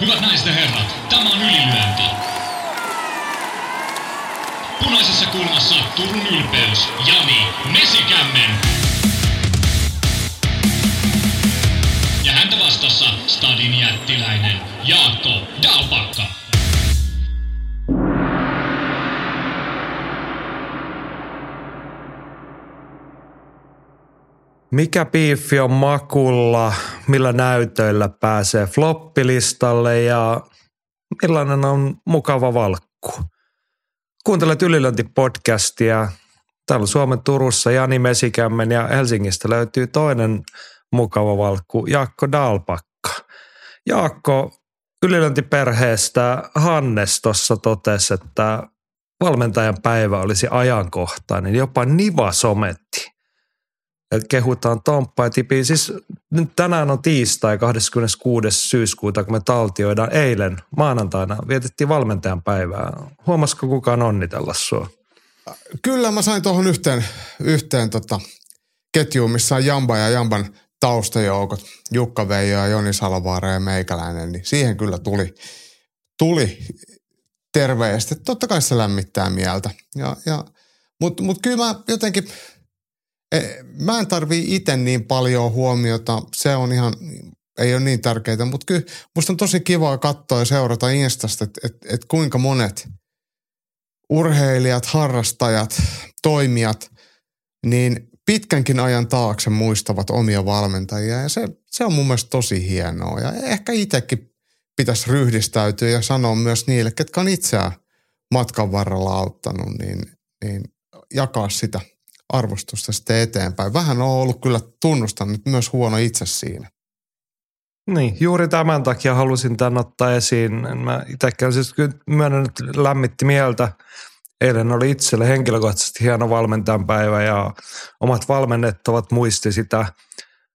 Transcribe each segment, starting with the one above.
Hyvät naiset ja herrat, tämä on ylilyönti. Punaisessa kulmassa Turun ylpeys, Jani Mesikämmen. Ja häntä vastassa Stadin jättiläinen Jaakko Dalpakka. Mikä biifi on makulla, millä näytöillä pääsee floppilistalle ja millainen on mukava valkku? Kuuntelet Ylilönti-podcastia. Täällä Suomen Turussa Jani Mesikämmen ja Helsingistä löytyy toinen mukava valkku, Jaakko Dalpakka. Jaakko Ylilöntiperheestä Hannes tuossa totesi, että valmentajan päivä olisi ajankohtainen, jopa Niva sometti – kehutaan Tomppa ja Tipi. Siis nyt tänään on tiistai 26. syyskuuta, kun me taltioidaan eilen maanantaina. Vietettiin valmentajan päivää. Huomasiko kukaan onnitella sua? Kyllä mä sain tuohon yhteen, yhteen tota, ketjuun, missä on Jamba ja Jamban taustajoukot, Jukka Veijo ja Joni Salovaara ja Meikäläinen, niin siihen kyllä tuli, tuli terveesti. Totta kai se lämmittää mieltä. Ja, ja, Mutta mut kyllä mä jotenkin – mä en tarvii itse niin paljon huomiota. Se on ihan, ei ole niin tärkeää, mutta kyllä musta on tosi kivaa katsoa ja seurata Instasta, että et, et kuinka monet urheilijat, harrastajat, toimijat, niin pitkänkin ajan taakse muistavat omia valmentajia ja se, se on mun mielestä tosi hienoa. Ja ehkä itsekin pitäisi ryhdistäytyä ja sanoa myös niille, ketkä on itseään matkan varrella auttanut, niin, niin jakaa sitä – arvostusta sitten eteenpäin. Vähän on ollut kyllä, tunnustan nyt myös huono itse siinä. Niin, juuri tämän takia halusin tämän ottaa esiin. Mä itsekään siis myönnän, että lämmitti mieltä. Eilen oli itselle henkilökohtaisesti hieno valmentajan päivä ja omat valmennettavat muisti sitä.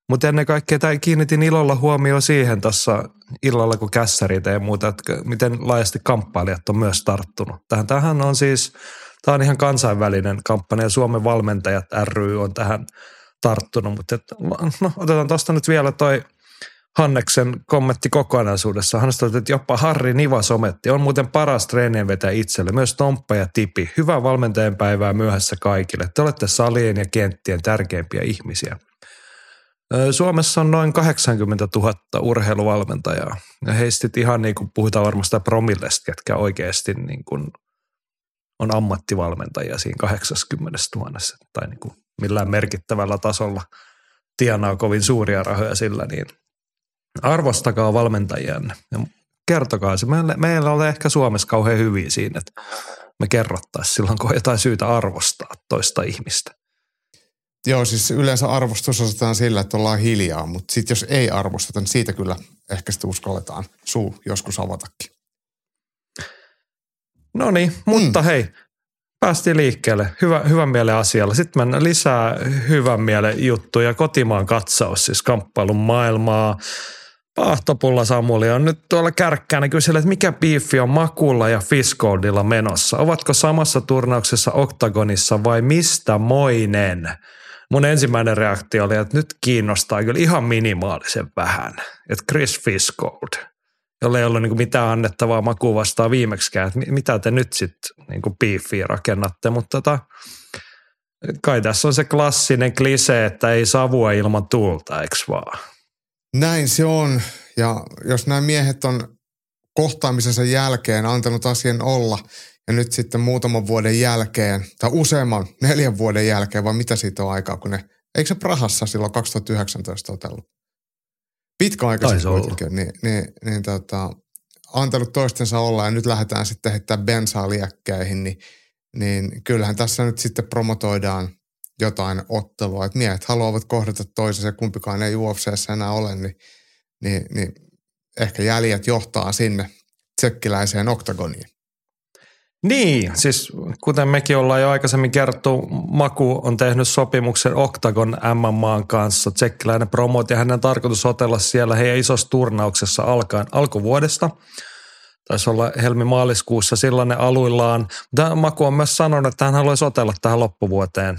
Mutta ennen kaikkea tämä kiinnitin ilolla huomioon siihen tuossa illalla, kun kässärit ja muuta, että miten laajasti kamppailijat on myös tarttunut. Tähän, tähän on siis Tämä on ihan kansainvälinen kampanja. Suomen valmentajat ry on tähän tarttunut, mutta et, no, otetaan tuosta nyt vielä toi Hanneksen kommentti kokonaisuudessa. Hän sanoi, että jopa Harri Niva sometti. On muuten paras treenien vetä itselle. Myös Tomppa ja Tipi. Hyvää valmentajan päivää myöhässä kaikille. Te olette salien ja kenttien tärkeimpiä ihmisiä. Suomessa on noin 80 000 urheiluvalmentajaa. Ja heistä ihan niin kuin puhutaan varmasti promillesta, ketkä oikeasti niin kuin on ammattivalmentajia siinä 80 000 tai niin kuin millään merkittävällä tasolla tienaa kovin suuria rahoja sillä, niin arvostakaa valmentajianne ja kertokaa se. Meillä, meillä on ehkä Suomessa kauhean hyviä siinä, että me kerrottaisiin silloin, kun on jotain syytä arvostaa toista ihmistä. Joo, siis yleensä arvostus osataan sillä, että ollaan hiljaa, mutta sitten jos ei arvosteta, niin siitä kyllä ehkä sitten uskalletaan suu joskus avatakin. No niin, mutta mm. hei, päästiin liikkeelle hyvä, hyvän mielen asialla. Sitten mennään lisää hyvän mielen juttuja. Kotimaan katsaus, siis kamppailun maailmaa. Pahtopulla Samuli on nyt tuolla kärkkäänä kysellä, että mikä biifi on Makulla ja Fiskoldilla menossa? Ovatko samassa turnauksessa Oktagonissa vai mistä moinen? Mun ensimmäinen reaktio oli, että nyt kiinnostaa kyllä ihan minimaalisen vähän. Että Chris Fiskold – jolle ei ollut niin mitään annettavaa makua vastaan viimeksikään, että mitä te nyt sitten niin biiffiä rakennatte, mutta tota, kai tässä on se klassinen klise, että ei savua ilman tuulta, eikö vaan? Näin se on, ja jos nämä miehet on kohtaamisensa jälkeen antanut asian olla, ja nyt sitten muutaman vuoden jälkeen, tai useamman, neljän vuoden jälkeen, vai mitä siitä on aikaa, kun ne, eikö se Prahassa silloin 2019 otellut? Pitkäaikaisesti kuitenkin, niin, niin, niin tota, antanut toistensa olla ja nyt lähdetään sitten heittää bensaa liekkeihin, niin, niin kyllähän tässä nyt sitten promotoidaan jotain ottelua, että miehet haluavat kohdata toisensa ja kumpikaan ei UFCssä enää ole, niin, niin, niin ehkä jäljet johtaa sinne tsekkiläiseen oktagoniin. Niin, siis kuten mekin ollaan jo aikaisemmin kerrottu, Maku on tehnyt sopimuksen Octagon MMAn kanssa, tsekkiläinen promot ja hänen tarkoitus otella siellä heidän isossa turnauksessa alkaen alkuvuodesta. Taisi olla helmi-maaliskuussa silloin ne aluillaan. Mutta Maku on myös sanonut, että hän haluaisi otella tähän loppuvuoteen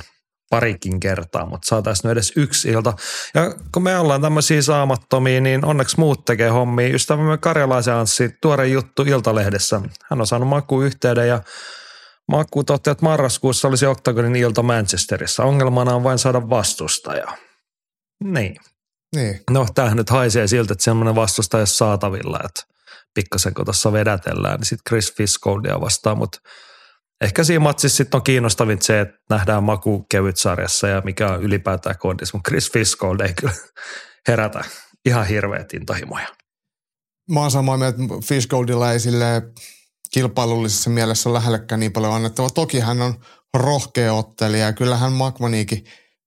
parikin kertaa, mutta saataisiin edes yksi ilta. Ja kun me ollaan tämmöisiä saamattomia, niin onneksi muut tekee hommia. Ystävämme Karjalaisen Anssi, tuore juttu Iltalehdessä. Hän on saanut makuyhteyden ja Maku toteaa, että marraskuussa olisi Octagonin ilta Manchesterissa. Ongelmana on vain saada vastustaja. Niin. Niin. No tämähän nyt haisee siltä, että semmoinen vastustaja saatavilla, että pikkasen kun tuossa vedätellään, niin sitten Chris Fiskoldia vastaan, mutta ehkä siinä matsissa sitten on kiinnostavin se, että nähdään maku kevyt sarjassa ja mikä on ylipäätään kondis, mutta Chris Fiskold ei kyllä herätä ihan hirveät intohimoja. Mä oon samaa mieltä, että Fishgoldilla ei sille kilpailullisessa mielessä ole lähellekään niin paljon annettava. Toki hän on rohkea ottelija ja kyllähän Makmaniikin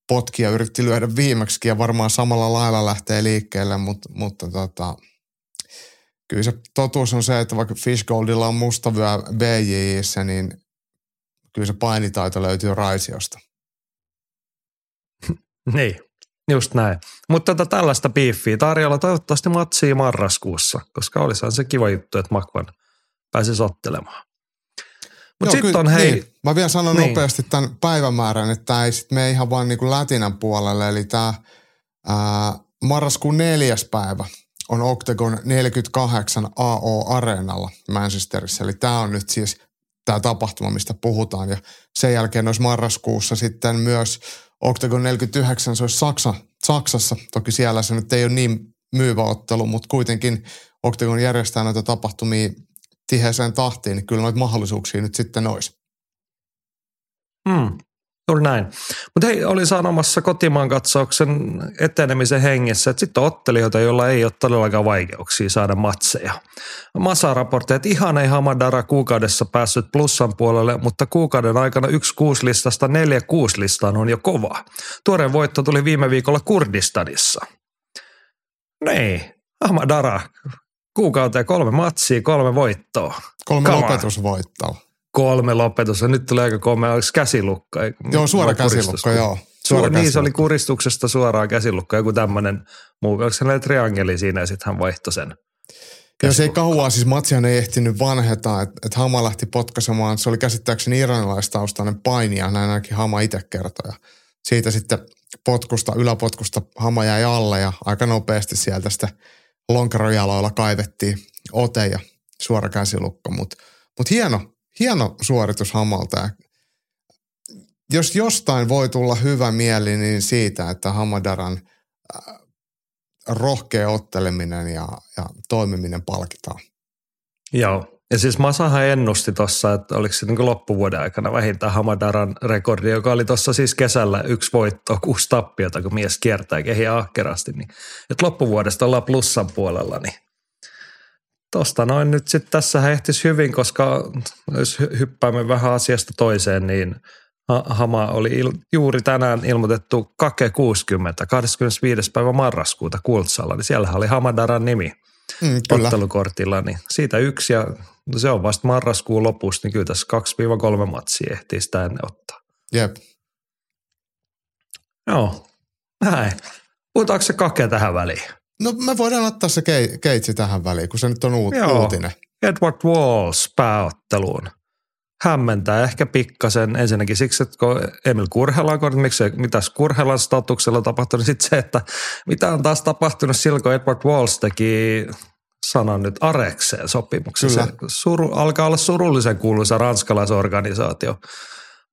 potki ja yritti lyödä viimeksi ja varmaan samalla lailla lähtee liikkeelle, mutta, mutta tota, kyllä se totuus on se, että vaikka Fishgoldilla on mustavyö BJissä, niin kyllä se painitaito löytyy Raisiosta. Niin, just näin. Mutta tota tällaista biiffiä tarjolla toivottavasti matsia marraskuussa, koska olisihan se kiva juttu, että Makvan pääsisi ottelemaan. Mutta sitten on hei... Niin. Mä vielä sanon Niin. nopeasti tämän päivämäärän, että tämä ei sitten mene ihan vaan niin kuin lätinän puolelle. Eli tämä marraskuun neljäs päivä on Octagon 48 AO Areenalla Manchesterissa. Eli tämä on nyt siis tämä tapahtuma, mistä puhutaan. Ja sen jälkeen olisi marraskuussa sitten myös Octagon 49, se olisi Saksa, Saksassa. Toki siellä se nyt ei ole niin myyvä ottelu, mutta kuitenkin Octagon järjestää näitä tapahtumia tiheeseen tahtiin, niin kyllä noita mahdollisuuksia nyt sitten olisi. Mm, juuri näin. Mutta hei, oli sanomassa kotimaan katsauksen etenemisen hengessä, että sitten on ottelijoita, joilla ei ole todellakaan vaikeuksia saada matseja. Masa raportti, että ihan ei Hamadara kuukaudessa päässyt plussan puolelle, mutta kuukauden aikana yksi kuuslistasta neljä kuuslistaan on jo kova. Tuoreen voitto tuli viime viikolla Kurdistanissa. Niin, Hamadara, kuukauteen kolme matsia, kolme voittoa. Kolme Come lopetusvoittoa. Kolme lopetusta. Nyt tulee aika komea, oliko käsilukka? Joo, suora käsilukko, kuristus? joo. Suora niin, se oli kuristuksesta suoraan käsilukko, joku tämmöinen muu. Onko se triangeli siinä ja sitten hän vaihtoi sen. Joo, se ei kauaa, siis Matsihan ei ehtinyt vanheta, että et Hama lähti potkaisemaan, se oli käsittääkseni iranilaistaustainen painija, näin ainakin Hama itse kertoi. Ja siitä sitten potkusta, yläpotkusta Hama jäi alle ja aika nopeasti sieltä sitten lonkerojaloilla kaivettiin ote ja suora käsilukko, mutta mut hieno, hieno suoritus Hamalta. Jos jostain voi tulla hyvä mieli, niin siitä, että Hamadaran äh, rohkea otteleminen ja, ja toimiminen palkitaan. Joo. Ja siis Masahan ennusti tuossa, että oliko se niin loppuvuoden aikana vähintään Hamadaran rekordi, joka oli tuossa siis kesällä yksi voitto, kuusi tappiota, kun mies kiertää kehiä ahkerasti. Niin, että loppuvuodesta ollaan plussan puolella, niin Tosta noin nyt sitten tässä ehtisi hyvin, koska jos hy- hyppäämme vähän asiasta toiseen, niin Ha- Hama oli il- juuri tänään ilmoitettu Kake 60, 25. päivä marraskuuta Kultsalla, niin siellähän oli Hamadaran nimi Mm, kyllä. ottelukortilla, niin siitä yksi ja no se on vasta marraskuun lopussa, niin kyllä tässä 2-3 matsia ehtii sitä ennen ottaa. Jep. Joo, näin. Puhutaanko se Kake tähän väliin? No me voidaan ottaa se kei, keitsi tähän väliin, kun se nyt on uut, Joo. uutinen. Edward Walls pääotteluun. Hämmentää ehkä pikkasen ensinnäkin siksi, että kun Emil Kurhelan, kun miksi, mitäs Kurhelan statuksella tapahtui, niin sitten se, että mitä on taas tapahtunut silloin, kun Edward Walls teki sanan nyt Arekseen. Se suru, alkaa olla surullisen kuuluisa ranskalaisorganisaatio.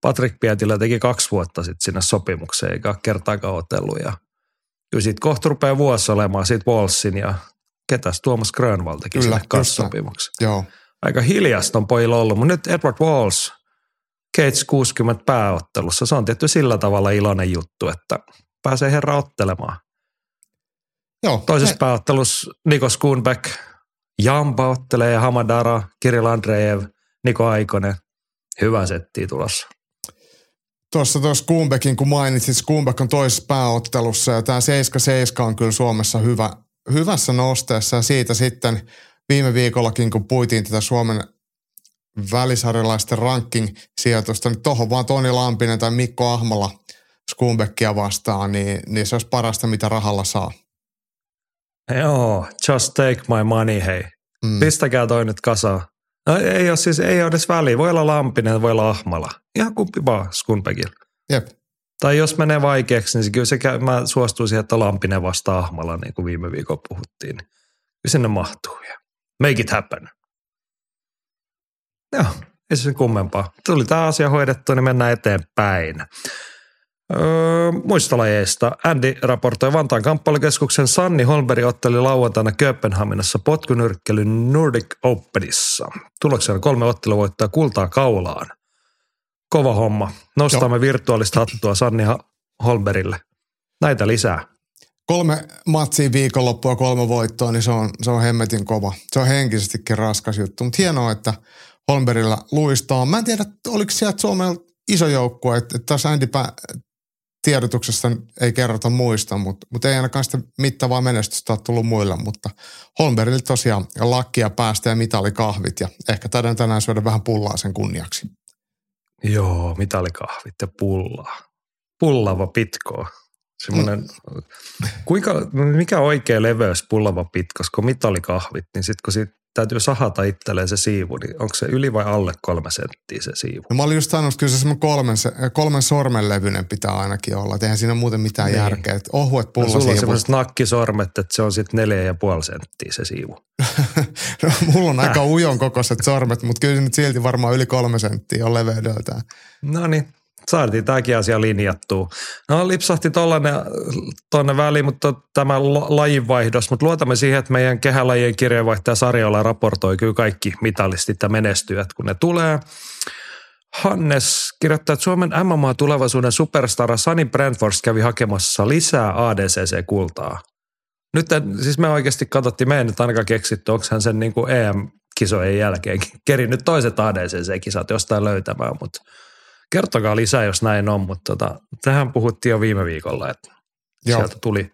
Patrick Pietilä teki kaksi vuotta sitten sinne sopimukseen, eikä kertaakaan otellut. Ja kyllä siitä kohta rupeaa vuosi olemaan siitä Wallsin ja ketäs Tuomas Grönwald teki Kyllä, sinne sopimuksen Joo. aika hiljasta on pojilla ollut, mutta nyt Edward Walls, Cage 60 pääottelussa, se on tietty sillä tavalla iloinen juttu, että pääsee herra ottelemaan. Joo. Toisessa He- pääottelussa Niko Schoonbeck, Jamba ottelee Hamadara, Kirill Andreev, Niko Aikonen. Hyvä setti tulossa. Tuossa tuossa Skumbeckin, kun mainitsit, Skumbek on toisessa pääottelussa ja tämä 7-7 on kyllä Suomessa hyvä, hyvässä nosteessa ja siitä sitten viime viikollakin, kun puitiin tätä Suomen välisarjalaisten ranking-sijoitusta, niin tuohon vaan Toni Lampinen tai Mikko Ahmala Skumbeckia vastaan, niin, niin se olisi parasta, mitä rahalla saa. Joo, just take my money, hei. Mm. Pistäkää toi nyt kasaan. No, ei ole siis, ei ole edes väliä. Voi olla Lampinen, voi olla Ahmala. Ihan kumpi vaan Schoonbeckilla. Jep. Tai jos menee vaikeaksi, niin kyllä se käy, mä suostuisin, että Lampinen vastaa Ahmalla, niin kuin viime viikolla puhuttiin. Niin sinne mahtuu ja make it happen. Joo, ei se sen kummempaa. Tuli tämä asia hoidettua, niin mennään eteenpäin. Öö, muista lajeista. Andy raportoi Vantaan kamppailukeskuksen Sanni Holberg otteli lauantaina Kööpenhaminassa potkunyrkkelyn Nordic Openissa. Tuloksena kolme ottelua voittaa kultaa kaulaan. Kova homma. Nostamme Joo. virtuaalista hattua Sanni Holberille. Näitä lisää. Kolme matsia viikonloppua, kolme voittoa, niin se on, se on hemmetin kova. Se on henkisestikin raskas juttu, mutta hienoa, että Holmbergilla luistaa. Mä en tiedä, oliko sieltä Suomella iso joukkue, että, että tässä Andy tiedotuksessa ei kerrota muista, mutta, mutta ei ainakaan sitä mittavaa menestystä ole tullut muille, mutta Holmbergille tosiaan lakkia päästä ja mitalikahvit ja ehkä taidaan tänään syödä vähän pullaa sen kunniaksi. Joo, mitalikahvit ja pullaa. Pullava pitkoa. Semmoinen, mm. kuinka, mikä oikea leveys pullava pitkas, kun mitalikahvit, niin sitten kun siitä täytyy sahata itselleen se siivu, niin onko se yli vai alle kolme senttiä se siivu? No mä olin just sanonut, että kyllä se kolmen, kolmen sormen levyinen pitää ainakin olla. Eihän siinä muuten mitään niin. järkeä. Että ohuet pulla no, sulla on sellaiset nakkisormet, että se on sitten neljä ja puoli senttiä se siivu. no, mulla on aika ujon kokoiset sormet, mutta kyllä se nyt silti varmaan yli kolme senttiä on leveydeltään. No niin, saatiin tämäkin asia linjattua. No lipsahti tuonne väliin, mutta tämä lajinvaihdos, mutta luotamme siihen, että meidän kehälajien kirjeenvaihtaja Sarjola raportoi kyllä kaikki mitalistit ja menestyjät, kun ne tulee. Hannes kirjoittaa, että Suomen MMA-tulevaisuuden superstara Sani Brentfors kävi hakemassa lisää ADCC-kultaa. Nyt siis me oikeasti katsottiin, me ei nyt ainakaan keksitty, onko hän sen niin kuin EM-kisojen jälkeen kerinyt toiset ADCC-kisat jostain löytämään, mutta – kertokaa lisää, jos näin on, mutta tota, tähän puhuttiin jo viime viikolla, että Joo. sieltä tuli.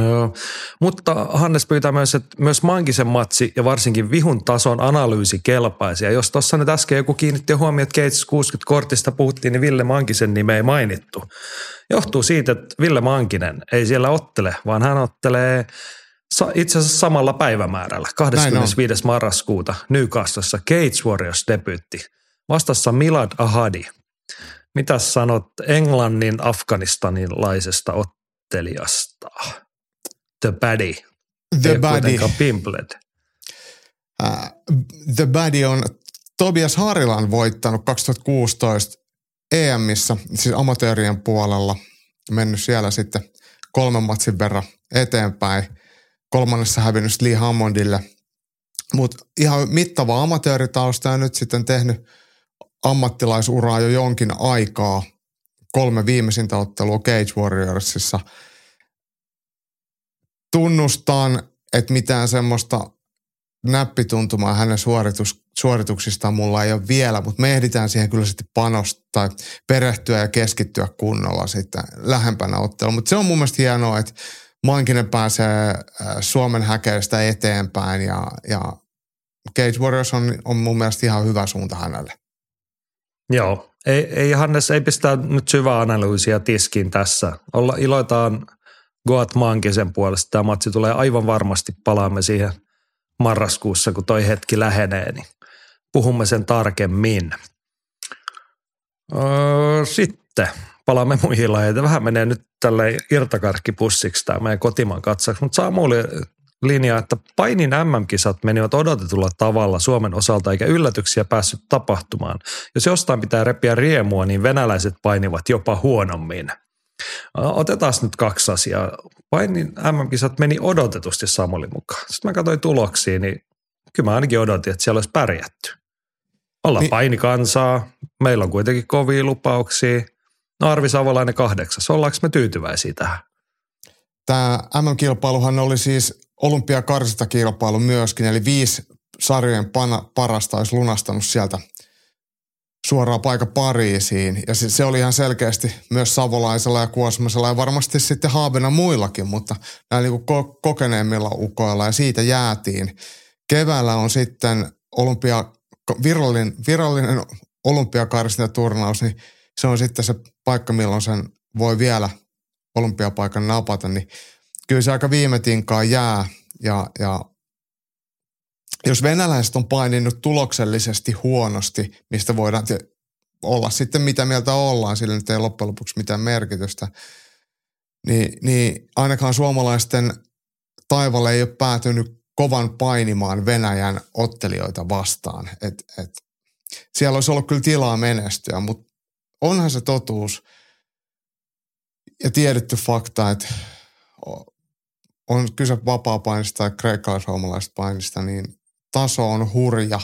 Öö, mutta Hannes pyytää myös, että myös Mankisen matsi ja varsinkin vihun tason analyysi kelpaisi. Ja jos tuossa nyt äsken joku kiinnitti huomioon, että Gates 60 kortista puhuttiin, niin Ville Mankisen nime ei mainittu. Johtuu siitä, että Ville Mankinen ei siellä ottele, vaan hän ottelee itse asiassa samalla päivämäärällä, 25. marraskuuta Newcastlessa Gates Warriors debyytti – Vastassa Milad Ahadi. Mitä sanot Englannin afganistanilaisesta ottelijasta? The Baddy. The Baddy. Pimplet. Uh, The Baddy on Tobias Harilan voittanut 2016 EMissä, siis amatöörien puolella. Mennyt siellä sitten kolmen matsin verran eteenpäin. Kolmannessa hävinnyt Lee Hammondille. Mutta ihan mittava amatööritausta ja nyt sitten tehnyt – ammattilaisuraa jo jonkin aikaa. Kolme viimeisintä ottelua Cage Warriorsissa. Tunnustan, että mitään semmoista näppituntumaa hänen suoritus, suorituksistaan mulla ei ole vielä, mutta me ehditään siihen kyllä sitten panostaa, perehtyä ja keskittyä kunnolla sitten lähempänä ottelua. Mutta se on mun mielestä hienoa, että Mankinen pääsee äh, Suomen häkeistä eteenpäin ja, ja Cage Warriors on, on mun mielestä ihan hyvä suunta hänelle. Joo, ei, ei Hannes, ei pistää nyt syvää analyysiä tiskiin tässä. Olla, iloitaan Goat Mankisen puolesta. Tämä matsi tulee aivan varmasti, palaamme siihen marraskuussa, kun toi hetki lähenee, niin puhumme sen tarkemmin. Öö, sitten palaamme muihin lajeita. Vähän menee nyt tälle irtakarkkipussiksi tämä meidän kotimaan katsaus, mutta Samuli linja, että painin MM-kisat menivät odotetulla tavalla Suomen osalta eikä yllätyksiä päässyt tapahtumaan. Jos jostain pitää repiä riemua, niin venäläiset painivat jopa huonommin. Otetaan nyt kaksi asiaa. Painin MM-kisat meni odotetusti Samuli mukaan. Sitten mä katsoin tuloksia, niin kyllä mä ainakin odotin, että siellä olisi pärjätty. Ollaan niin. painikansaa, meillä on kuitenkin kovia lupauksia. No Arvi Savolainen kahdeksas, ollaanko me tyytyväisiä tähän? Tämä MM-kilpailuhan oli siis olympiakarsintakilpailu myöskin, eli viisi sarjojen pana, parasta olisi lunastanut sieltä suoraan paikka Pariisiin. Ja se, se oli ihan selkeästi myös Savolaisella ja Kuosmasella ja varmasti sitten Haabena muillakin, mutta näillä niin ko- kokeneemmilla ukoilla ja siitä jäätiin. Keväällä on sitten olympia, virallinen, virallinen olympiakarsintaturnaus, niin se on sitten se paikka, milloin sen voi vielä olympiapaikan napata, niin kyllä se aika viime tinkaan jää. Ja, ja jos venäläiset on paininut tuloksellisesti huonosti, mistä voidaan olla sitten mitä mieltä ollaan, sillä nyt ei loppujen lopuksi mitään merkitystä. Niin, niin ainakaan suomalaisten taivalle ei ole päätynyt kovan painimaan Venäjän ottelijoita vastaan. Et, et, siellä olisi ollut kyllä tilaa menestyä, mutta onhan se totuus ja tiedetty fakta, että on kyse vapaa-painista tai kreikkalais painista, niin taso on hurja.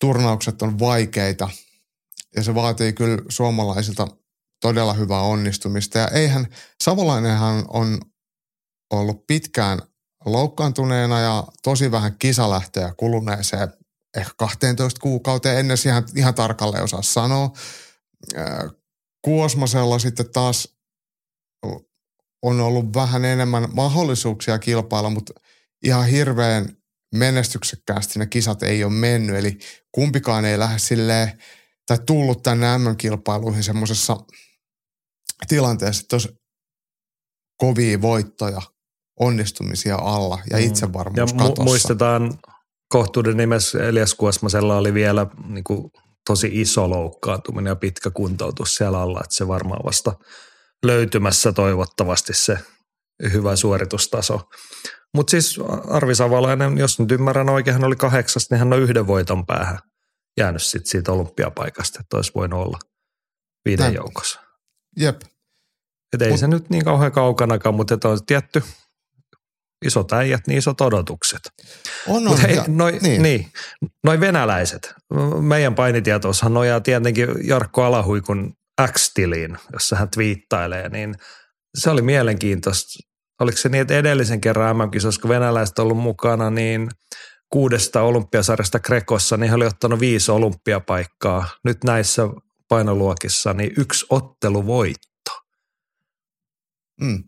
Turnaukset on vaikeita ja se vaatii kyllä suomalaisilta todella hyvää onnistumista. Ja eihän, Savolainenhan on ollut pitkään loukkaantuneena ja tosi vähän kisalähtöjä kuluneeseen ehkä 12 kuukauteen, ennen ihan, ihan tarkalleen osaa sanoa. Kuosmasella sitten taas on ollut vähän enemmän mahdollisuuksia kilpailla, mutta ihan hirveän menestyksekkäästi ne kisat ei ole mennyt. Eli kumpikaan ei lähde silleen, tai tullut tänne MM-kilpailuihin semmoisessa tilanteessa, että olisi kovia voittoja, onnistumisia alla ja mm. itsevarmuus mm. ja mu- muistetaan kohtuuden nimessä Elias Kuosmasella oli vielä niin kuin, tosi iso loukkaantuminen ja pitkä kuntoutus siellä alla, että se varmaan vasta löytymässä toivottavasti se hyvä suoritustaso. Mutta siis Arvi Savalainen, jos nyt ymmärrän oikein, hän oli kahdeksas, niin hän on yhden voiton päähän jäänyt sit siitä olympiapaikasta, että olisi voinut olla viiden Näin. joukossa. Jep. Et ei Mut, se nyt niin kauhean kaukanakaan, mutta että on tietty isot äijät, niin isot odotukset. On, on. hei, ja, noi, niin. niin. noi venäläiset, meidän painitietoushan nojaa tietenkin Jarkko Alahuikun X-tiliin, jossa hän twiittailee, niin se oli mielenkiintoista. Oliko se niin, että edellisen kerran mm kun venäläiset ollut mukana, niin kuudesta olympiasarjasta Grekossa, niin he oli ottanut viisi olympiapaikkaa. Nyt näissä painoluokissa, niin yksi otteluvoitto. Mm.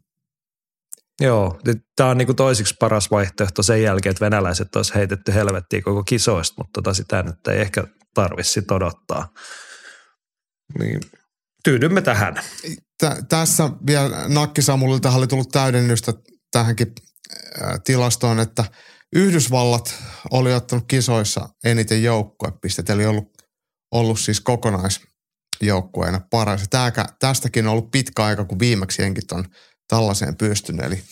Joo, tämä on niinku toisiksi paras vaihtoehto sen jälkeen, että venäläiset olisi heitetty helvettiin koko kisoista, mutta tota sitä nyt ei ehkä tarvitsi odottaa. Niin tyydymme tähän. Tä, tässä vielä Nakki Samulilta oli tullut täydennystä tähänkin äh, tilastoon, että Yhdysvallat oli ottanut kisoissa eniten joukkuepistettä, eli ollut, ollut siis kokonaisjoukkueena paras. Tääkä, tästäkin on ollut pitkä aika, kun viimeksi jenkit on tällaiseen pystynyt. Eli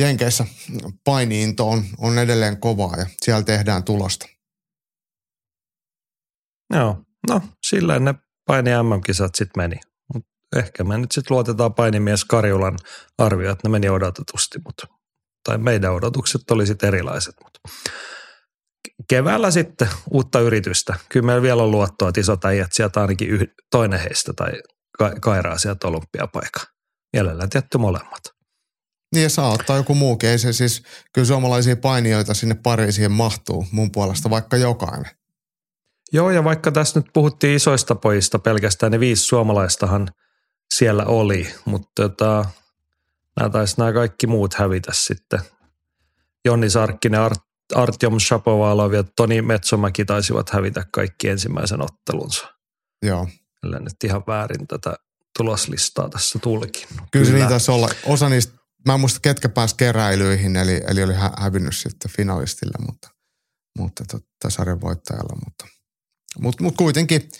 Jenkeissä painiinto on, on edelleen kovaa ja siellä tehdään tulosta. Joo, no sillä ne paini MM-kisat sitten meni ehkä me nyt sitten luotetaan painimies Karjulan arvio, että ne meni odotetusti, mutta, tai meidän odotukset oli sitten erilaiset. Mutta keväällä sitten uutta yritystä. Kyllä meillä vielä on luottoa, että isot äijät sieltä ainakin yh, toinen heistä tai ka, kairaa sieltä olympiapaikka. Mielellään tietty molemmat. Niin ja saa ottaa joku muukin. Ei se siis, kyllä suomalaisia painijoita sinne Pariisiin mahtuu mun puolesta vaikka jokainen. Joo ja vaikka tässä nyt puhuttiin isoista pojista pelkästään, niin viisi suomalaistahan – siellä oli, mutta tota, nämä taisi nämä kaikki muut hävitä sitten. Jonni Sarkkinen, Art, Artyom Shapovalov ja Toni Metsomäki taisivat hävitä kaikki ensimmäisen ottelunsa. Joo. Kyllä nyt ihan väärin tätä tuloslistaa tässä tulikin. Kyllä, Kyllä. se niin taisi olla. Osa niistä, mä en muista ketkä pääsi keräilyihin, eli, eli oli hä- hävinnyt sitten finalistille, mutta, mutta tota, sarjan voittajalla. Mutta, mutta, mutta kuitenkin –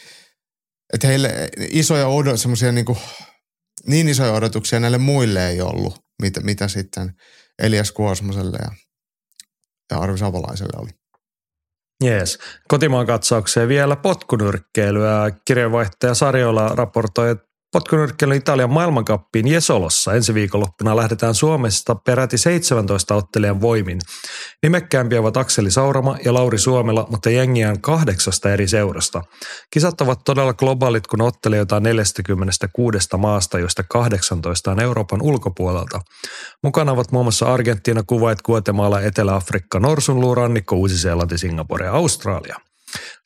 että heille isoja odot, niin, niin isoja odotuksia näille muille ei ollut, mitä, mitä sitten Elias Kuosmoselle ja, ja Arvi Savolaiselle oli. Jees. Kotimaan katsaukseen vielä potkunyrkkeilyä. Kirjeenvaihtaja Sarjola raportoi, että Potkunyrkkeilyn Italian maailmankappiin Jesolossa ensi viikonloppuna lähdetään Suomesta peräti 17 ottelijan voimin. Nimekkäämpiä ovat Akseli Saurama ja Lauri Suomela, mutta jengiä on kahdeksasta eri seurasta. Kisat ovat todella globaalit, kun ottelijoita on 46 maasta, joista 18 on Euroopan ulkopuolelta. Mukana ovat muun muassa Argentiina, Kuwait, Guatemala, Etelä-Afrikka, Norsunluurannikko, Uusi-Seelanti, Singapore ja Australia.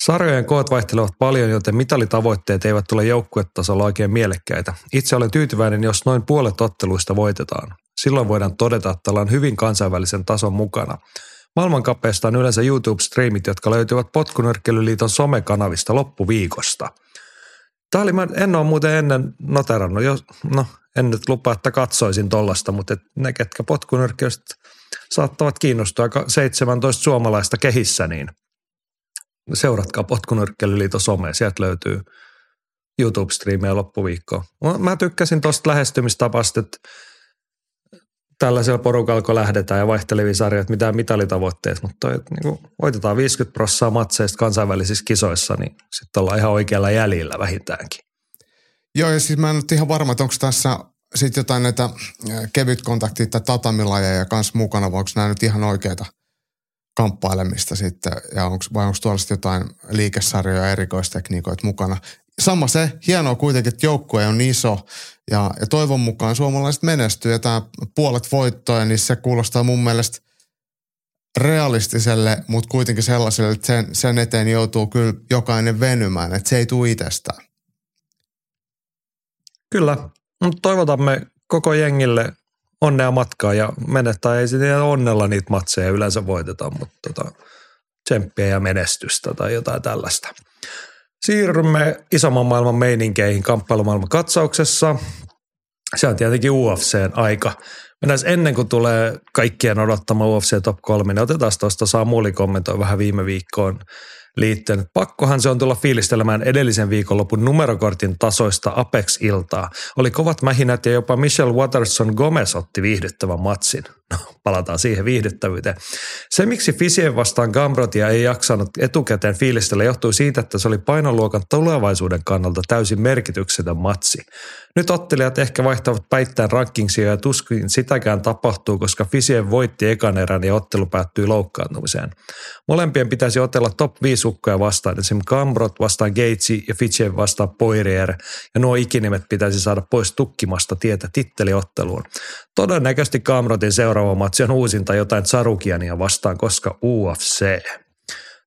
Sarjojen koot vaihtelevat paljon, joten mitalitavoitteet eivät tule joukkuetasolla oikein mielekkäitä. Itse olen tyytyväinen, jos noin puolet otteluista voitetaan. Silloin voidaan todeta, että ollaan hyvin kansainvälisen tason mukana. Maailmankapeista on yleensä YouTube-striimit, jotka löytyvät Potkunyrkkelyliiton somekanavista loppuviikosta. Tämä oli, mä en ole muuten ennen noterannut, jos, no en nyt lupaa, että katsoisin tollasta, mutta ne, ketkä potkunyrkkelystä saattavat kiinnostua 17 suomalaista kehissä, niin – seuratkaa Potkunyrkkelyliiton some, sieltä löytyy YouTube-striimiä loppuviikkoon. Mä tykkäsin tuosta lähestymistapasta, että tällaisella porukalla, kun lähdetään ja vaihtelevia sarjoja, mitään mitalitavoitteet, mutta toi, että niin voitetaan 50 prosenttia matseista kansainvälisissä kisoissa, niin sitten ollaan ihan oikealla jäljellä vähintäänkin. Joo, ja siis mä en ole ihan varma, että onko tässä sitten jotain näitä kevytkontaktia tai tatamilajeja kanssa mukana, vai onko nämä nyt ihan oikeita kamppailemista sitten, ja onko, vai onko tuolla jotain liikesarjoja ja erikoistekniikoita mukana. Sama se, hienoa kuitenkin, että joukkue on iso, ja, ja toivon mukaan suomalaiset menestyy, ja tämä puolet voittoja, niin se kuulostaa mun mielestä realistiselle, mutta kuitenkin sellaiselle, että sen, sen eteen joutuu kyllä jokainen venymään, että se ei tule itsestään. Kyllä, mutta toivotamme koko jengille onnea matkaa ja menettää ei sitten onnella niitä matseja yleensä voiteta, mutta tota, tsemppiä ja menestystä tai jotain tällaista. Siirrymme isomman maailman meininkeihin kamppailumaailman katsauksessa. Se on tietenkin UFCn aika. Mennään ennen kuin tulee kaikkien odottama UFC Top 3, niin otetaan tuosta Samuli kommentoi vähän viime viikkoon liittyen. Pakkohan se on tulla fiilistelemään edellisen viikonlopun numerokortin tasoista Apex-iltaa. Oli kovat mähinät ja jopa Michelle Watterson Gomez otti viihdyttävän matsin. No, palataan siihen viihdyttävyyteen. Se, miksi Fisien vastaan Gambrotia ei jaksanut etukäteen fiilistellä, johtui siitä, että se oli painoluokan tulevaisuuden kannalta täysin merkityksetön matsi. Nyt ottelijat ehkä vaihtavat päittäin rankingsia ja tuskin sitäkään tapahtuu, koska Fisien voitti ekan erän ja ottelu päättyi loukkaantumiseen. Molempien pitäisi otella top 5 ukkoja vastaan, esimerkiksi Gambrot vastaan Gatesi ja Fisien vastaan Poirier, ja nuo ikinimet pitäisi saada pois tukkimasta tietä titteliotteluun. Todennäköisesti Gamrotin seuraava matsi on uusinta jotain Sarukiania vastaan, koska UFC.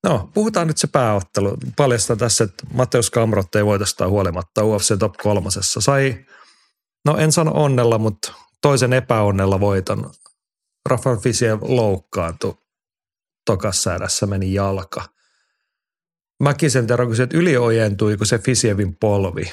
No, puhutaan nyt se pääottelu. Paljasta tässä, että Mateus Kamrot ei voitosta huolimatta UFC Top kolmosessa. Sai, no en sano onnella, mutta toisen epäonnella voiton. Rafael Fisiev loukkaantui. Tokassa erässä meni jalka. Mäkisen Tero kysyi, että yliojentui, kun se Fisievin polvi.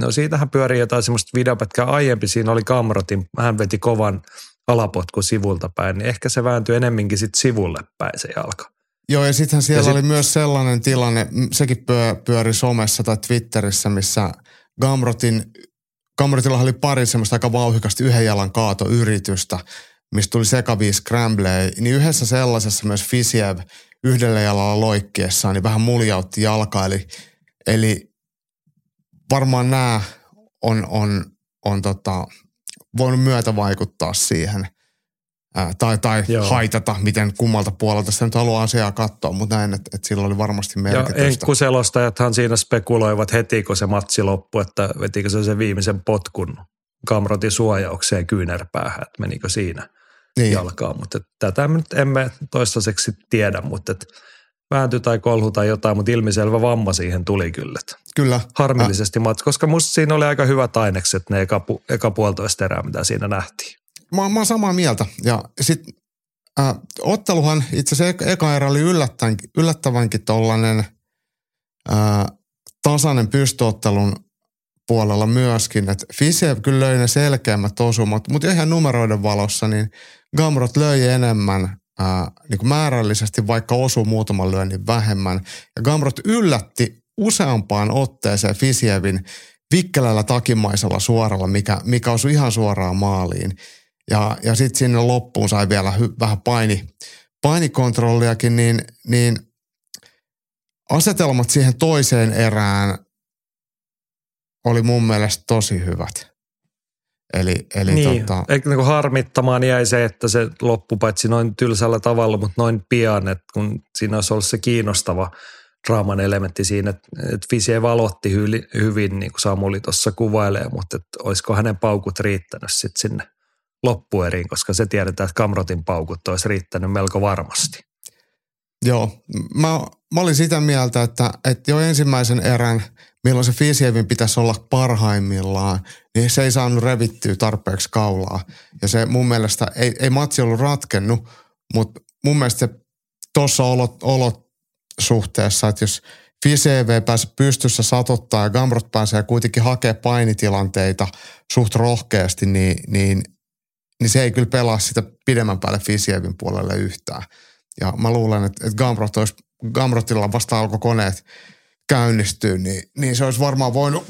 No siitähän pyörii jotain semmoista videopätkää aiempi. Siinä oli Kamrotin, hän veti kovan alapotku sivulta päin, niin ehkä se vääntyi enemminkin sitten sivulle päin se jalka. Joo, ja sittenhän siellä ja sit... oli myös sellainen tilanne, sekin pyö, pyöri somessa tai Twitterissä, missä Gamrotin, Gamrotilla oli pari semmoista aika vauhikasta yhden jalan kaatoyritystä, mistä tuli sekavia scrambleja, niin yhdessä sellaisessa myös Fisiev yhdellä jalalla loikkiessaan, niin vähän muljautti jalka, eli, eli varmaan nämä on, on, on tota, voinut myötä vaikuttaa siihen – ää, tai, tai haitata, miten kummalta puolelta sitä nyt haluaa asiaa katsoa, mutta näin, että, että sillä oli varmasti merkitystä. Ja enkkuselostajathan siinä spekuloivat heti, kun se matsi loppui, että vetikö se sen viimeisen potkun kamrotin suojaukseen kyynärpäähän, että menikö siinä niin. jalkaa, mutta tätä me nyt emme toistaiseksi tiedä, mutta että vääntyi tai kolhu tai jotain, mutta ilmiselvä vamma siihen tuli kyllä. Kyllä. Harmillisesti äh. koska musta siinä oli aika hyvät ainekset ne eka, eka puolitoista erää, mitä siinä nähtiin mä, mä oon samaa mieltä. Ja sitten äh, otteluhan itse asiassa eka erä oli yllättävänkin, yllättävänkin tollainen äh, tasainen pystyottelun puolella myöskin. Että Fisev kyllä löi ne selkeämmät osumat, mutta ihan numeroiden valossa niin Gamrot löi enemmän ää, niin kuin määrällisesti, vaikka osuu muutaman lyönnin vähemmän. Ja Gamrot yllätti useampaan otteeseen Fisievin vikkelällä takimaisella suoralla, mikä, mikä osui ihan suoraan maaliin. Ja, ja sitten sinne loppuun sai vielä hy, vähän paini, painikontrolliakin, niin, niin asetelmat siihen toiseen erään oli mun mielestä tosi hyvät. Eli, eli niin, tota... Eikö niin harmittamaan jäi se, että se loppui paitsi noin tylsällä tavalla, mutta noin pian, että kun siinä olisi ollut se kiinnostava draaman elementti siinä, että, että Fisie valotti hyvin, hyvin, niin kuin Samuli tuossa kuvailee, mutta että olisiko hänen paukut riittänyt sitten sinne loppueriin, koska se tiedetään, että Kamrotin paukut olisi riittänyt melko varmasti. Joo, mä, mä olin sitä mieltä, että, että jo ensimmäisen erän, milloin se Fisievin pitäisi olla parhaimmillaan, niin se ei saanut revittyä tarpeeksi kaulaa. Ja se mun mielestä, ei, ei matsi ollut ratkennut, mutta mun mielestä se tuossa olot, olot suhteessa, että jos Fiseve pääsee pystyssä satottaa ja Gamrot pääsee kuitenkin hakemaan painitilanteita suht rohkeasti, niin, niin niin se ei kyllä pelaa sitä pidemmän päälle Fisievin puolelle yhtään. Ja mä luulen, että, että Gamrot olisi, Gamrotilla vasta alkoi koneet käynnistyä, niin, niin se olisi varmaan voinut,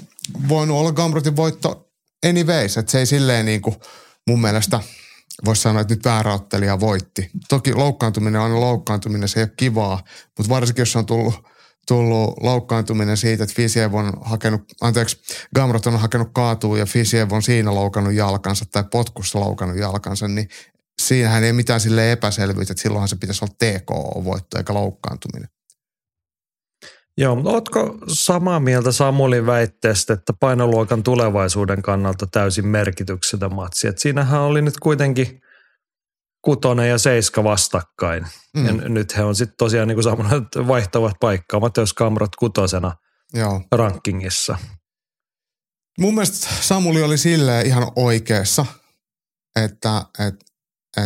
voinut olla Gambrotin voitto anyways, että se ei silleen niin kuin mun mielestä voisi sanoa, että nyt väärä ottelija voitti. Toki loukkaantuminen on aina loukkaantuminen, se ei ole kivaa, mutta varsinkin jos on tullut, tullut loukkaantuminen siitä, että Fisiev on hakenut, anteeksi, Gamrot on hakenut kaatua ja Fisiev on siinä loukannut jalkansa tai potkussa loukannut jalkansa, niin siinähän ei mitään sille epäselvyyttä, että silloinhan se pitäisi olla TKO-voitto eikä loukkaantuminen. Joo, mutta ootko samaa mieltä Samulin väitteestä, että painoluokan tulevaisuuden kannalta täysin merkityksetön matsi? Et siinähän oli nyt kuitenkin kutonen ja seiska vastakkain. Mm. Ja nyt he on sitten tosiaan niin kuin Samuel, vaihtavat paikkaa, mutta jos Kamrot kutosena Joo. rankingissa. Mun mielestä Samuli oli silleen ihan oikeassa, että, että,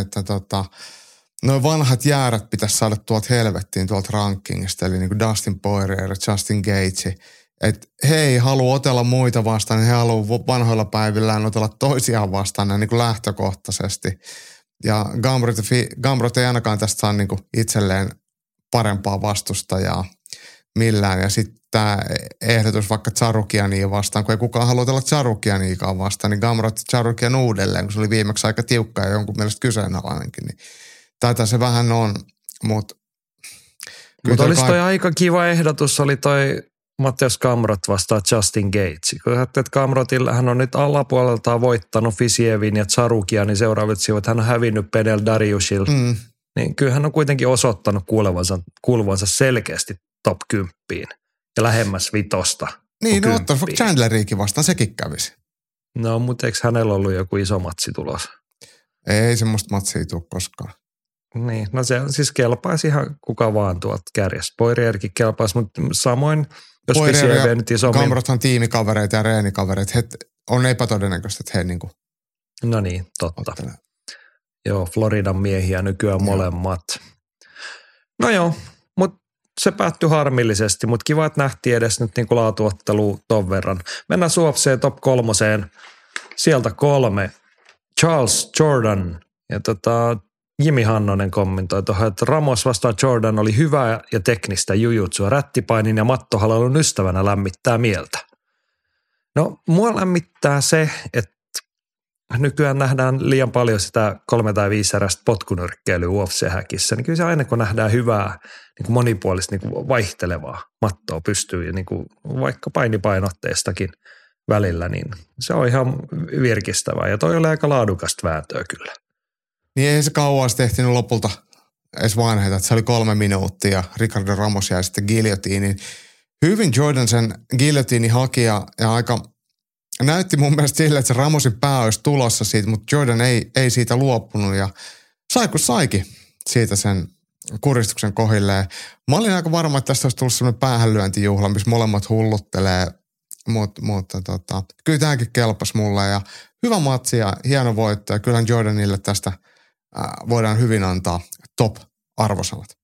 että tota, noin vanhat jäärät pitäisi saada tuolta helvettiin tuolta rankingista, eli niin kuin Dustin Poirier, Justin Gage. Että he ei halua otella muita vastaan, he haluaa vanhoilla päivillään otella toisiaan vastaan niin kuin lähtökohtaisesti. Ja Gamrot ei ainakaan tästä saa niin kuin itselleen parempaa vastustajaa millään. Ja sitten tämä ehdotus vaikka Charukiania vastaan, kun ei kukaan halua otella Charukianiikaan vastaan, niin Gamrot Charukian uudelleen, kun se oli viimeksi aika tiukka ja jonkun mielestä kyseenalainenkin, niin tätä se vähän on, mutta mutta olisi toi aika kiva ehdotus, oli toi Mattias Kamrot vastaa Justin Gates. Kun että Kamrotilla hän on nyt alapuoleltaan voittanut Fisievin ja Tsarukia, niin seuraavat sivut hän on hävinnyt Pedel Dariusil. Mm. Niin kyllä hän on kuitenkin osoittanut kuulevansa, kuuluvansa selkeästi top 10 ja lähemmäs vitosta. Niin, no ottaa Chandleriikin vastaan, sekin kävisi. No, mutta eikö hänellä ollut joku iso matsi tulossa? Ei semmoista matsia tule koskaan. Niin, no se siis kelpaisi ihan kuka vaan tuolta kärjestä. Poirierkin kelpaisi, mutta samoin jos Poirier ja nyt isommin. Tiimikavereita ja reenikavereita. He, on epätodennäköistä, että he niinku No niin, totta. Ottelee. Joo, Floridan miehiä nykyään joo. molemmat. No joo, mutta se päättyi harmillisesti, mutta kiva, että nähtiin edes nyt niinku laatuottelu ton verran. Mennään UFC top kolmoseen. Sieltä kolme. Charles Jordan ja tota, Jimi Hannonen kommentoi tuohon, että Ramos vastaan Jordan oli hyvää ja teknistä jujutsua. Rättipainin ja mattohalalun ystävänä lämmittää mieltä. No, mua lämmittää se, että nykyään nähdään liian paljon sitä kolme tai viisi erästä potkunyrkkeilyä UFC-häkissä, niin kyllä se aina kun nähdään hyvää, niin kuin monipuolista, niin kuin vaihtelevaa mattoa pystyy, ja niin kuin vaikka painipainotteestakin välillä, niin se on ihan virkistävää. Ja toi oli aika laadukasta vääntöä kyllä. Niin ei se kauas tehtiin lopulta edes vanheita, että se oli kolme minuuttia ja Ricardo Ramos jäi sitten giljotiiniin. Hyvin Jordan sen giljotiini haki ja, ja aika näytti mun mielestä sille, että se Ramosin pää olisi tulossa siitä, mutta Jordan ei, ei siitä luopunut ja sai kun saikin siitä sen kuristuksen kohilleen. Mä olin aika varma, että tästä olisi tullut sellainen päähänlyöntijuhla, missä molemmat hulluttelee, Mut, mutta tota, kyllä tämäkin kelpasi mulle ja hyvä matsi ja hieno voitto ja kyllä Jordanille tästä – voidaan hyvin antaa top-arvosanat.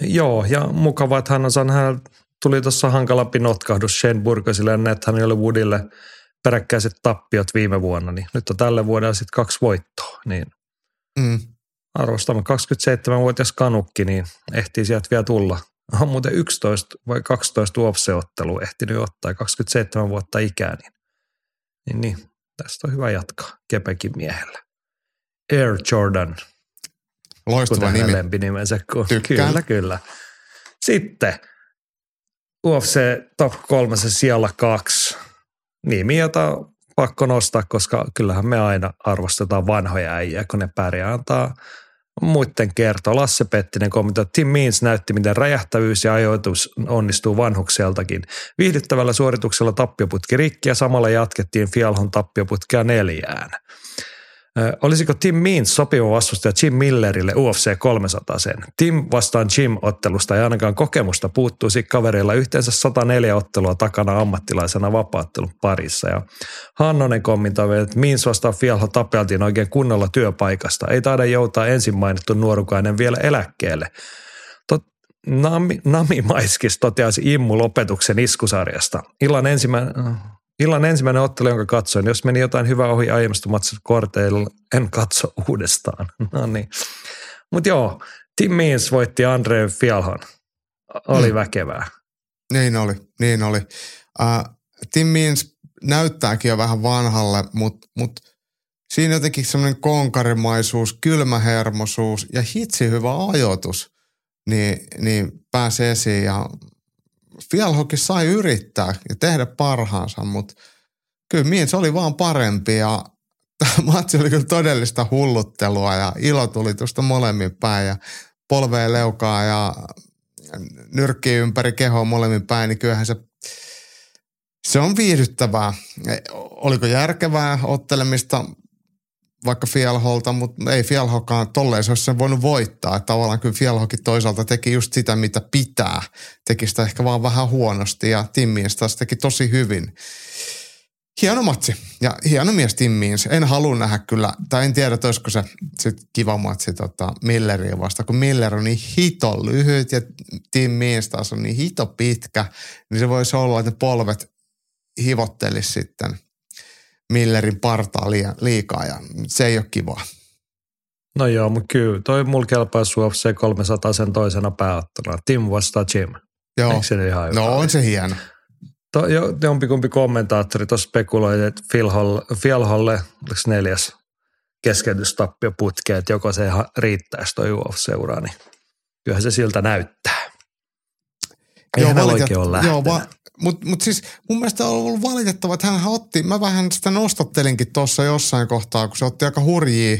Joo, ja mukava, että hän, on, hän tuli tuossa hankalampi notkahdus Shane Burkosille ja hän oli Woodille peräkkäiset tappiot viime vuonna, niin nyt on tälle vuodelle sitten kaksi voittoa, niin mm. arvostamme 27-vuotias kanukki, niin ehtii sieltä vielä tulla. On muuten 11 vai 12 UFC-ottelua ehtinyt ottaa 27 vuotta ikää, niin, niin, niin tästä on hyvä jatkaa Kepekin miehellä. Air Jordan. Loistava nimi. lempinimensä. Tykkään. Kyllä, kyllä. Sitten UFC Top 3 sijalla kaksi. Nimi, jota pakko nostaa, koska kyllähän me aina arvostetaan vanhoja äijä, kun ne pärjää antaa muiden kertoa. Lasse Pettinen kommentoi, Tim Means näytti, miten räjähtävyys ja ajoitus onnistuu vanhukseltakin. Viihdyttävällä suorituksella tappioputki rikki ja samalla jatkettiin Fialhon tappioputkea neljään. Olisiko Tim Means sopiva vastustaja Jim Millerille UFC 300 sen? Tim vastaan Jim-ottelusta ei ainakaan kokemusta puuttuisi kaverilla yhteensä 104 ottelua takana ammattilaisena vapaattelun parissa. Ja Hannonen kommentoi, että Means vastaan Fialho tapeltiin oikein kunnolla työpaikasta. Ei taida joutaa ensin mainittu nuorukainen vielä eläkkeelle. Nami, Nami Maiskis toteasi Immu lopetuksen iskusarjasta. Illan ensimmäinen Illan ensimmäinen ottelu, jonka katsoin, jos meni jotain hyvää ohi aiemmasta matsista korteilla, en katso uudestaan. No niin. Mutta joo, Tim Means voitti Andre Fialhon. Oli mm. väkevää. Niin oli, niin oli. Uh, Tim Means näyttääkin jo vähän vanhalle, mutta mut siinä jotenkin semmoinen konkarimaisuus, kylmähermosuus ja hitsi hyvä ajoitus, niin, niin pääsi esiin ja Fjallhokin sai yrittää ja tehdä parhaansa, mutta kyllä Means oli vaan parempi ja tämä matsi oli kyllä todellista hulluttelua ja ilo tuli tuosta molemmin päin ja polveen leukaa ja nyrkkiä ympäri kehoa molemmin päin, niin kyllähän se, se on viihdyttävää. Oliko järkevää ottelemista vaikka Fialholta, mutta ei Fialhokaan tolleen se olisi sen voinut voittaa. Että tavallaan kyllä Fialhokin toisaalta teki just sitä, mitä pitää. Teki sitä ehkä vaan vähän huonosti ja Timmiin taas teki tosi hyvin. Hieno matsi ja hieno mies Timmiin. En halua nähdä kyllä, tai en tiedä, olisiko se sit kiva matsi tota Milleriä vasta, kun Miller on niin hito lyhyt ja Timmiin taas on niin hito pitkä, niin se voisi olla, että ne polvet hivottelisi sitten Millerin partaa liikaa ja se ei ole kiva. No joo, mutta kyllä toi mulla kelpaa UFC 300 sen toisena pääottuna. Tim vastaa Jim. Joo. Eikö se ihan no on se hieno. To, jo, jompikumpi kommentaattori tuossa spekuloi, että Phil, Hall, Phil Holle, oliko neljäs keskeytystappio putkeen, että joko se riittäisi toi UFC-ura, niin kyllähän se siltä näyttää. Ei joo, valitet, oikein ole Joo, va, mutta mut siis mun mielestä on ollut valitettava, että hän otti, mä vähän sitä nostattelinkin tuossa jossain kohtaa, kun se otti aika hurjia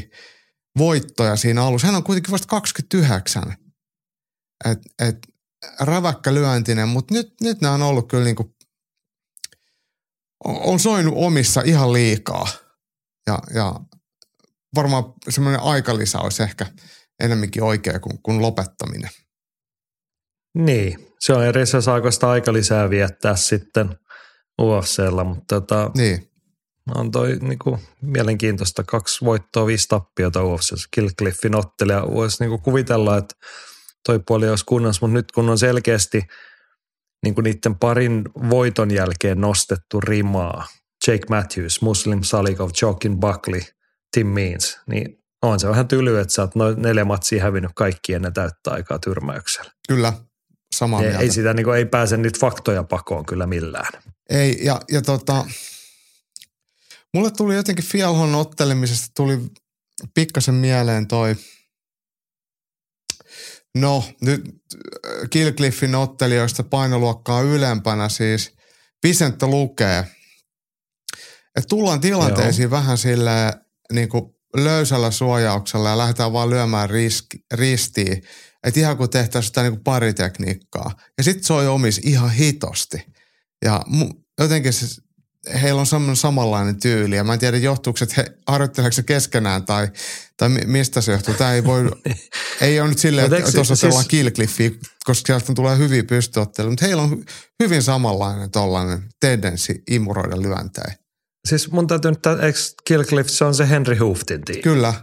voittoja siinä alussa. Hän on kuitenkin vasta 29. Et, et, räväkkä lyöntinen, mutta nyt, nyt nämä on ollut kyllä niinku on soinut omissa ihan liikaa. Ja, ja varmaan semmoinen aikalisä olisi ehkä enemmänkin oikea kuin, kuin lopettaminen. Niin, se on eri, se saako sitä aikalisää viettää sitten UFCllä, mutta tota, niin. on toi niinku mielenkiintoista. Kaksi voittoa, viisi tappiota UFCssä. Killcliffin ottelija voisi niinku kuvitella, että toi puoli olisi kunnossa, mutta nyt kun on selkeästi – niin kuin niiden parin voiton jälkeen nostettu rimaa, Jake Matthews, Muslim Salikov, Jokin Buckley, Tim Means, niin on se vähän tyly, että sä oot noin neljä matsia hävinnyt kaikki ennen täyttä aikaa tyrmäyksellä. Kyllä, samaa mieltä. Ei sitä niin kuin, ei pääse nyt faktoja pakoon kyllä millään. Ei, ja, ja tota, mulle tuli jotenkin Fialhon ottelemisesta tuli pikkasen mieleen toi – No, nyt äh, Killcliffin ottelijoista painoluokkaa ylempänä siis Vicente lukee, että tullaan tilanteisiin Joo. vähän sille niin kuin löysällä suojauksella ja lähdetään vaan lyömään riski, ristiin. Että ihan kuin tehtäisiin sitä niin kuin paritekniikkaa. Ja sitten soi omis ihan hitosti. Ja jotenkin se, heillä on semmoinen samanlainen tyyli. Ja mä en tiedä, johtuuko, että he harjoitteleeko se keskenään tai, tai mistä se johtuu. Tämä ei voi, ei ole nyt silleen, että tuossa siis... killcliffiä, koska sieltä tulee hyviä pystyotteluja. Mutta heillä on hyvin samanlainen tollainen tendenssi imuroida lyöntejä. Siis mun täytyy nyt, eikö Killcliff, se on se Henry Hooftin tiimi? Kyllä.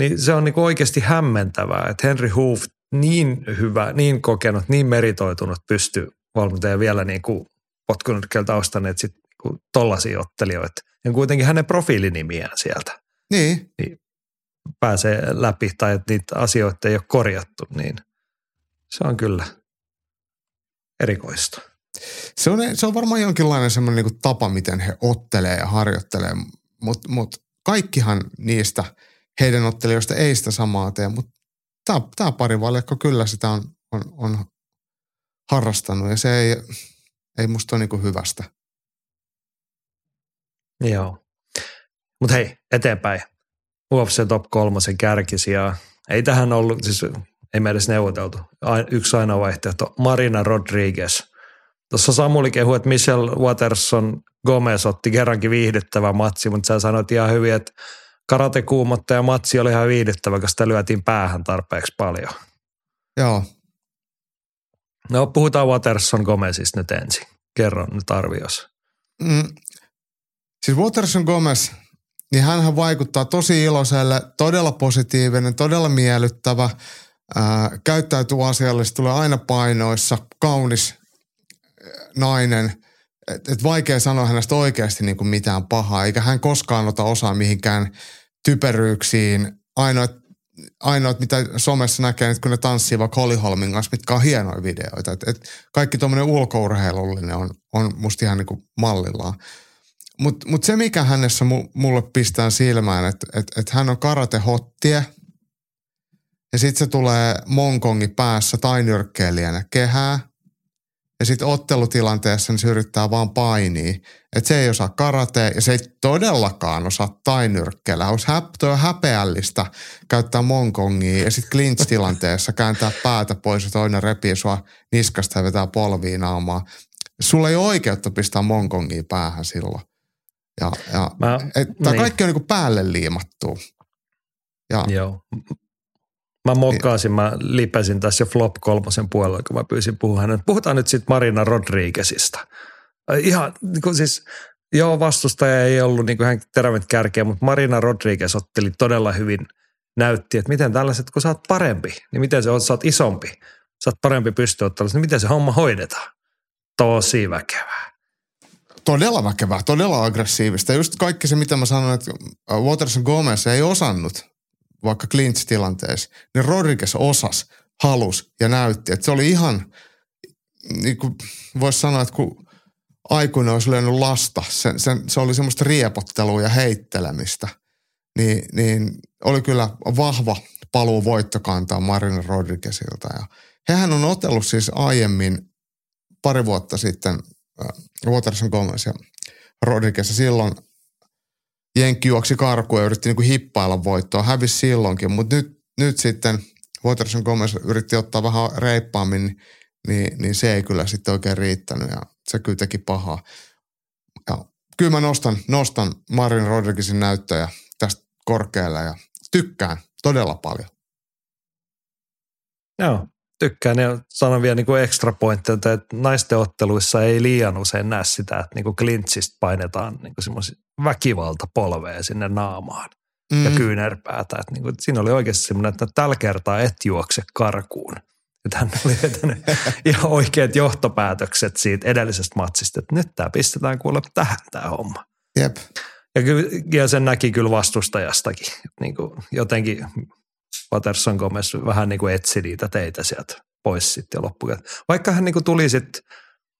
Niin se on niinku oikeasti hämmentävää, että Henry Hooft niin hyvä, niin kokenut, niin meritoitunut pystyy valmentaja vielä niin kuin potkunut taustanneet sit kuin tollaisia ottelijoita. Ja kuitenkin hänen profiilinimiään sieltä. Niin. niin pääsee läpi tai että niitä asioita ei ole korjattu, niin se on kyllä erikoista. Se on, se on varmaan jonkinlainen semmoinen niin tapa, miten he ottelee ja harjoittelee, mutta mut kaikkihan niistä heidän ottelijoista ei sitä samaa tee, mutta tämä, tämä parivaljakko kyllä sitä on, on, on harrastanut ja se ei, ei musta ole niin hyvästä. Joo. Mutta hei, eteenpäin. UFC Top 3 kärkisiä. Ei tähän ollut, siis ei me edes neuvoteltu. Yksi aina vaihtoehto. Marina Rodriguez. Tuossa Samuli kehui, että Michelle Waterson Gomez otti kerrankin viihdyttävä matsi, mutta sä sanoit ihan hyvin, että karate ja matsi oli ihan viihdyttävä, koska sitä lyötiin päähän tarpeeksi paljon. Joo. No puhutaan Waterson Gomezista nyt ensin. Kerro nyt arvios. Mm, Siis Waterson Gomez, niin hän vaikuttaa tosi iloiselle, todella positiivinen, todella miellyttävä, ää, käyttäytyy asiallisesti, tulee aina painoissa, kaunis nainen. Et, et vaikea sanoa hänestä oikeasti niin kuin mitään pahaa, eikä hän koskaan ota osaa mihinkään typeryyksiin. Ainoa, ainoat, mitä somessa näkee, että kun ne tanssii vaikka Holly Holmin kanssa, mitkä on hienoja videoita. Et, et kaikki tuommoinen ulkourheilullinen on, on musta ihan niinku mallillaan. Mutta mut se, mikä hänessä mulle pistää silmään, että et, et hän on karate-hottie – ja sitten se tulee Monkongi päässä tai nyrkkeilijänä kehää. Ja sitten ottelutilanteessa niin se yrittää vaan painia. Että se ei osaa karate ja se ei todellakaan osaa tainyrkkeellä. Olisi häp- häpeällistä käyttää Monkongia ja sitten clinch-tilanteessa kääntää päätä pois ja toinen repii sua niskasta ja vetää polviin naamaa. Sulla ei ole oikeutta pistää Monkongia päähän silloin. Ja, ja, Mä, et, niin. kaikki on niinku päälle liimattu. Ja, Joo. Mä mokkaasin, mä lipesin tässä Flop kolmosen puolella, kun mä pyysin puhua hänen. Puhutaan nyt sitten Marina Rodriguezista. Ihan niin kuin siis, joo vastustaja ei ollut niin kuin hän terävät kärkeä, mutta Marina Rodriguez otteli todella hyvin, näytti, että miten tällaiset, kun sä oot parempi, niin miten se on, sä oot isompi, sä oot parempi pystyottelussa, niin miten se homma hoidetaan. Tosi väkevää. Todella väkevää, todella aggressiivista. Just kaikki se, mitä mä sanoin, että Waterson Gomez ei osannut vaikka clinch-tilanteessa, niin Rodriguez osas, halus ja näytti. Että se oli ihan, niin kuin voisi sanoa, että kun aikuinen olisi lyönyt lasta, se, se, se oli semmoista riepottelua ja heittelemistä, niin, niin oli kyllä vahva paluu voittokantaa Marina Rodriguezilta. Ja hehän on otellut siis aiemmin pari vuotta sitten äh, Waterson Gomez ja Rodriguez silloin – Jenkki juoksi karkuun ja yritti niin kuin hippailla voittoa. Hävisi silloinkin, mutta nyt, nyt sitten Waterson Gomez yritti ottaa vähän reippaammin, niin, niin, niin se ei kyllä sitten oikein riittänyt ja se kyllä teki pahaa. Ja kyllä mä nostan, nostan Marin Rodriguezin näyttöjä tästä korkealle ja tykkään todella paljon. Joo, tykkään ja sanon vielä niin ekstra pointteja, että naisten otteluissa ei liian usein näe sitä, että niin kuin clinchistä painetaan niin semmoisia väkivaltapolveja sinne naamaan mm. ja kyynärpäätä. Että niin kuin, siinä oli oikeasti semmoinen, että tällä kertaa et juokse karkuun. Että hän oli vetänyt ihan oikeat johtopäätökset siitä edellisestä matsista, että nyt tämä pistetään kuule tähän tämä homma. Jep. Ja, ja sen näki kyllä vastustajastakin. Niin kuin jotenkin Patterson Gomez vähän niin kuin etsi niitä teitä sieltä pois sitten loppukäteen. Vaikka hän niin kuin tuli sitten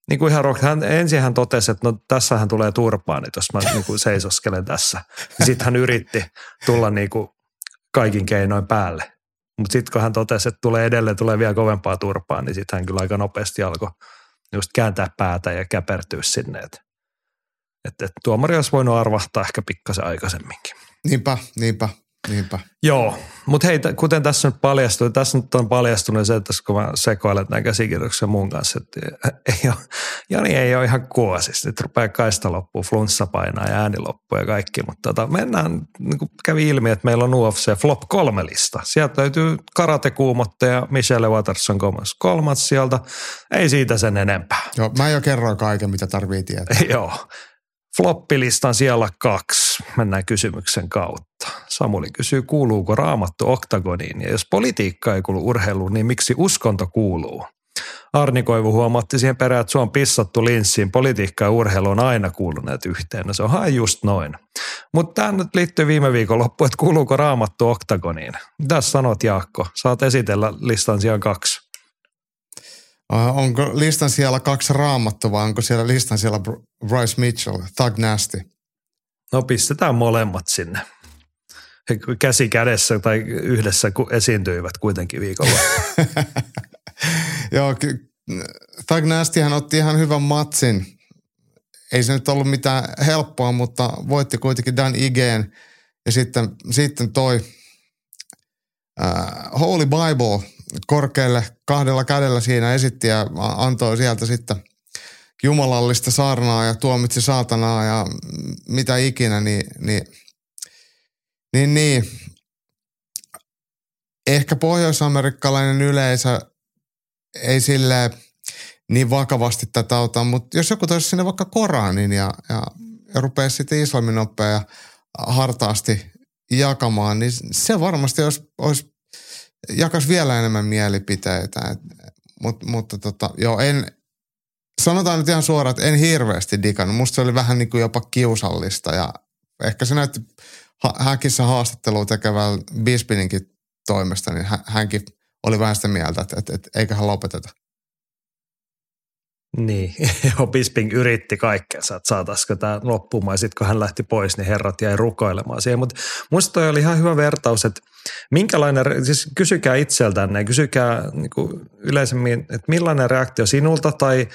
niin kuin ihan rock, hän, ensin hän totesi, että no tässähän tulee turpaani, jos mä niin kuin seisoskelen tässä. Sitten hän yritti tulla niin kuin kaikin keinoin päälle. Mutta sitten kun hän totesi, että tulee edelleen, tulee vielä kovempaa turpaa, niin sitten hän kyllä aika nopeasti alkoi just kääntää päätä ja käpertyä sinne. Että et, et tuomari olisi voinut arvahtaa ehkä pikkasen aikaisemminkin. Niinpä, niinpä. Niinpä. Joo, mutta hei, kuten tässä nyt paljastui, tässä nyt on paljastunut se, että kun mä sekoilen tämän käsikirjoituksen mun kanssa, että ei ole, Jani ei ole ihan kuosista. Nyt rupeaa kaista loppuu, flunssa painaa ja ääni loppuu ja kaikki, mutta tota, mennään, niin kuin kävi ilmi, että meillä on UFC Flop 3 lista. Sieltä löytyy karatekuumottaja Michelle Watterson Gomez kolmas sieltä, ei siitä sen enempää. Joo, mä jo kerroin kaiken, mitä tarvii tietää. Joo, Floppilistan siellä kaksi. Mennään kysymyksen kautta. Samuli kysyy, kuuluuko raamattu oktagoniin? Ja jos politiikka ei kuulu urheiluun, niin miksi uskonto kuuluu? Arni Koivu huomatti siihen perään, että se on pissattu linssiin. Politiikka ja urheilu on aina kuuluneet yhteen. No se onhan just noin. Mutta tämä nyt liittyy viime viikon loppuun, että kuuluuko raamattu oktagoniin. Mitä sanot Jaakko? Saat esitellä listan siellä kaksi. Onko listan siellä kaksi raamattu vai onko siellä listan siellä Bryce Mitchell, Thug Nasty? No pistetään molemmat sinne. He käsi kädessä tai yhdessä esiintyivät kuitenkin viikolla. Joo, Thug Nastyhän otti ihan hyvän matsin. Ei se nyt ollut mitään helppoa, mutta voitti kuitenkin Dan Igeen. Ja sitten, sitten toi uh, Holy Bible korkealle kahdella kädellä siinä esitti ja antoi sieltä sitten jumalallista saarnaa ja tuomitsi saatanaa ja mitä ikinä, niin, niin, niin, niin. ehkä pohjoisamerikkalainen yleisö ei sille niin vakavasti tätä ota, mutta jos joku toisi sinne vaikka Koranin ja, ja, ja rupeaa sitten islamin ja hartaasti jakamaan, niin se varmasti olisi, olisi jakas vielä enemmän mielipiteitä. Et, mut, mutta tota, joo, en, sanotaan nyt ihan suoraan, että en hirveästi digannut. Musta se oli vähän niin kuin jopa kiusallista ja ehkä se näytti häkissä haastattelua tekevällä Bispininkin toimesta, niin hänkin oli vähän sitä mieltä, että, että, että eiköhän lopeteta. Niin, joo, Bisping yritti kaikkeensa, että saataisiko tämä loppumaan. Sitten kun hän lähti pois, niin herrat jäi rukoilemaan siihen. Mutta toi oli ihan hyvä vertaus, että minkälainen, siis kysykää itseltänne, kysykää niin yleisemmin, että millainen reaktio sinulta tai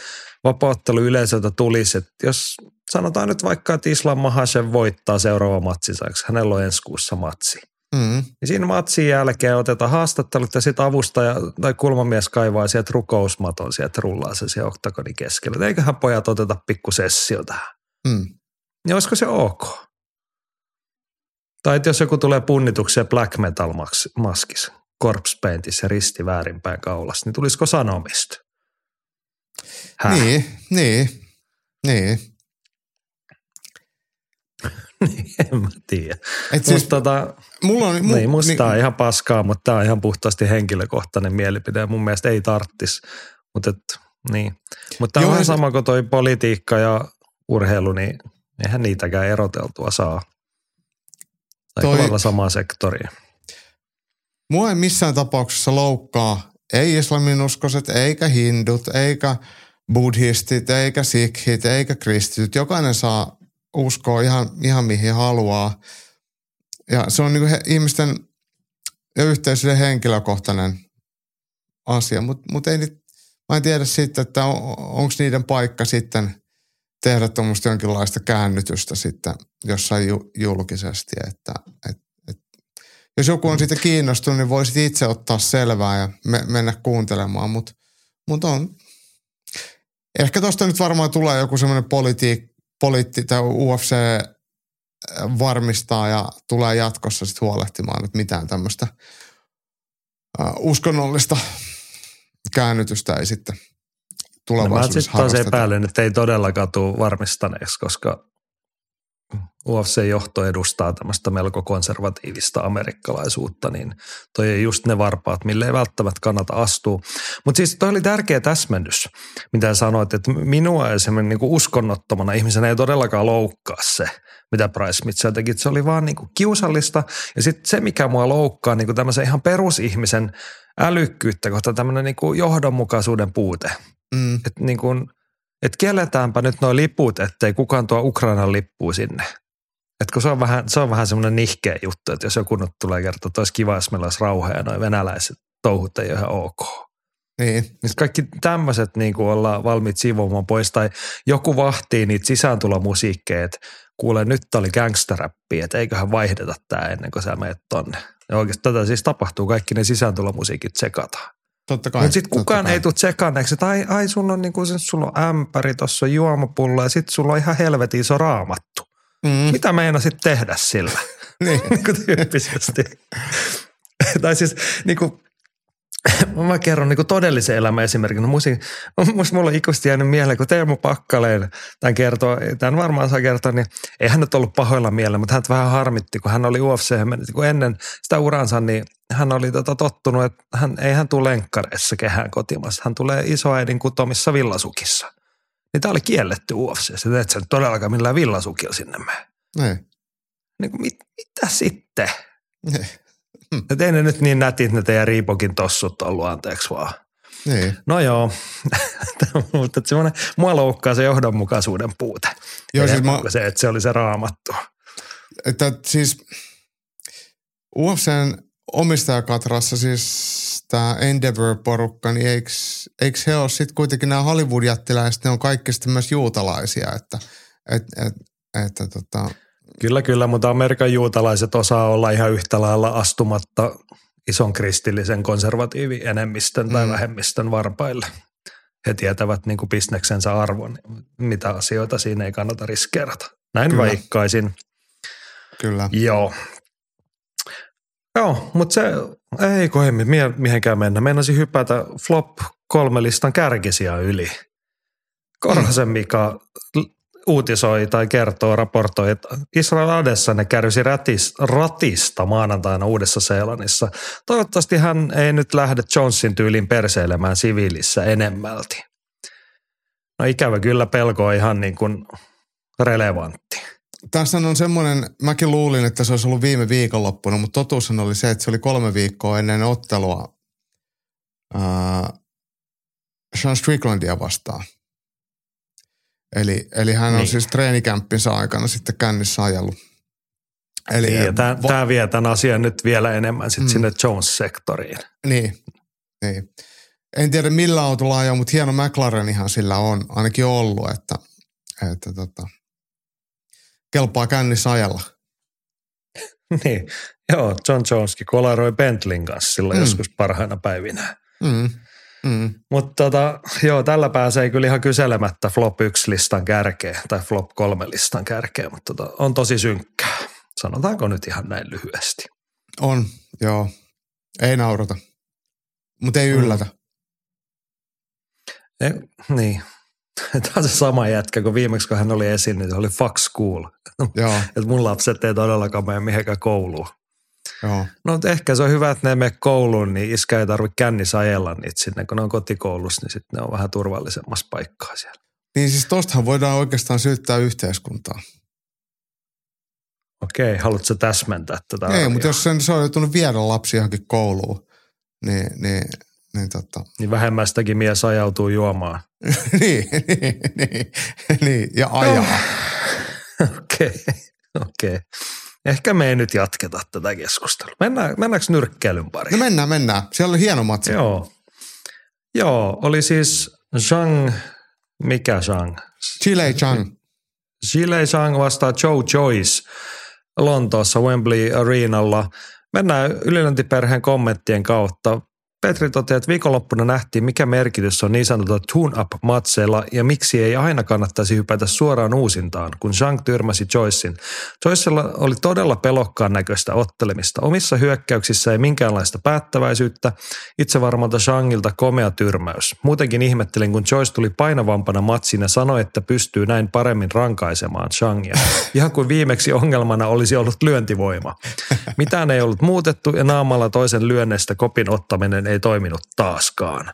vapauttelu yleisöltä tulisi. Että jos sanotaan nyt vaikka, että Islam Mahashev voittaa seuraava matsinsa, hänellä on ensi kuussa matsi – Mm. Ja siinä matsin jälkeen otetaan haastattelut ja sitten avustaja tai kulmamies kaivaa sieltä rukousmaton sieltä rullaa se siellä oktagonin keskellä. Eiköhän pojat oteta pikku sessio tähän. Mm. Niin olisiko se ok? Tai jos joku tulee punnitukseen black metal maskissa, corpse paintissa ja risti väärinpäin kaulassa, niin tulisiko sanomista? Häh? Niin, niin, niin. En mä tiedä. Et siis, tota, mulla on, mu, niin, musta niin, on ihan paskaa, mutta tämä on ihan puhtaasti henkilökohtainen mielipide mun mielestä ei tarttis. Mutta niin. Mut tämä on vähän sama kuin toi politiikka ja urheilu, niin eihän niitäkään eroteltua saa. Tai toi, samaa sektoria. Mua ei missään tapauksessa loukkaa, ei islaminuskoiset, eikä hindut, eikä buddhistit, eikä sikhit, eikä kristityt. Jokainen saa uskoo ihan, ihan mihin haluaa. Ja se on niin he, ihmisten ja yhteisöjen henkilökohtainen asia, mutta mut ei mä en tiedä sitten, että on, onko niiden paikka sitten tehdä tuommoista jonkinlaista käännytystä sitten jossain ju, julkisesti, että et, et, jos joku on siitä kiinnostunut, niin voisit itse ottaa selvää ja me, mennä kuuntelemaan, mutta mut on, ehkä tuosta nyt varmaan tulee joku semmoinen politiik, poliitti tai UFC varmistaa ja tulee jatkossa sitten huolehtimaan, että mitään tämmöistä uskonnollista käännytystä ei sitten tulevaisuudessa no, Mä sitten taas epäilen, että ei todellakaan tule varmistaneeksi, koska UFC-johto edustaa tämmöistä melko konservatiivista amerikkalaisuutta, niin toi ei just ne varpaat, mille ei välttämättä kannata astua. Mutta siis toi oli tärkeä täsmennys, mitä sanoit, että minua esimerkiksi niin uskonnottomana ihmisenä ei todellakaan loukkaa se, mitä Price Mitchell teki. Se oli vaan niin kiusallista ja sitten se, mikä mua loukkaa niin tämmöisen ihan perusihmisen älykkyyttä kohta tämmöinen niin johdonmukaisuuden puute. Mm. Että niin kuin, että kielletäänpä nyt nuo liput, ettei kukaan tuo Ukrainan lippuun sinne. Et kun se on vähän, se on vähän semmoinen nihkeä juttu, että jos joku nyt tulee kertoa, että olisi kiva, jos meillä olisi rauha ja noin venäläiset touhut ei ole ihan ok. Niin. niin kaikki tämmöiset niin kuin ollaan valmiit siivoamaan pois tai joku vahtii niitä sisääntulomusiikkeja, että kuule nyt oli gangsteräppi, että eiköhän vaihdeta tämä ennen kuin sä menet tonne. Ja oikeasti tätä siis tapahtuu, kaikki ne sisääntulomusiikit tsekataan. Totta kai. Mutta sitten kukaan ei tule tsekanneeksi, että ai, ai sulla on, niinku, sulla on ämpäri, tuossa on juomapullo ja sitten sulla on ihan helvetin iso raamattu. Mm. Mitä meinasit tehdä sillä? niin. tyyppisesti. tai siis niin kuin, mä kerron niin todellisen elämän esimerkin. No, musi, musta mulla on ikuisesti jäänyt mieleen, kun Teemu Pakkaleen tämän kertoo, tämän varmaan saa kertoa, niin ei hän nyt ollut pahoilla mielellä, mutta hän vähän harmitti, kun hän oli UFC, kun ennen sitä uransa, niin hän oli tota tottunut, että hän, ei hän tule lenkkareissa kehään kotimassa. Hän tulee isoäidin kutomissa villasukissa. Niin tämä oli kielletty UFC. Se et nyt todellakaan millään villasukilla sinne mene. Niin. Niin kuin, mit, mitä sitten? Niin. Et ei ne nyt niin nätit ne teidän Riipokin tossut ollut, anteeksi vaan. Niin. No joo, mutta semmoinen, mua loukkaa se johdonmukaisuuden puute. Joo, siis mä... se, että se oli se raamattu. Että siis UFCn omistajakatrassa siis tämä Endeavor-porukka, niin eikö, eikö he ole sitten kuitenkin nämä Hollywood-jättiläiset, ne on kaikki sitten myös juutalaisia, että et, et, että tota, Kyllä, kyllä, mutta Amerikan juutalaiset osaa olla ihan yhtä lailla astumatta ison kristillisen konservatiivienemmistön tai mm. vähemmistön varpaille. He tietävät niin kuin bisneksensä arvon, mitä asioita siinä ei kannata riskeerata. Näin kyllä. vaikkaisin. Kyllä. Joo. Joo, mutta se ei kohemmin mihinkään mennä. Meinasin hypätä flop kolme listan kärkisiä yli. Korhosen Mika uutisoi tai kertoo, raportoi, että Israel Adesanya kärsi rätis, ratista maanantaina Uudessa-Seelannissa. Toivottavasti hän ei nyt lähde Jonesin tyylin perseilemään siviilissä enemmälti. No ikävä kyllä pelko on ihan niin kuin relevantti. Tässä on semmoinen, mäkin luulin, että se olisi ollut viime viikonloppuna, mutta totuushan oli se, että se oli kolme viikkoa ennen ottelua ää, Sean Stricklandia vastaan. Eli, eli hän on Niin. siis treenikämppinsä aikana sitten kännissä ajellut. Eli, Niin, ja tämä, va- tämä vie tämän asian nyt vielä enemmän sit Mm. sinne Jones-sektoriin. Niin, niin. En tiedä millä autolla ajaa, mutta hieno McLarenihan sillä on ainakin ollut, että, että tota, kelpaa kännissä ajella. niin, joo, John Joneskin kolaroi Bentleyn kanssa silloin Mm. mm. joskus parhaina päivinä. Mm, mm. Mutta tota, joo, tällä pääsee kyllä ihan kyselemättä flop 1 listan kärkeä tai flop 3 listan kärkeä, mutta tota, on tosi synkkää. Sanotaanko nyt ihan näin lyhyesti. On, joo. Ei naurata. Mutta ei Mm. yllätä. E, niin. Tämä on se sama jätkä, kun viimeksi kun hän oli esiin, niin se oli fuck school. Joo, Että mun lapset ei todellakaan mene mihinkään kouluun. joo. No mutta ehkä se on hyvä, että ne ei mene kouluun, niin iskä ei tarvitse kännissä ajella niitä sinne. Kun ne on kotikoulussa, niin sitten ne on vähän turvallisemmassa paikkaa siellä. Niin siis tostahan voidaan oikeastaan syyttää yhteiskuntaa. Okei, haluatko täsmentää tätä Ei, mutta jos sen, se on joutunut viedä lapsi johonkin kouluun, niin, niin, niin tota, Niin vähemmästäkin mies ajautuu juomaan. niin, niin, niin, niin, ja ajaa. Okei, okei. Ehkä me ei nyt jatketa tätä keskustelua. Mennään, mennäänkö nyrkkeilyn No pariin? mennään, mennään. Siellä oli hieno matsi. Joo. Joo, oli siis Zhang, mikä Zhang? Chile Chang. Chile Zhang vastaa Joe Joyce Lontoossa Wembley Arenalla. Mennään ylilöntiperheen kommenttien kautta. Petri toteaa, että viikonloppuna nähtiin, mikä merkitys on niin sanotulla tune-up-matseilla ja miksi ei aina kannattaisi hypätä suoraan uusintaan, kun Zhang tyrmäsi Joycein. Joycella oli todella pelokkaan näköistä ottelemista. Omissa hyökkäyksissä ei minkäänlaista päättäväisyyttä. Itsevarmalta Zhangilta komea tyrmäys. Muutenkin ihmettelin, kun Joyce tuli painavampana matsiin ja sanoi, että pystyy näin paremmin rankaisemaan Zhangia. Ihan kuin viimeksi ongelmana olisi ollut lyöntivoima. Mitään ei ollut muutettu ja naamalla toisen lyönnestä kopin ottaminen ei toiminut taaskaan.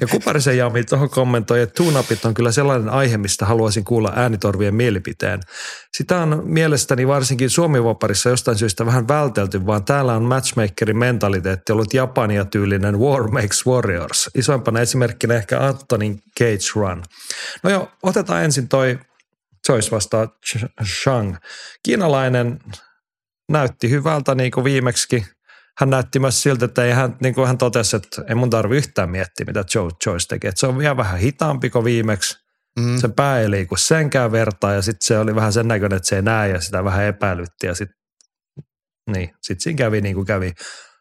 Ja Kuparisen Jami tuohon kommentoi, että tunapit on kyllä sellainen aihe, mistä haluaisin kuulla äänitorvien mielipiteen. Sitä on mielestäni varsinkin Suomi-vaparissa jostain syystä vähän vältelty, vaan täällä on matchmakerin mentaliteetti ollut Japania tyylinen War Makes Warriors. Isoimpana esimerkkinä ehkä Antonin Cage Run. No joo, otetaan ensin toi Joyce vastaa Shang. Kiinalainen näytti hyvältä niin kuin viimeksi. Hän näytti myös siltä, että ei hän, niin kuin hän totesi, että ei mun tarvi yhtään miettiä, mitä Joe Joyce tekee. Että se on vielä vähän hitaampi kuin viimeksi. Mm. Se pää ei liiku senkään vertaa ja sitten se oli vähän sen näköinen, että se ei näe ja sitä vähän epäilytti ja sitten niin, sit siinä kävi niin kuin kävi.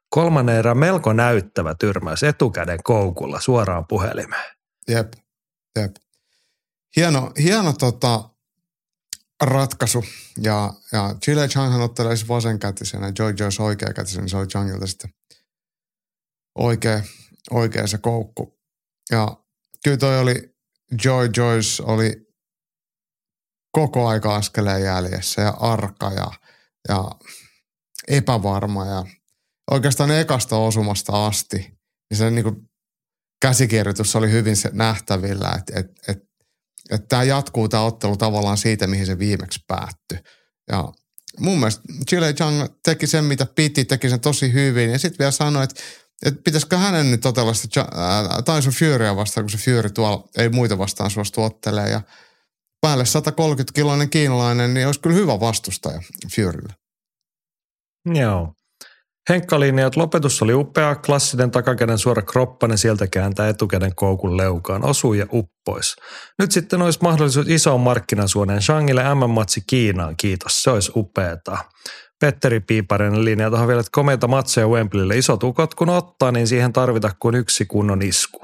Kolmannen erän melko näyttävä tyrmäys etukäden koukulla suoraan puhelimeen. Jep, jep. Hieno, hieno tota, ratkaisu. Ja, ja Chile Changhan ottelee siis vasenkätisenä, Joy Joyce oikeakätisenä, niin se oli Changilta sitten oikea, oikea se koukku. Ja kyllä toi oli, Joy Joyce oli koko aika askeleen jäljessä ja arka ja, ja epävarma ja oikeastaan ekasta osumasta asti. Niin se niin kuin käsikirjoitus oli hyvin se nähtävillä, että et, et, et tämä jatkuu tämä ottelu tavallaan siitä, mihin se viimeksi päättyi. Ja mun mielestä Chile Chang teki sen, mitä piti, teki sen tosi hyvin. Ja sitten vielä sanoi, että, että pitäisikö hänen nyt otella sitä Tyson Furya vastaan, kun se Fury tuolla ei muita vastaan suostu ottelee. Ja päälle 130-kiloinen kiinalainen, niin olisi kyllä hyvä vastustaja Furylle. Joo. Henkka linjaa, että lopetus oli upea, klassinen takakäden suora kroppanen sieltä kääntää etukäden koukun leukaan, osui ja uppois. Nyt sitten olisi mahdollisuus isoon markkinasuoneen Shangille M-matsi Kiinaan, kiitos, se olisi upeeta. Petteri Piiparinen linjaa tuohon vielä, että komeita matseja Wembleylle. Isot ukot kun ottaa, niin siihen tarvita kuin yksi kunnon isku.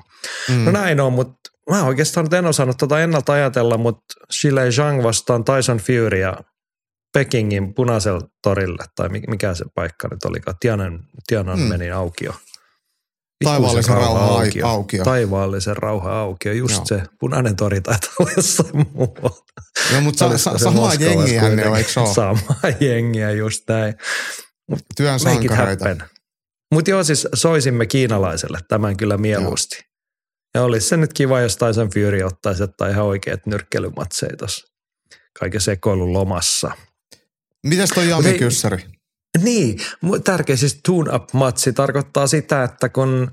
Mm. No näin on, mutta mä oikeastaan en osannut tota ennalta ajatella, mutta Shile Zhang vastaan Tyson Fury ja Pekingin punaisella torille, tai mi- mikä se paikka nyt olikaan, Tianan, Tianan Mm. meni aukio. Taivaallisen rauhan aukio. aukio. Taivaallisen rauhan aukio, just Joo. Joo. se punainen tori taitaa olla jossain muualla. No, mutta sa, samaa jengiä ne on, eikö se ole? Samaa jengiä, just näin. Työn Make it sankareita. Mutta joo, siis soisimme kiinalaiselle tämän kyllä mieluusti. Ja olisi se nyt kiva, jos Tyson Fury ottaisi ottaa ihan oikeat nyrkkeilymatseja tuossa kaiken sekoilun lomassa. Mitäs toi Jami Kyssäri? Niin, tärkeä siis tune-up-matsi tarkoittaa sitä, että kun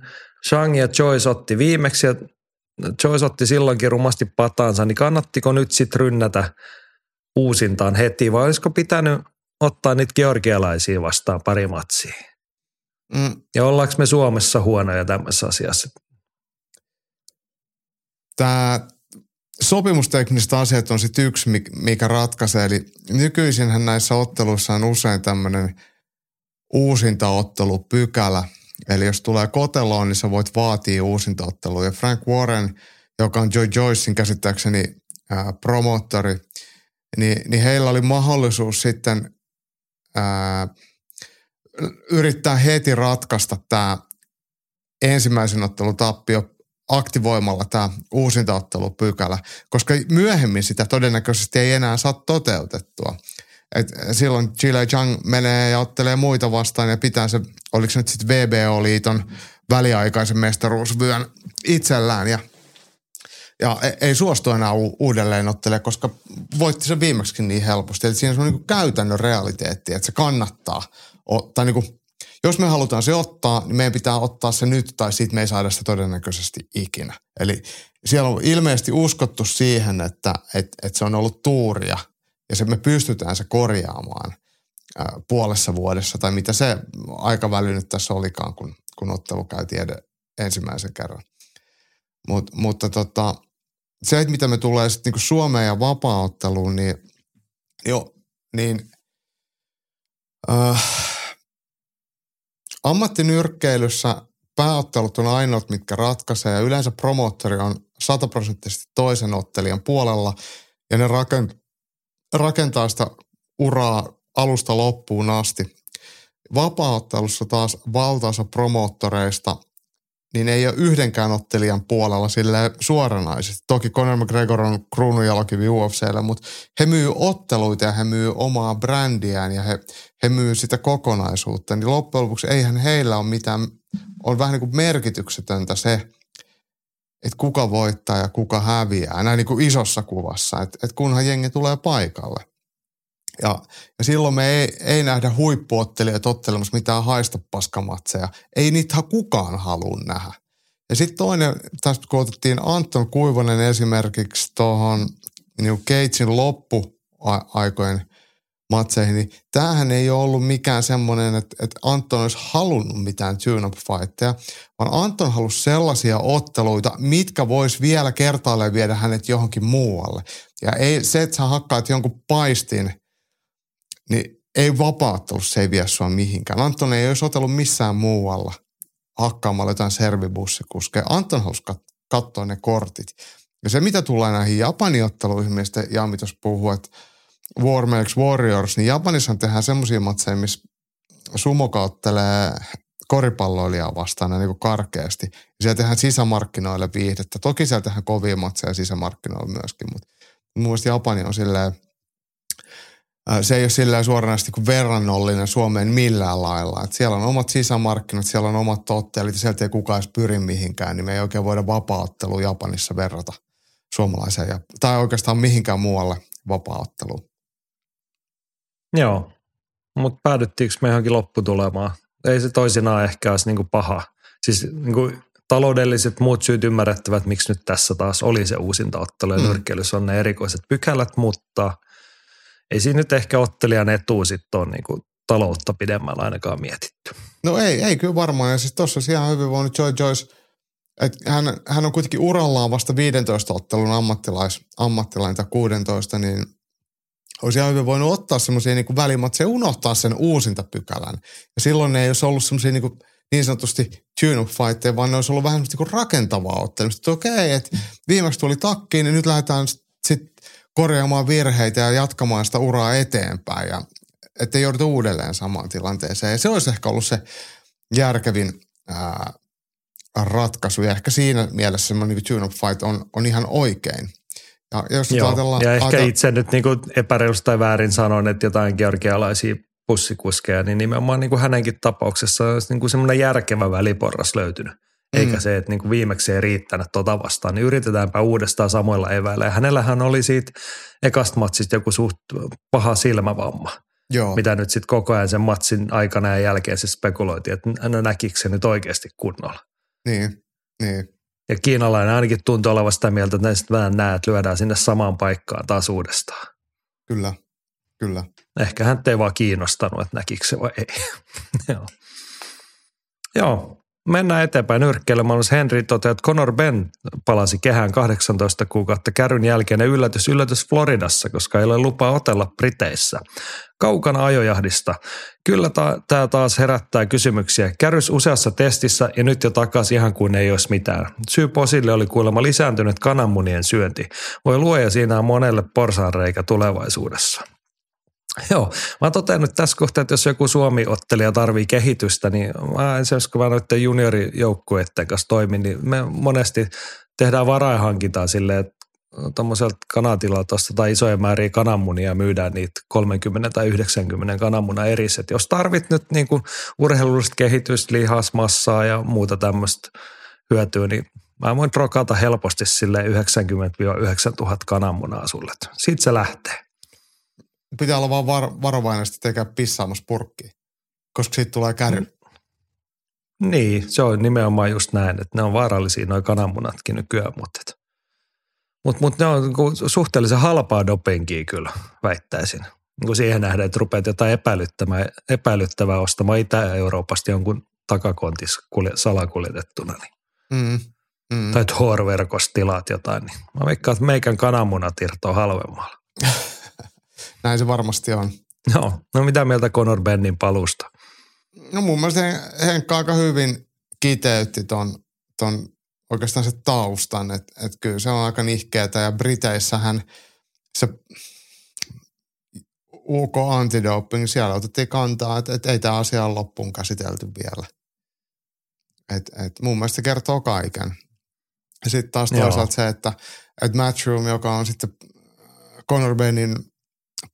Shang ja Joyce otti viimeksi ja Joyce otti silloinkin rumasti patansa, niin kannattiko nyt sitten rynnätä uusintaan heti vai olisiko pitänyt ottaa niitä georgialaisia vastaan pari matsia? Mm, Ja ollaanko me Suomessa huonoja tämmöisessä asiassa? Tämä sopimustekniset asiat on sitten yksi, mik- mikä ratkaisee. Eli nykyisinhän näissä otteluissa on usein tämmöinen uusintaottelupykälä. Eli jos tulee koteloon, niin sä voit vaatia uusintaottelua. Ja Frank Warren, joka on Joy Joycein käsittääkseni ää, promottori, niin, niin heillä oli mahdollisuus sitten ää, yrittää heti ratkaista tämä ensimmäisen ottelun tappio aktivoimalla tämä uusintaottelupykälä, koska myöhemmin sitä todennäköisesti ei enää saa toteutettua. Et silloin Chile Chang menee ja ottelee muita vastaan ja pitää se, oliko se nyt sitten VBO-liiton väliaikaisen mestaruusvyön itsellään ja ja e- ei suostu enää uudelleen ottele, koska voitti se viimeksi niin helposti. Eli siinä on niin käytännön realiteetti, että se kannattaa. Tai niin jos me halutaan se ottaa, niin meidän pitää ottaa se nyt tai siitä me ei saada sitä todennäköisesti ikinä. Eli siellä on ilmeisesti uskottu siihen, että, että, että se on ollut tuuria ja se me pystytään se korjaamaan ää, puolessa vuodessa tai mitä se aikaväli nyt tässä olikaan, kun, kun ottelu käytiin ensimmäisen kerran. Mut, mutta tota, se, että mitä me tulee sitten niinku Suomeen ja vapaaotteluun, niin, jo, niin äh, ammattinyrkkeilyssä pääottelut on ainoat, mitkä ratkaisee ja yleensä promoottori on sataprosenttisesti toisen ottelijan puolella ja ne rakent, rakentaa sitä uraa alusta loppuun asti. Vapaaottelussa taas valtaosa promoottoreista niin ei ole yhdenkään ottelijan puolella sille suoranaisesti. Toki Conor McGregor on kruununjalokivi UFCllä, mutta he myy otteluita ja he myy omaa brändiään ja he, he myy sitä kokonaisuutta. Niin loppujen lopuksi eihän heillä ole mitään, on vähän niin kuin merkityksetöntä se, että kuka voittaa ja kuka häviää, näin niin kuin isossa kuvassa, että, että kunhan jengi tulee paikalle. Ja, ja silloin me ei, ei nähdä huippuottelijoita ottelemassa mitään haista paskamatseja. Ei niitä kukaan halua nähdä. Ja sitten toinen, tästä kun otettiin Anton Kuivonen esimerkiksi tuohon niin Keitsin loppuaikojen matseihin, niin tämähän ei ole ollut mikään semmoinen, että, että Anton olisi halunnut mitään tune-up fightteja, vaan Anton halusi sellaisia otteluita, mitkä vois vielä kertaalleen viedä hänet johonkin muualle. Ja ei, se, että sä hakkaat jonkun paistin – niin ei vapauttelussa se ei vie sua mihinkään. Anton ei olisi otellut missään muualla hakkaamalla jotain servibussikuskeja. Anton halusi kat- katsoa ne kortit. Ja se, mitä tulee näihin Japanin otteluihin, mistä Jami tuossa puhuu, että War Makes Warriors, niin Japanissa tehdään semmoisia matseja, missä sumoka ottelee koripalloilijaa vastaan niin kuin karkeasti. Ja siellä tehdään sisämarkkinoille viihdettä. Toki siellä tehdään kovia matseja sisämarkkinoilla myöskin, mutta mun mielestä Japani on silleen, se ei ole sillä suoranaisesti kuin verrannollinen Suomeen millään lailla. Et siellä on omat sisämarkkinat, siellä on omat tottelit ja sieltä ei kukaan edes pyri mihinkään, niin me ei oikein voida vapaaottelua Japanissa verrata suomalaiseen ja, tai oikeastaan mihinkään muualle vapaaotteluun. Joo, mutta päädyttiinkö me johonkin lopputulemaan? Ei se toisinaan ehkä olisi niinku paha. Siis niinku taloudelliset muut syyt ymmärrettävät, miksi nyt tässä taas oli se uusinta ottelu ja Mm. nyrkkeilyssä on ne erikoiset pykälät, mutta ei siinä nyt ehkä ottelijan etu sitten ole niinku taloutta pidemmällä ainakaan mietitty. No ei, ei kyllä varmaan. Ja siis tuossa ihan hyvin voinut Joy Joyce, että hän, hän on kuitenkin urallaan vasta 15 ottelun ammattilais, ammattilainen tai 16, niin olisi ihan hyvin voinut ottaa semmoisia niin välimatseja ja unohtaa sen uusinta pykälän. Ja silloin ne ei olisi ollut semmoisia niin, niin sanotusti tune-up fightteja, vaan ne olisi ollut vähän semmoista niin rakentavaa ottelusta. Että okei, että viimeksi tuli takkiin, niin nyt lähdetään sitten korjaamaan virheitä ja jatkamaan sitä uraa eteenpäin. Ja ettei jouduta uudelleen samaan tilanteeseen. Ja se olisi ehkä ollut se järkevin ää, ratkaisu. Ja ehkä siinä mielessä semmoinen niin tune-up fight on, on ihan oikein. Ja, jos Joo, ajatellaan, ja ehkä itse nyt niinku epäreilusti tai väärin sanon, että jotain georgialaisia pussikuskeja, niin nimenomaan niinku hänenkin tapauksessa olisi niinku semmoinen järkevä väliporras löytynyt. Eikä Mm. se, että niinku viimeksi ei riittänyt tota vastaan, niin yritetäänpä uudestaan samoilla eväillä. Ja hänellähän oli siitä ekasta matsista joku suht paha silmävamma. Joo. mitä nyt sitten koko ajan sen matsin aikana ja jälkeen se spekuloitiin, että no näkikö se nyt oikeasti kunnolla. Niin, niin. Ja kiinalainen ainakin tuntuu olevan sitä mieltä, että näistä vähän näet, lyödään sinne samaan paikkaan taas uudestaan. Kyllä, kyllä. Ehkä hän ei vaan kiinnostanut, että näkikö se vai ei. Joo. Joo, mennään eteenpäin nyrkkeilemään. Henry toteaa, että Conor Ben palasi kehään 18 kuukautta kärryn jälkeen ja yllätys, yllätys Floridassa, koska ei ole lupaa otella Briteissä. Kaukana ajojahdista. Kyllä ta- tämä taas herättää kysymyksiä. Kärrys useassa testissä ja nyt jo takaisin ihan kuin ei olisi mitään. Syy posille oli kuulemma lisääntynyt kananmunien syönti. Voi luoja siinä on monelle porsaanreikä tulevaisuudessa. Joo, mä totean nyt tässä kohtaa, että jos joku Suomi-ottelija tarvii kehitystä, niin mä esimerkiksi kun mä noiden juniorijoukkueiden kanssa toimin, niin me monesti tehdään varainhankintaa silleen, että tuommoiselta kanatilalta tai isoja määriä kananmunia myydään niitä 30 tai 90 kananmuna erissä. Et jos tarvit nyt niin kuin urheilullista kehitystä, lihasmassaa ja muuta tämmöistä hyötyä, niin mä voin rokata helposti sille 90-9000 kananmunaa sulle. Siitä se lähtee pitää olla vaan var, varovainen sitten tekee pissaamassa purkkiin, koska siitä tulee käry. Mm. Niin, se on nimenomaan just näin, että ne on vaarallisia noin kananmunatkin nykyään, mutta et, mut, mut ne on niinku suhteellisen halpaa dopingia kyllä, väittäisin. Niin kuin siihen nähdään, että rupeat jotain epäilyttävää, epäilyttävää ostamaan Itä-Euroopasta jonkun takakontis salakuljetettuna. Niin. Mm, mm. Tai Tor-verkosta tilaat jotain. Niin. Mä veikkaan, että meikän kananmunat irtoaa halvemmalla. Näin se varmasti on. Joo, no mitä mieltä Conor Bennin palusta? No mun mielestä Henkka aika hyvin kiteytti ton, ton oikeastaan se taustan, että et kyllä se on aika nihkeetä ja Briteissähän se UK antidoping, siellä otettiin kantaa, että, että ei tämä asia ole loppuun käsitelty vielä. Et, et mun mielestä se kertoo kaiken. Ja sitten taas toisaalta se, että, että Matchroom, joka on sitten Conor Bennin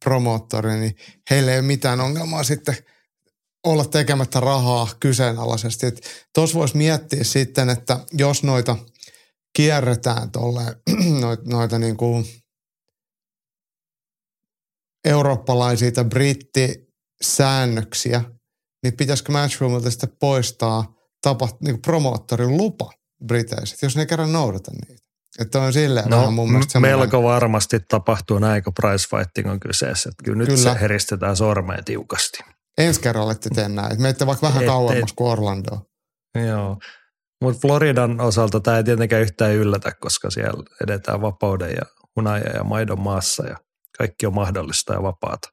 promoottori, niin heillä ei ole mitään ongelmaa sitten olla tekemättä rahaa kyseenalaisesti. Tuossa voisi miettiä sitten, että jos noita kierretään tuolle, noita, noita niin kuin eurooppalaisia tai brittisäännöksiä, niin pitäisikö Matchroomilta sitten poistaa tapa, niin kuin promoottorin lupa Briteissä, jos ne kerran noudata niitä. Että on silleen no, vähän mun mielestä semmoinen... melko varmasti tapahtuu näin, kun price fighting on kyseessä. Että kyllä nyt kyllä. se heristetään sormeen tiukasti. Ensi kerralla ette tee näin. Menette vaikka vähän kauemmas kuin Orlando. Joo. Mutta Floridan osalta tämä ei tietenkään yhtään yllätä, koska siellä edetään vapauden ja hunaja ja maidon maassa ja kaikki on mahdollista ja vapaata.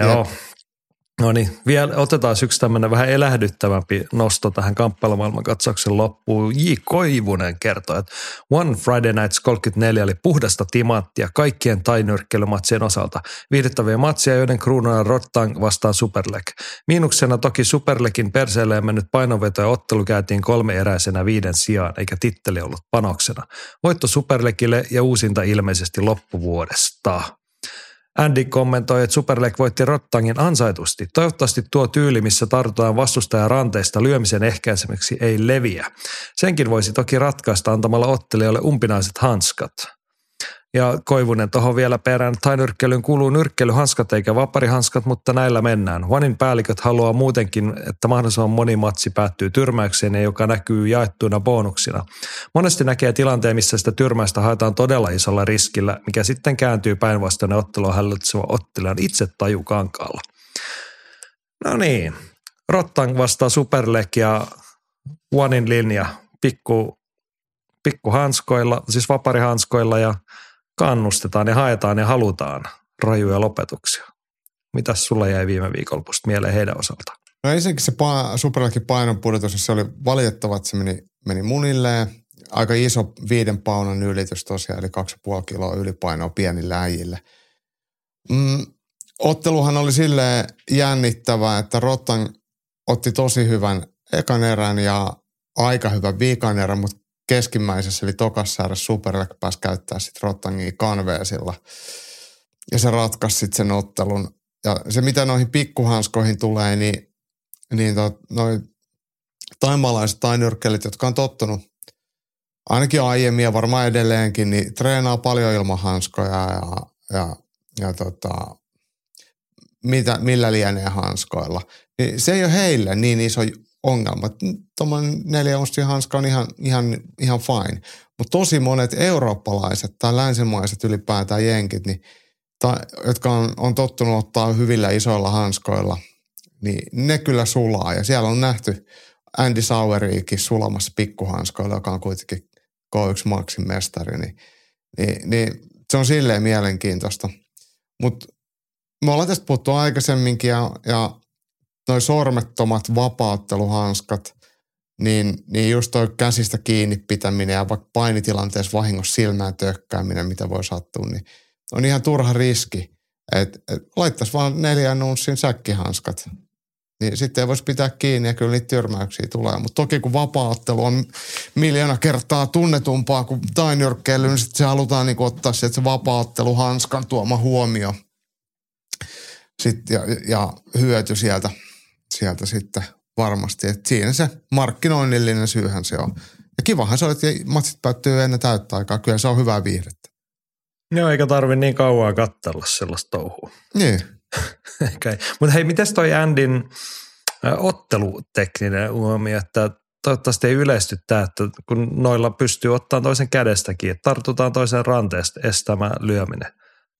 Joo, Jep. No niin, vielä otetaan yksi tämmöinen vähän elähdyttävämpi nosto tähän kamppailumaailman katsauksen loppuun. J. Koivunen kertoo, että One Friday Nights 34 oli puhdasta timanttia kaikkien tainyrkkeilymatsien osalta. Viihdyttäviä matsia, joiden kruununa Rottang vastaan Superleg. Miinuksena toki Superlegin perseelle mennyt painoveto ja ottelu käytiin kolme eräisenä viiden sijaan, eikä titteli ollut panoksena. Voitto Superlegille ja uusinta ilmeisesti loppuvuodesta. Andy kommentoi, että Superleg voitti Rottangin ansaitusti. Toivottavasti tuo tyyli, missä tartutaan vastustajan ranteista lyömisen ehkäisemiseksi, ei leviä. Senkin voisi toki ratkaista antamalla ottelijoille umpinaiset hanskat. Ja Koivunen tuohon vielä perään, että tainyrkkelyyn kuuluu nyrkkelyhanskat eikä vaparihanskat, mutta näillä mennään. Vanin päälliköt haluaa muutenkin, että mahdollisimman moni matsi päättyy tyrmäykseen, joka näkyy jaettuina bonuksina. Monesti näkee tilanteen, missä sitä tyrmäystä haetaan todella isolla riskillä, mikä sitten kääntyy päinvastoin ottelua hallitseva ottelijan itse tajukankaalla. No niin, Rottang vastaa Superlek ja Onein linja pikku, pikku hanskoilla, siis vaparihanskoilla ja kannustetaan ja haetaan ja halutaan rajuja lopetuksia. Mitäs sulla jäi viime viikonlopusta mieleen heidän osalta? No ensinnäkin se pa- superlakin painonpudotus, se oli valitettava, että se meni, meni munilleen. Aika iso viiden paunan ylitys tosiaan, eli 2,5 kiloa ylipainoa pienille äijille. Mm, otteluhan oli silleen jännittävä, että Rottan otti tosi hyvän ekan erän ja aika hyvän viikan erän, mutta keskimmäisessä eli tokassa eräs Superleg pääsi käyttää sitten Rottangia kanveesilla. Ja se ratkaisi sitten sen ottelun. Ja se mitä noihin pikkuhanskoihin tulee, niin, niin to, noin taimalaiset tainyrkkelit, jotka on tottunut ainakin aiemmin ja varmaan edelleenkin, niin treenaa paljon ilman hanskoja ja, ja, ja tota, mitä, millä lienee hanskoilla. Niin se ei ole heille niin iso ongelma. Tuommoinen neljä hanska on ihan, ihan, ihan fine. Mutta tosi monet eurooppalaiset tai länsimaiset ylipäätään jenkit, niin, tai, jotka on, on tottunut ottaa hyvillä isoilla hanskoilla, niin ne kyllä sulaa. Ja siellä on nähty Andy Saueriikin sulamassa pikkuhanskoilla, joka on kuitenkin K1 Maxin mestari, niin, niin, niin se on silleen mielenkiintoista. Mutta me ollaan tästä puhuttu aikaisemminkin ja, ja noi sormettomat vapautteluhanskat, niin, niin just toi käsistä kiinni pitäminen ja vaikka painitilanteessa vahingossa silmään tökkääminen, mitä voi sattua, niin on ihan turha riski. Että et laittaisi vaan neljän unssin säkkihanskat. Niin sitten ei voisi pitää kiinni ja kyllä niitä tyrmäyksiä tulee. Mutta toki kun vapaattelu on miljoona kertaa tunnetumpaa kuin tainyrkkeily, niin sitten se halutaan niin ottaa että se vapaattelu hanskan tuoma huomio sit ja, ja hyöty sieltä, sieltä sitten varmasti. Et siinä se markkinoinnillinen syyhän se on. Ja kivahan se on, että matsit päättyy ennen täyttä aikaa. Kyllä se on hyvää viihdettä. Joo, eikä tarvi niin kauan katsella sellaista touhua. Niin. okay. Mutta hei, miten toi Andin ottelutekninen huomio, että toivottavasti ei yleisty tämä, että kun noilla pystyy ottaa toisen kädestäkin, että tartutaan toisen ranteesta estämään lyöminen.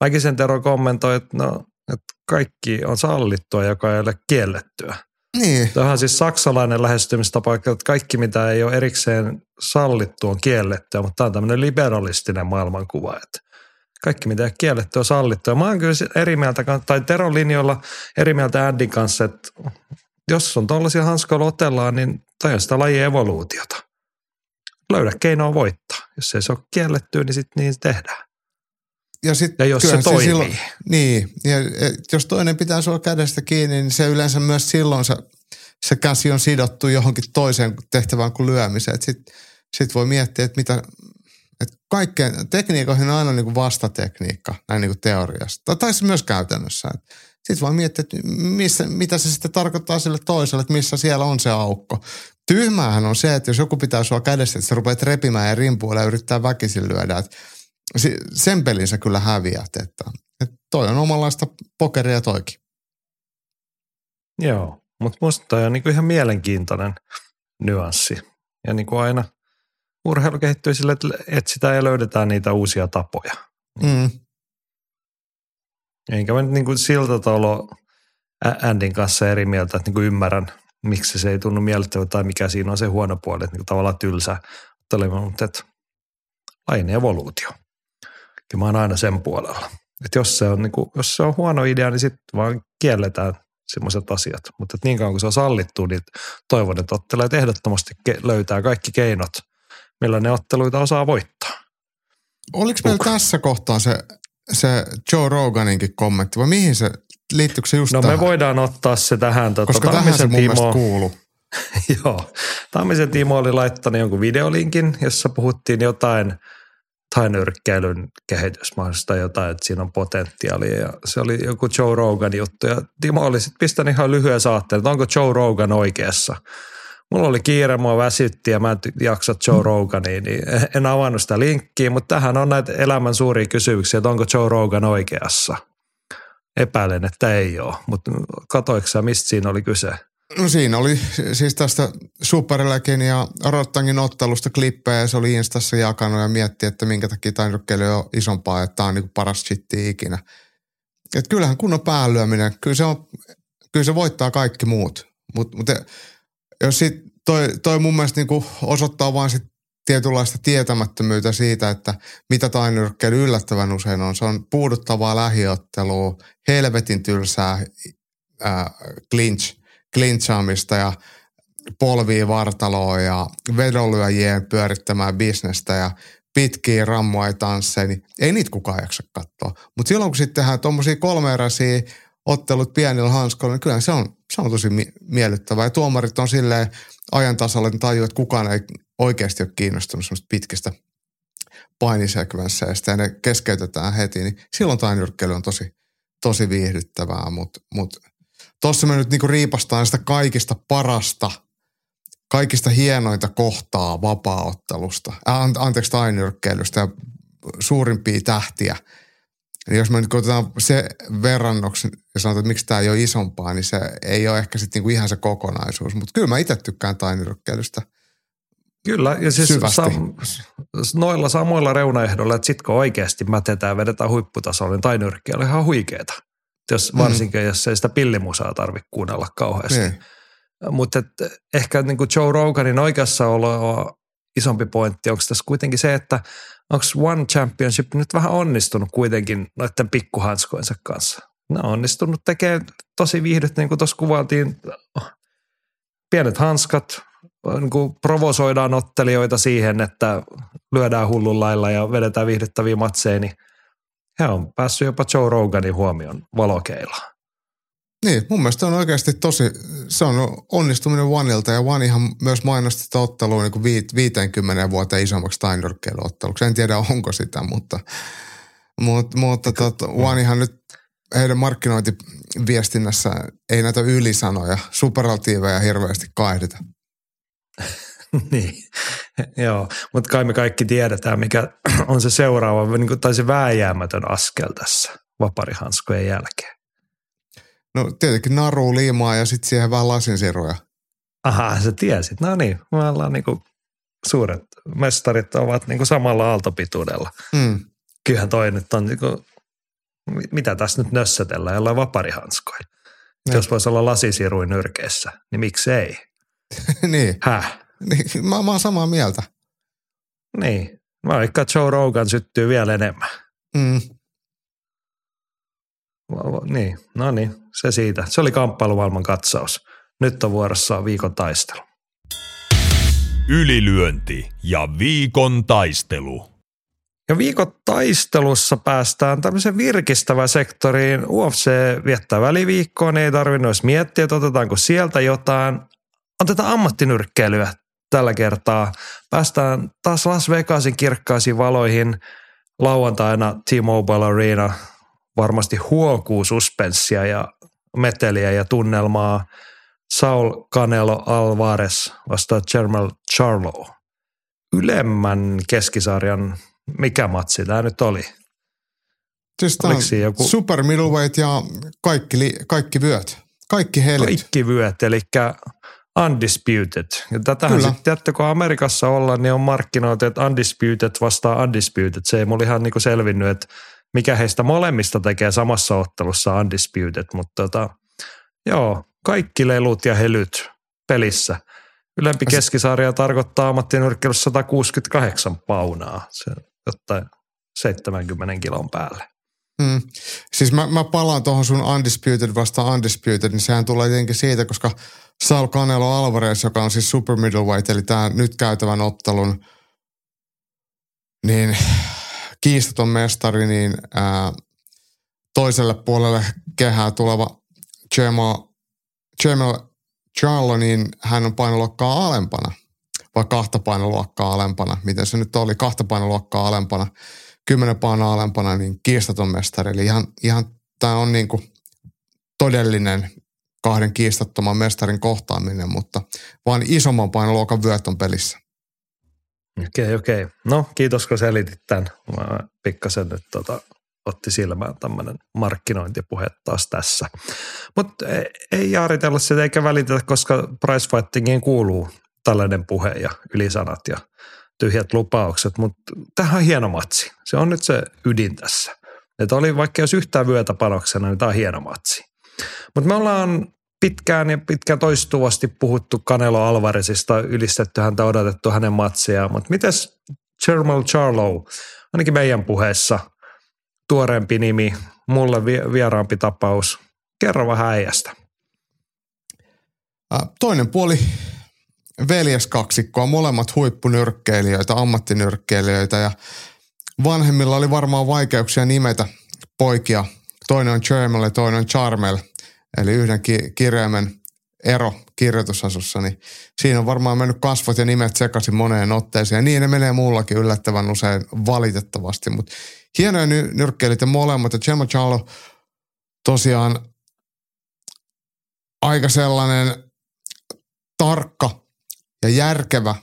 Mäkin sen Tero kommentoi, että, no, että kaikki on sallittua, joka ei ole kiellettyä. Niin. Tämä on siis saksalainen lähestymistapa, että kaikki mitä ei ole erikseen sallittu on kiellettyä, mutta tämä on tämmöinen liberalistinen maailmankuva, että kaikki mitä ei ole kiellettyä on sallittua. Mä oon kyllä eri mieltä, tai Teron linjoilla eri mieltä Andin kanssa, että jos on tuollaisia hanskoilla otellaan, niin toi on sitä lajien evoluutiota. Löydä keinoa voittaa. Jos ei se ole kiellettyä, niin sitten niin tehdään. Ja, sit, ja jos se toimii. Silloin, niin, ja jos toinen pitää sua kädestä kiinni, niin se yleensä myös silloin se, se käsi on sidottu johonkin toiseen tehtävään kuin lyömiseen. Sitten sit voi miettiä, että mitä, että kaikkeen, tekniikoihin on aina niin kuin vastatekniikka, näin niin kuin teoriasta. Tai myös käytännössä. Sitten vaan miettiä, että missä, mitä se sitten tarkoittaa sille toiselle, että missä siellä on se aukko. Tyhmäähän on se, että jos joku pitää sua kädestä, että sä rupeat repimään ja rimpuilla ja yrittää väkisin lyödä. Että sen pelin sä kyllä häviät, että, että toi on omanlaista pokeria toikin. Joo, mutta musta toi on niinku ihan mielenkiintoinen nyanssi. Ja niin kuin aina urheilu kehittyy sille, että etsitään ja löydetään niitä uusia tapoja. Mm. Enkä mä nyt niin kuin siltä tavalla Andin kanssa eri mieltä, että niin kuin ymmärrän, miksi se ei tunnu miellyttävä tai mikä siinä on se huono puoli, että niin kuin tavallaan tylsä. Mutta että lajin evoluutio. Ja mä oon aina sen puolella. Että jos se on, niin kuin, jos se on huono idea, niin sitten vaan kielletään semmoiset asiat. Mutta niin kauan kuin se on sallittu, niin toivon, että ottelijat ehdottomasti löytää kaikki keinot, millä ne otteluita osaa voittaa. Oliko meillä tässä kohtaa se se Joe Roganinkin kommentti, vai mihin se, liittyykö se just No tähän? me voidaan ottaa se tähän. Tuota, Koska tähän se mun Timo, kuuluu. joo. Tammisen Timo oli laittanut jonkun videolinkin, jossa puhuttiin jotain tainyrkkeilyn kehitysmahdollisesta jotain, että siinä on potentiaalia. Ja se oli joku Joe Rogan juttu. Ja Timo oli sitten pistänyt ihan lyhyen saatteen, että onko Joe Rogan oikeassa. Mulla oli kiire, mua väsytti ja mä en jaksa Joe Rogania, niin en avannut sitä linkkiä, mutta tähän on näitä elämän suuria kysymyksiä, että onko Joe Rogan oikeassa. Epäilen, että ei ole, mutta katoiko sä, mistä siinä oli kyse? No siinä oli siis tästä Superlekin ja Rottangin ottelusta klippejä ja se oli Instassa jakanut ja mietti, että minkä takia tainrukkeily on isompaa, että tämä on niin paras shitti ikinä. Et kyllähän kunnon päänlyöminen, kyllä se, on, kyllä se voittaa kaikki muut, mutta mut jos sit toi, toi mun mielestä niinku osoittaa vain sit tietynlaista tietämättömyyttä siitä, että mitä tainyrkkeily yllättävän usein on. Se on puuduttavaa lähiottelua, helvetin tylsää äh, clinch, clinchaamista ja polvii vartaloa ja vedonlyöjien pyörittämää bisnestä ja pitkiä rammoja tansseja, niin ei niitä kukaan jaksa katsoa. Mutta silloin kun sitten tehdään tuommoisia kolmeeräisiä ottelut pienillä hanskoilla, niin kyllä se on, se on tosi miellyttävää. Ja tuomarit on silleen ajan tasalla, että tajuu, että kukaan ei oikeasti ole kiinnostunut semmoista pitkistä painisekvensseistä ja ne keskeytetään heti, niin silloin tainyrkkeily on tosi, tosi viihdyttävää, mutta mut, tuossa me nyt niinku riipastaan sitä kaikista parasta, kaikista hienointa kohtaa vapaaottelusta, äh, anteeksi tainyrkkeilystä ja suurimpia tähtiä Niin jos me nyt otetaan se verrannoksi ja sanotaan, että miksi tämä ei ole isompaa, niin se ei ole ehkä sitten niinku ihan se kokonaisuus. Mutta kyllä mä itse tykkään tainyrkkeilystä. Kyllä, ja siis Syvästi. sam, noilla samoilla reunaehdoilla, että sit kun oikeasti mätetään ja vedetään huipputasolla, niin tainyrkki on ihan huikeeta. Jos, Mm. varsinkin, jos ei sitä pillimusaa tarvitse kuunnella kauheasti. Niin. Mutta ehkä niin kuin Joe Roganin oikeassa olo isompi pointti, onko tässä kuitenkin se, että onko One Championship nyt vähän onnistunut kuitenkin noiden pikkuhanskoinsa kanssa? Ne on onnistunut tekemään tosi viihdyt, niin kuin tuossa kuvailtiin, pienet hanskat, niin kuin provosoidaan ottelijoita siihen, että lyödään hullun lailla ja vedetään viihdyttäviä matseja, niin he on päässyt jopa Joe Roganin huomion valokeilla. Niin, mun mielestä on oikeasti tosi, se on onnistuminen Oneilta ja One ihan myös mainosti tätä ottelua niin kuin viit- 50 vuotta isommaksi tainyrkkeilyotteluksi. En tiedä onko sitä, mutta, mutta, mutta tot, One ihan nyt heidän markkinointiviestinnässä ei näitä ylisanoja, superlatiiveja hirveästi kaihdita. niin, joo. Mutta kai me kaikki tiedetään, mikä on se seuraava, niin kuin, tai se vääjäämätön askel tässä vaparihanskojen jälkeen. No tietenkin naru, liimaa ja sitten siihen vähän lasinsiruja. Aha, sä tiesit. No niin, me ollaan niin kuin, suuret mestarit ovat niin kuin samalla aaltopituudella. Mm. Kyllähän toi nyt on, niin kuin, mitä tässä nyt nössötellään jollain vaparihanskoilla. Niin. Jos voisi olla lasisiruin nyrkeissä, niin miksi ei? niin, Häh? niin mä, mä oon samaa mieltä. Niin. Vaikka Joe Rogan syttyy vielä enemmän. Mm. Va- va- Niin, no niin, se siitä. Se oli kamppailumaailman katsaus. Nyt on vuorossa viikon taistelu. Ylilyönti ja viikon taistelu. Ja viikon taistelussa päästään tämmöiseen virkistävään sektoriin. UFC viettää väliviikkoa, niin ei tarvinnut edes miettiä, että otetaanko sieltä jotain. Otetaan ammattinyrkkeilyä tällä kertaa. Päästään taas Las Vegasin kirkkaisiin valoihin. Lauantaina T-Mobile Arena varmasti huokuu suspenssia ja meteliä ja tunnelmaa. Saul Canelo Alvarez vastaa Jermel Charlo. Ylemmän keskisarjan, mikä matsi tämä nyt oli? Siis joku- super middleweight ja kaikki, li, kaikki vyöt. Kaikki helit. Kaikki vyöt, eli undisputed. Ja tätähän Kyllä. sitten, kun Amerikassa ollaan, niin on markkinoitu, että undisputed vastaa undisputed. Se ei mulla ihan niinku selvinnyt, että mikä heistä molemmista tekee samassa ottelussa undisputed, mutta tota, joo, kaikki lelut ja helyt pelissä. Ylempi keskisarja tarkoittaa ammattinyrkkeilyssä 168 paunaa, se jotain 70 kilon päälle. Mm. Siis mä, mä palaan tuohon sun Undisputed vasta Undisputed, niin sehän tulee tietenkin siitä, koska Saul Canelo Alvarez, joka on siis super middleweight, eli tämä nyt käytävän ottelun, niin kiistaton mestari, niin ää, toiselle puolelle kehää tuleva Jamal, Charlo, niin hän on painoluokkaa alempana, vai kahta painoluokkaa alempana, miten se nyt oli, kahta painoluokkaa alempana, kymmenen painoa alempana, niin kiistaton mestari. Eli ihan, ihan tämä on niin kuin todellinen kahden kiistattoman mestarin kohtaaminen, mutta vaan isomman painoluokan vyöt on pelissä. Okei, okei. No, kiitos kun selitit tämän. Mä pikkasen nyt tota, otti silmään tämmöinen markkinointipuhe taas tässä. Mutta ei, ei jaaritella sitä eikä välitetä, koska pricefightingiin kuuluu tällainen puhe ja ylisanat ja tyhjät lupaukset, mutta tämähän on hieno matsi. Se on nyt se ydin tässä. Että oli vaikka jos yhtään vyötä panoksena, niin tämä on hieno matsi. Mutta me ollaan pitkään ja pitkään toistuvasti puhuttu Canelo Alvarezista, ylistetty häntä, odotettu hänen matseja, mutta mites Jermel Charlo, ainakin meidän puheessa, tuoreempi nimi, mulle vi- vieraampi tapaus. Kerro vähän äijästä. Ä, Toinen puoli veljeskaksikkoa, molemmat huippunyrkkeilijöitä, ammattinyrkkeilijöitä ja vanhemmilla oli varmaan vaikeuksia nimetä poikia. Toinen on Charmel ja toinen on Charmel, eli yhden ki- kirjaimen ero kirjoitusasussa, niin siinä on varmaan mennyt kasvot ja nimet sekaisin moneen otteeseen. Ja niin ne menee mullakin yllättävän usein valitettavasti, mutta hienoja ny- nyrkkeilijät molemmat. Ja Gemma Charlo tosiaan aika sellainen tarkka ja järkevä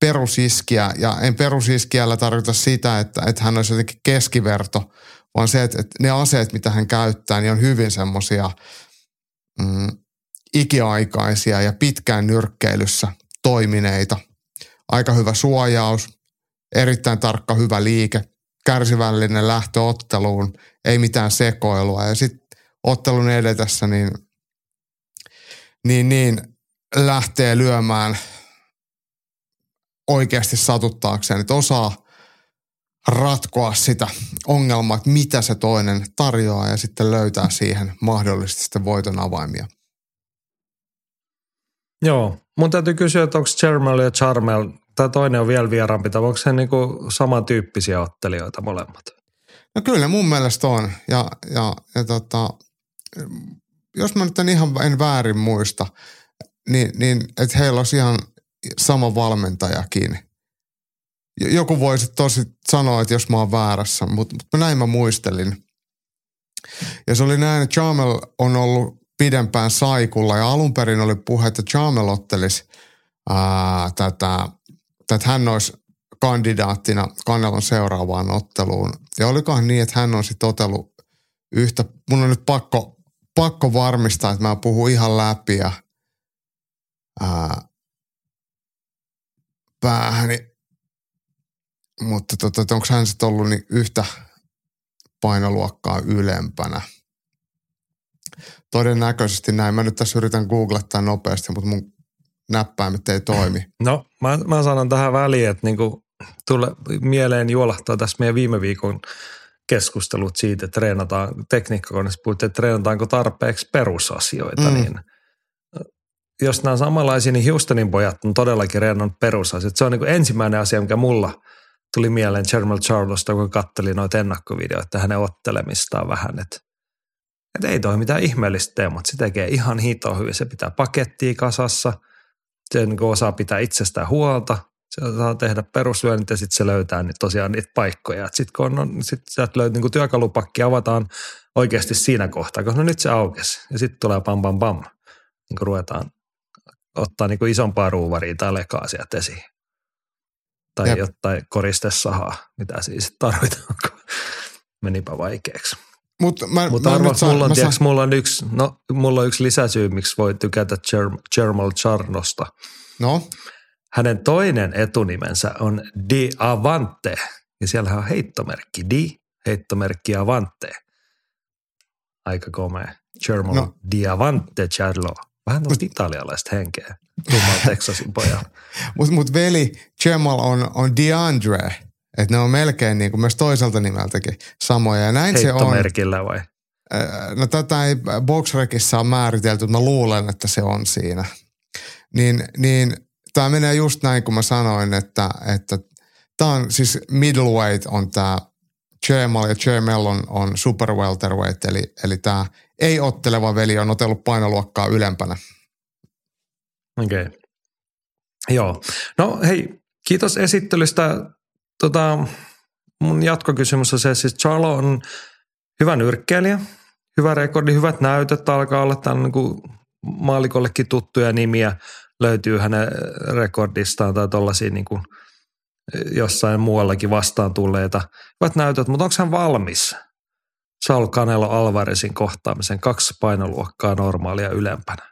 perusiskiä. Ja en perusiskiällä tarkoita sitä, että, että hän olisi jotenkin keskiverto, vaan se, että, että ne aseet, mitä hän käyttää, niin on hyvin semmoisia mm, ikiaikaisia ja pitkään nyrkkeilyssä toimineita. Aika hyvä suojaus, erittäin tarkka hyvä liike, kärsivällinen lähtö otteluun, ei mitään sekoilua. Ja sitten ottelun edetessä niin, niin, niin lähtee lyömään oikeasti satuttaakseen, että osaa ratkoa sitä ongelmaa, että mitä se toinen tarjoaa ja sitten löytää siihen mahdollisesti sitten voiton avaimia. Joo, mun täytyy kysyä, että onko Charmel ja Charmel, tämä toinen on vielä vieraampi, tai onko se niinku samantyyppisiä ottelijoita molemmat? No kyllä mun mielestä on. Ja, ja, ja tota, jos mä nyt en ihan en väärin muista, niin, niin että heillä olisi ihan sama valmentajakin. Joku voisi tosi sanoa, että jos mä oon väärässä, mutta, mutta näin mä muistelin. Ja se oli näin, että Jamel on ollut pidempään saikulla ja alun perin oli puhe, että Jamel ottelisi ää, tätä, että hän olisi kandidaattina Kannelon seuraavaan otteluun. Ja olikohan niin, että hän on sitten otellut yhtä, mun on nyt pakko, pakko varmistaa, että mä puhun ihan läpi ja ää, päähäni. Mutta tota, onko hän sitten ollut niin yhtä painoluokkaa ylempänä? Todennäköisesti näin. Mä nyt tässä yritän googlettaa nopeasti, mutta mun näppäimet ei toimi. No, mä, mä sanon tähän väliin, että niinku, tule mieleen juolahtaa tässä meidän viime viikon keskustelut siitä, että treenataan, tekniikkakoneessa puhuttiin, että treenataanko tarpeeksi perusasioita, mm. niin jos nämä on samanlaisia, niin Houstonin pojat on todellakin treenannut perusasiat. Se on niin ensimmäinen asia, mikä mulla tuli mieleen Jermel Charlosta, kun kattelin noita ennakkovideoita hänen ottelemistaan vähän, että että ei toi mitään ihmeellistä tee, mutta se tekee ihan hito hyvin. Se pitää pakettia kasassa, se niin osaa pitää itsestään huolta, se saa tehdä peruslyönnit ja sitten se löytää niin tosiaan niitä paikkoja. Sitten kun on, sit sieltä löytyy niin työkalupakki, avataan oikeasti siinä kohtaa, koska no nyt se aukesi ja sitten tulee pam pam pam. Niin kuin ruvetaan ottaa niin kuin isompaa ruuvaria tai lekaa sieltä esiin. Tai Jep. jotain koristesahaa, mitä siis tarvitaan, kun menipä vaikeaksi. Mut mä, Mutta mä mulla, on, tiiäks, mulla, on yksi, no, mulla on yksi lisäsyy, miksi voi tykätä Germal Charnosta. No? Hänen toinen etunimensä on Di Avante, ja siellä on heittomerkki Di, heittomerkki Avante. Aika komea. Germal no. Di Avante Charlo. Vähän tuosta italialaista henkeä. Tummal Texasin poja. Mutta mut veli Jamal on, on DeAndre. Että ne on melkein niin kuin myös toiselta nimeltäkin samoja. Ja näin se on. vai? No tätä ei Boxrekissa on määritelty, mutta mä luulen, että se on siinä. Niin, niin tämä menee just näin, kun mä sanoin, että, että tämä on siis middleweight on tämä Jamal ja Jamal on, on super welterweight, eli, eli tämä ei-otteleva veli on otellut painoluokkaa ylempänä. Okei. Okay. Joo. No hei, kiitos esittelystä. Tota, mun jatkokysymys on se, siis Charlo on hyvä nyrkkeilijä, hyvä rekordi, hyvät näytöt, alkaa olla tämän niin kuin maalikollekin tuttuja nimiä löytyy hänen rekordistaan tai tuollaisia niin kuin jossain muuallakin vastaan tulleita hyvät näytöt, mutta onko hän valmis Saul Canelo Alvarezin kohtaamisen kaksi painoluokkaa normaalia ylempänä?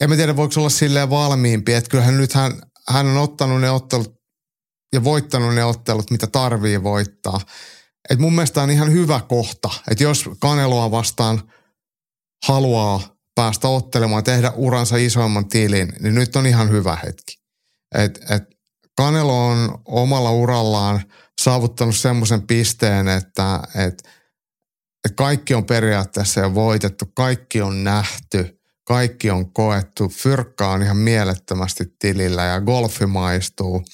En mä tiedä, voiko olla silleen valmiimpi, että kyllähän nyt hän, hän on ottanut ne ottelut ja voittanut ne ottelut, mitä tarvii voittaa. Et mun mielestä on ihan hyvä kohta, että jos Kaneloa vastaan haluaa päästä ottelemaan, tehdä uransa isoimman tilin, niin nyt on ihan hyvä hetki. Et, et Kanelo on omalla urallaan saavuttanut semmoisen pisteen, että et, et kaikki on periaatteessa jo voitettu, kaikki on nähty, kaikki on koettu, fyrkka on ihan mielettömästi tilillä ja golfi maistuu.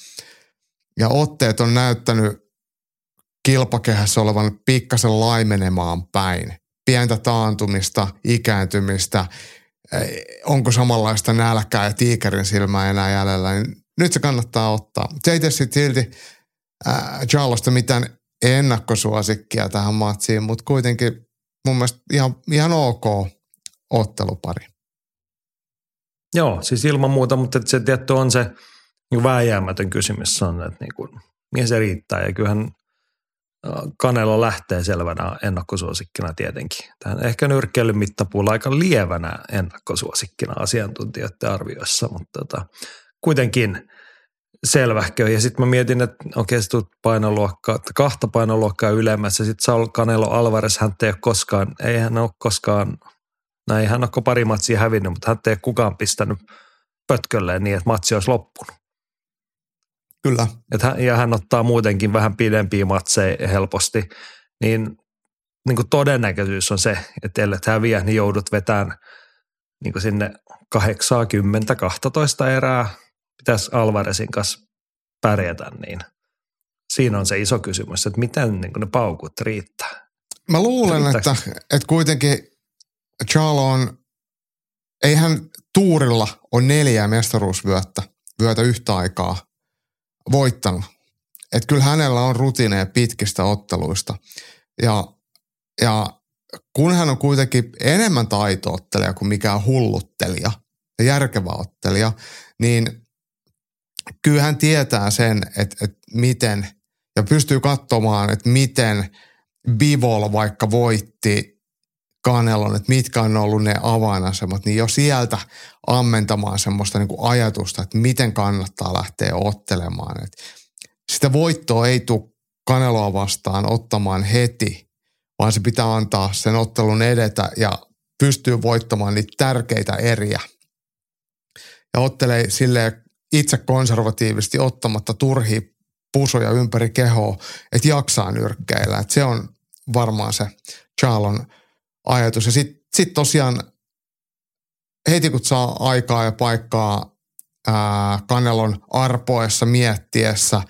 Ja otteet on näyttänyt kilpakehässä olevan pikkasen laimenemaan päin. Pientä taantumista, ikääntymistä, onko samanlaista nälkää ja tiikerin silmää enää jäljellä, niin nyt se kannattaa ottaa. Se ei tee silti äh, Charlosta mitään ennakkosuosikkia tähän matsiin, mutta kuitenkin mun mielestä ihan, ihan ok ottelupari. Joo, siis ilman muuta, mutta se tietty on se niin vääjäämätön kysymys on, että niin kuin, mihin se riittää. Ja kyllähän Kanelo lähtee selvänä ennakkosuosikkina tietenkin. Tähän ehkä nyrkkeilyn mittapuulla aika lievänä ennakkosuosikkina asiantuntijoiden arvioissa, mutta tota, kuitenkin selvähkö. Ja sitten mä mietin, että okei, okay, painoluokkaa, kahta painoluokkaa ylemmässä. Sitten Saul Canelo Alvarez, hän ei ole koskaan, ei hän ole koskaan, no ei hän ole pari matsia hävinnyt, mutta hän ei kukaan pistänyt pötkölleen niin, että matsi olisi loppunut. Kyllä. Et hän, ja hän ottaa muutenkin vähän pidempiä matseja helposti, niin, niin kuin todennäköisyys on se, että ellei häviä, niin joudut vetämään niin kuin sinne 80-12 erää, pitäisi Alvarezin kanssa pärjätä, niin siinä on se iso kysymys, että miten niin kuin ne paukut riittää. Mä luulen, että, että kuitenkin Charlo on, eihän tuurilla on neljä mestaruusvyötä vyötä yhtä aikaa voittanut. Että kyllä hänellä on rutiineja pitkistä otteluista. Ja, ja kun hän on kuitenkin enemmän taitoottelija kuin mikään hulluttelija ja järkevä ottelija, niin kyllä hän tietää sen, että, että miten, ja pystyy katsomaan, että miten Bivol vaikka voitti Kanelon, että mitkä on ollut ne avainasemat, niin jo sieltä ammentamaan semmoista niin kuin ajatusta, että miten kannattaa lähteä ottelemaan. Että sitä voittoa ei tule Kaneloa vastaan ottamaan heti, vaan se pitää antaa sen ottelun edetä ja pystyy voittamaan niitä tärkeitä eriä. Ja ottelee sille itse konservatiivisesti ottamatta turhia pusoja ympäri kehoa, että jaksaa nyrkkeillä. Että se on varmaan se Charlon ajatus. Ja sitten sit tosiaan heti kun saa aikaa ja paikkaa ää, Kanelon arpoessa, miettiessä,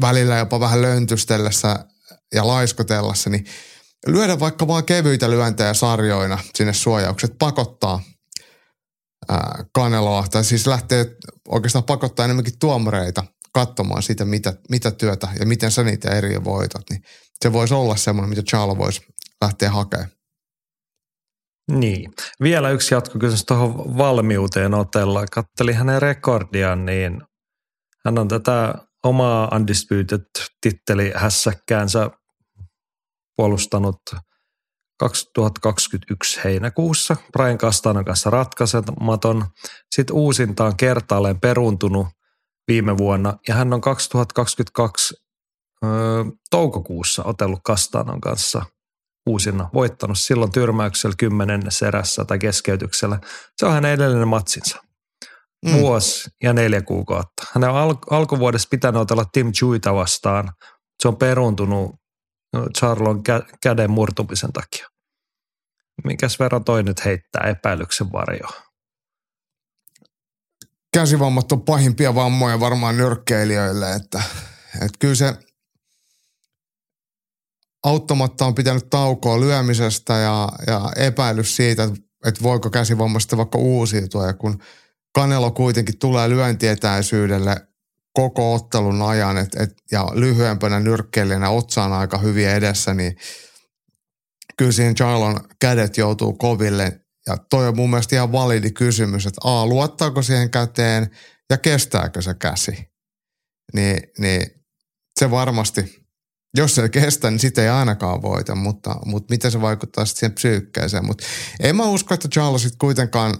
välillä jopa vähän löntystellessä ja laiskotellessa, niin lyödä vaikka vaan kevyitä lyöntejä sarjoina sinne suojaukset, pakottaa ää, Kaneloa, tai siis lähtee oikeastaan pakottaa enemmänkin tuomareita katsomaan sitä, mitä, mitä työtä ja miten sä niitä eri voitat, niin se voisi olla semmoinen, mitä Charlo voisi lähteä hakemaan. Niin. Vielä yksi jatkokysymys tuohon valmiuteen otella. Kattelin hänen rekordiaan, niin hän on tätä omaa Undisputed-titteli hässäkkäänsä puolustanut 2021 heinäkuussa Brian Castanon kanssa ratkaisematon. Sitten uusintaan kertaalleen peruntunut viime vuonna ja hän on 2022 ö, toukokuussa otellut Castanon kanssa – uusina voittanut silloin tyrmäyksellä kymmenennessä erässä tai keskeytyksellä. Se on hänen edellinen matsinsa. Mm. Vuosi ja neljä kuukautta. Hänen al- alkuvuodessa pitänyt otella Tim Chuita vastaan. Se on peruntunut no, Charlon kä- käden murtumisen takia. Mikäs verran toi nyt heittää epäilyksen varjoa? Käsivammat on pahimpia vammoja varmaan nyrkkeilijöille, että, että kyllä se – auttamatta on pitänyt taukoa lyömisestä ja, ja epäilys siitä, että voiko käsivammasta vaikka uusiutua. Ja kun Kanelo kuitenkin tulee lyöntietäisyydelle koko ottelun ajan et, et, ja lyhyempänä nyrkkeilijänä otsaan aika hyvin edessä, niin kyllä siihen Charlon kädet joutuu koville. Ja toi on mun mielestä ihan validi kysymys, että A, luottaako siihen käteen ja kestääkö se käsi. Niin, niin se varmasti jos se kestä, niin sitä ei ainakaan voita, mutta, mutta miten se vaikuttaa sitten siihen psyykkeeseen. Mutta en mä usko, että Charles sitten kuitenkaan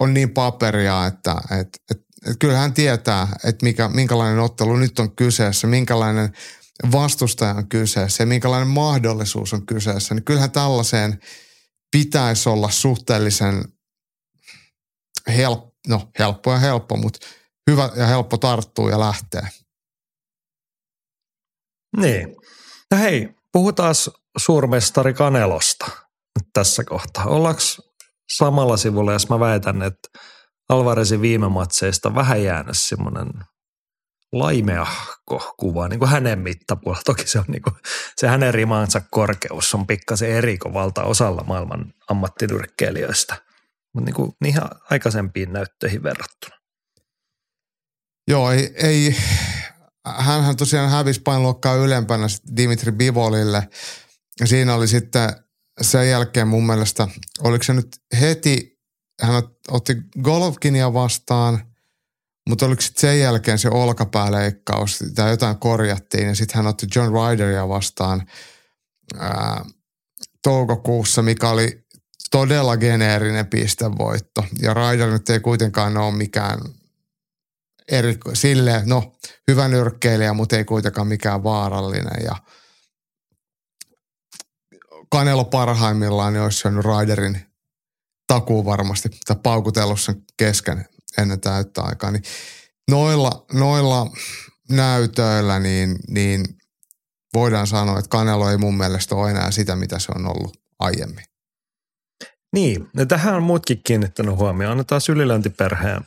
on niin paperia, että et, et, et kyllä hän tietää, että mikä, minkälainen ottelu nyt on kyseessä, minkälainen vastustaja on kyseessä ja minkälainen mahdollisuus on kyseessä. Niin kyllähän tällaiseen pitäisi olla suhteellisen helppo, no helppo ja helppo, mutta hyvä ja helppo tarttua ja lähteä. Niin. No hei, puhutaan suurmestari Kanelosta tässä kohtaa. Ollaanko samalla sivulla, jos mä väitän, että Alvarezin viime matseista vähän jäänyt semmoinen laimeahko kuva niin kuin hänen mittapuolella. Toki se on niin kuin, se hänen rimaansa korkeus on pikkasen eri kuin valtaosalla maailman ammattinyrkkeilijöistä, mutta niin kuin niihin aikaisempiin näyttöihin verrattuna. Joo, ei, ei hänhän tosiaan hävisi painoluokkaa ylempänä Dimitri Bivolille. Ja siinä oli sitten sen jälkeen mun mielestä, oliko se nyt heti, hän otti Golovkinia vastaan mutta oliko sitten sen jälkeen se olkapääleikkaus tai jotain korjattiin ja sitten hän otti John Ryderia vastaan ää, toukokuussa, mikä oli todella geneerinen pistevoitto. Ja Ryder nyt ei kuitenkaan ole mikään eri, sille, no hyvä nyrkkeilijä, mutta ei kuitenkaan mikään vaarallinen ja Kanelo parhaimmillaan niin olisi syönyt Ryderin takuu varmasti tai paukutellut sen kesken ennen täyttä aikaa. Niin noilla, noilla näytöillä niin, niin voidaan sanoa, että Kanelo ei mun mielestä ole enää sitä, mitä se on ollut aiemmin. Niin, ja tähän on muutkin kiinnittänyt huomioon. Annetaan syliläntiperheen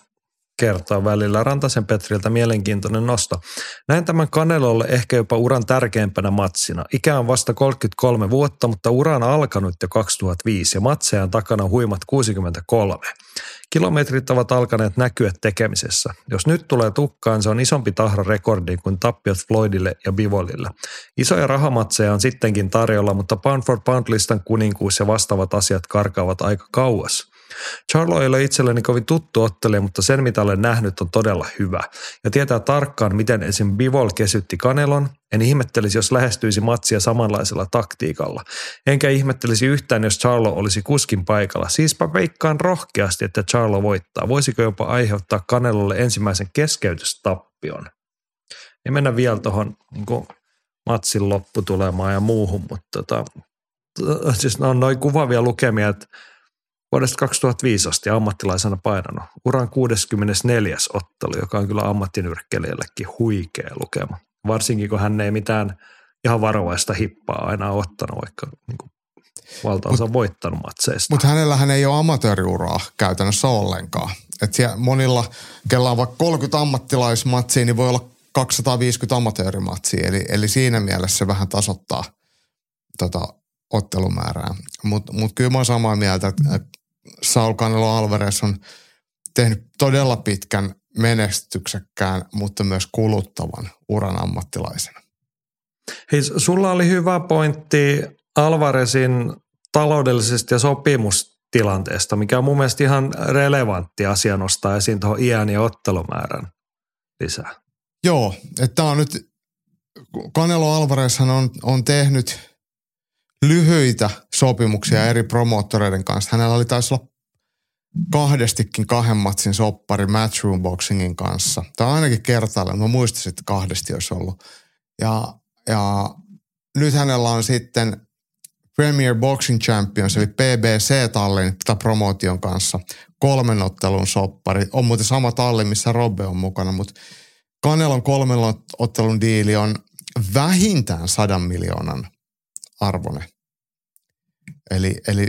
kertoa välillä. Rantasen Petriltä mielenkiintoinen nosto. Näin tämän Kanelolle ehkä jopa uran tärkeimpänä matsina. Ikä on vasta 33 vuotta, mutta ura on alkanut jo 2005 ja matseja on takana huimat 63. Kilometrit ovat alkaneet näkyä tekemisessä. Jos nyt tulee tukkaan, se on isompi tahra rekordi kuin tappiot Floydille ja Bivolille. Isoja rahamatseja on sittenkin tarjolla, mutta pound for pound listan kuninkuus ja vastaavat asiat karkaavat aika kauas. Charlo ei ole itselleni kovin tuttu ottelija, mutta sen mitä olen nähnyt on todella hyvä. Ja tietää tarkkaan, miten esim. Bivol kesytti Kanelon. En ihmettelisi, jos lähestyisi matsia samanlaisella taktiikalla. Enkä ihmettelisi yhtään, jos Charlo olisi kuskin paikalla. Siispä veikkaan rohkeasti, että Charlo voittaa. Voisiko jopa aiheuttaa Kanelolle ensimmäisen keskeytystappion? Ja mennä vielä tuohon niin matsin lopputulemaan ja muuhun, mutta tota, siis on noin kuvavia lukemia, että vuodesta 2005 asti ammattilaisena painanut. Uran 64. ottelu, joka on kyllä ammattinyrkkelijällekin huikea lukema. Varsinkin kun hän ei mitään ihan varovaista hippaa aina ottanut, vaikka niin kuin valtaosa mut, voittanut matseista. Mutta hänellähän ei ole amatööriuraa käytännössä ollenkaan. Et siellä monilla, kella on vaikka 30 ammattilaismatsia, niin voi olla 250 amatöörimatsia. Eli, eli siinä mielessä se vähän tasoittaa tota, ottelumäärää. Mutta mut kyllä mä oon samaa mieltä, että Saul Canelo Alvarez on tehnyt todella pitkän menestyksekkään, mutta myös kuluttavan uran ammattilaisena. Hei, sulla oli hyvä pointti Alvarezin taloudellisesta ja sopimustilanteesta, mikä on mun mielestä ihan relevantti asia nostaa esiin tuohon iän ja ottelumäärän lisää. Joo, että on nyt, Canelo Alvarezhan on, on tehnyt lyhyitä sopimuksia eri promoottoreiden kanssa. Hänellä oli taisi olla kahdestikin kahden matsin soppari Matchroom Boxingin kanssa. Tai ainakin kertaalleen. Mä muistasin, että kahdesti olisi ollut. Ja, ja nyt hänellä on sitten Premier Boxing Champions, eli PBC-tallin promootion kanssa kolmen ottelun soppari. On muuten sama talli, missä Robbe on mukana, mutta Kanelon kolmen ottelun diili on vähintään sadan miljoonan arvone. Eli, eli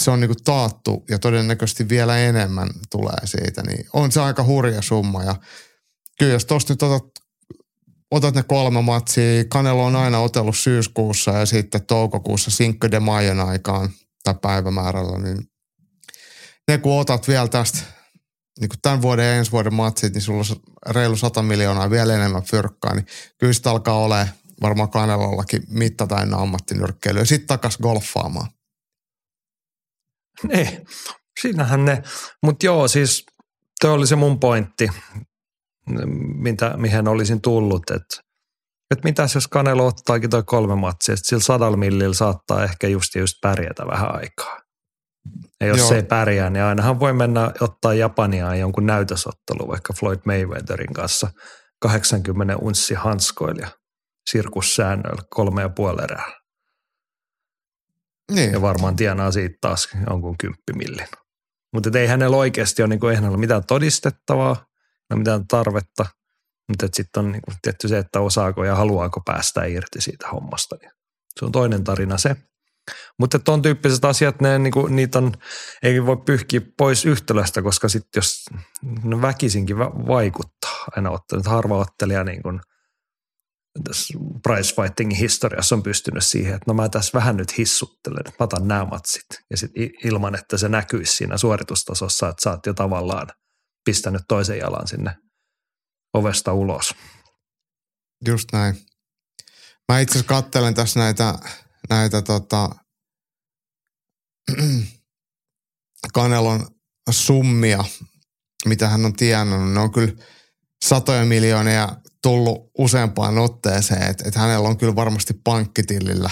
se on niinku taattu ja todennäköisesti vielä enemmän tulee siitä, niin on se aika hurja summa. Ja kyllä jos tuosta nyt otat, otat ne kolme matsia, Kanelo on aina otellut syyskuussa ja sitten toukokuussa Cinco de Mayon aikaan tai päivämäärällä, niin ne kun otat vielä tästä niin kuin tämän vuoden ja ensi vuoden matsit, niin sulla on reilu 100 miljoonaa vielä enemmän fyrkkaa, niin kyllä sitä alkaa olemaan varmaan Kanelollakin mitta täynnä ammattinyrkkeilyä. Sitten takas golfaamaan. Niin, siinähän ne. Mutta joo, siis tuo oli se mun pointti, mitä, mihin olisin tullut, että et mitäs jos Kanelo ottaakin toi kolme matsia, että sillä sadalla millillä saattaa ehkä just just pärjätä vähän aikaa. Ja jos Joo. se ei pärjää, niin ainahan voi mennä ottaa Japaniaan jonkun näytösottelu vaikka Floyd Mayweatherin kanssa 80 unssi hanskoilija sirkussäännöillä kolme ja puoli erää. Niin. Ja varmaan tienaa siitä taas jonkun kymppimillin. Mutta ei hänellä oikeasti ole, niin kuin, ei hänellä mitään todistettavaa, no mitään tarvetta. Mutta sitten on niin kuin, tietty se, että osaako ja haluaako päästä irti siitä hommasta. Niin se on toinen tarina se. Mutta tuon tyyppiset asiat, ne, niin kuin, niitä on, ei voi pyyhkiä pois yhtälöstä, koska sitten jos ne väkisinkin vaikuttaa aina ottaa, harva ottelija niin kuin tässä prize fightingin historiassa on pystynyt siihen, että no mä tässä vähän nyt hissuttelen, että mä otan nämä matsit. Ja sitten ilman, että se näkyisi siinä suoritustasossa, että sä oot jo tavallaan pistänyt toisen jalan sinne ovesta ulos. Just näin. Mä itse asiassa katselen tässä näitä, näitä tota, Kanelon summia, mitä hän on tienannut. Ne on kyllä satoja miljoonia tullut useampaan otteeseen, että, että hänellä on kyllä varmasti pankkitilillä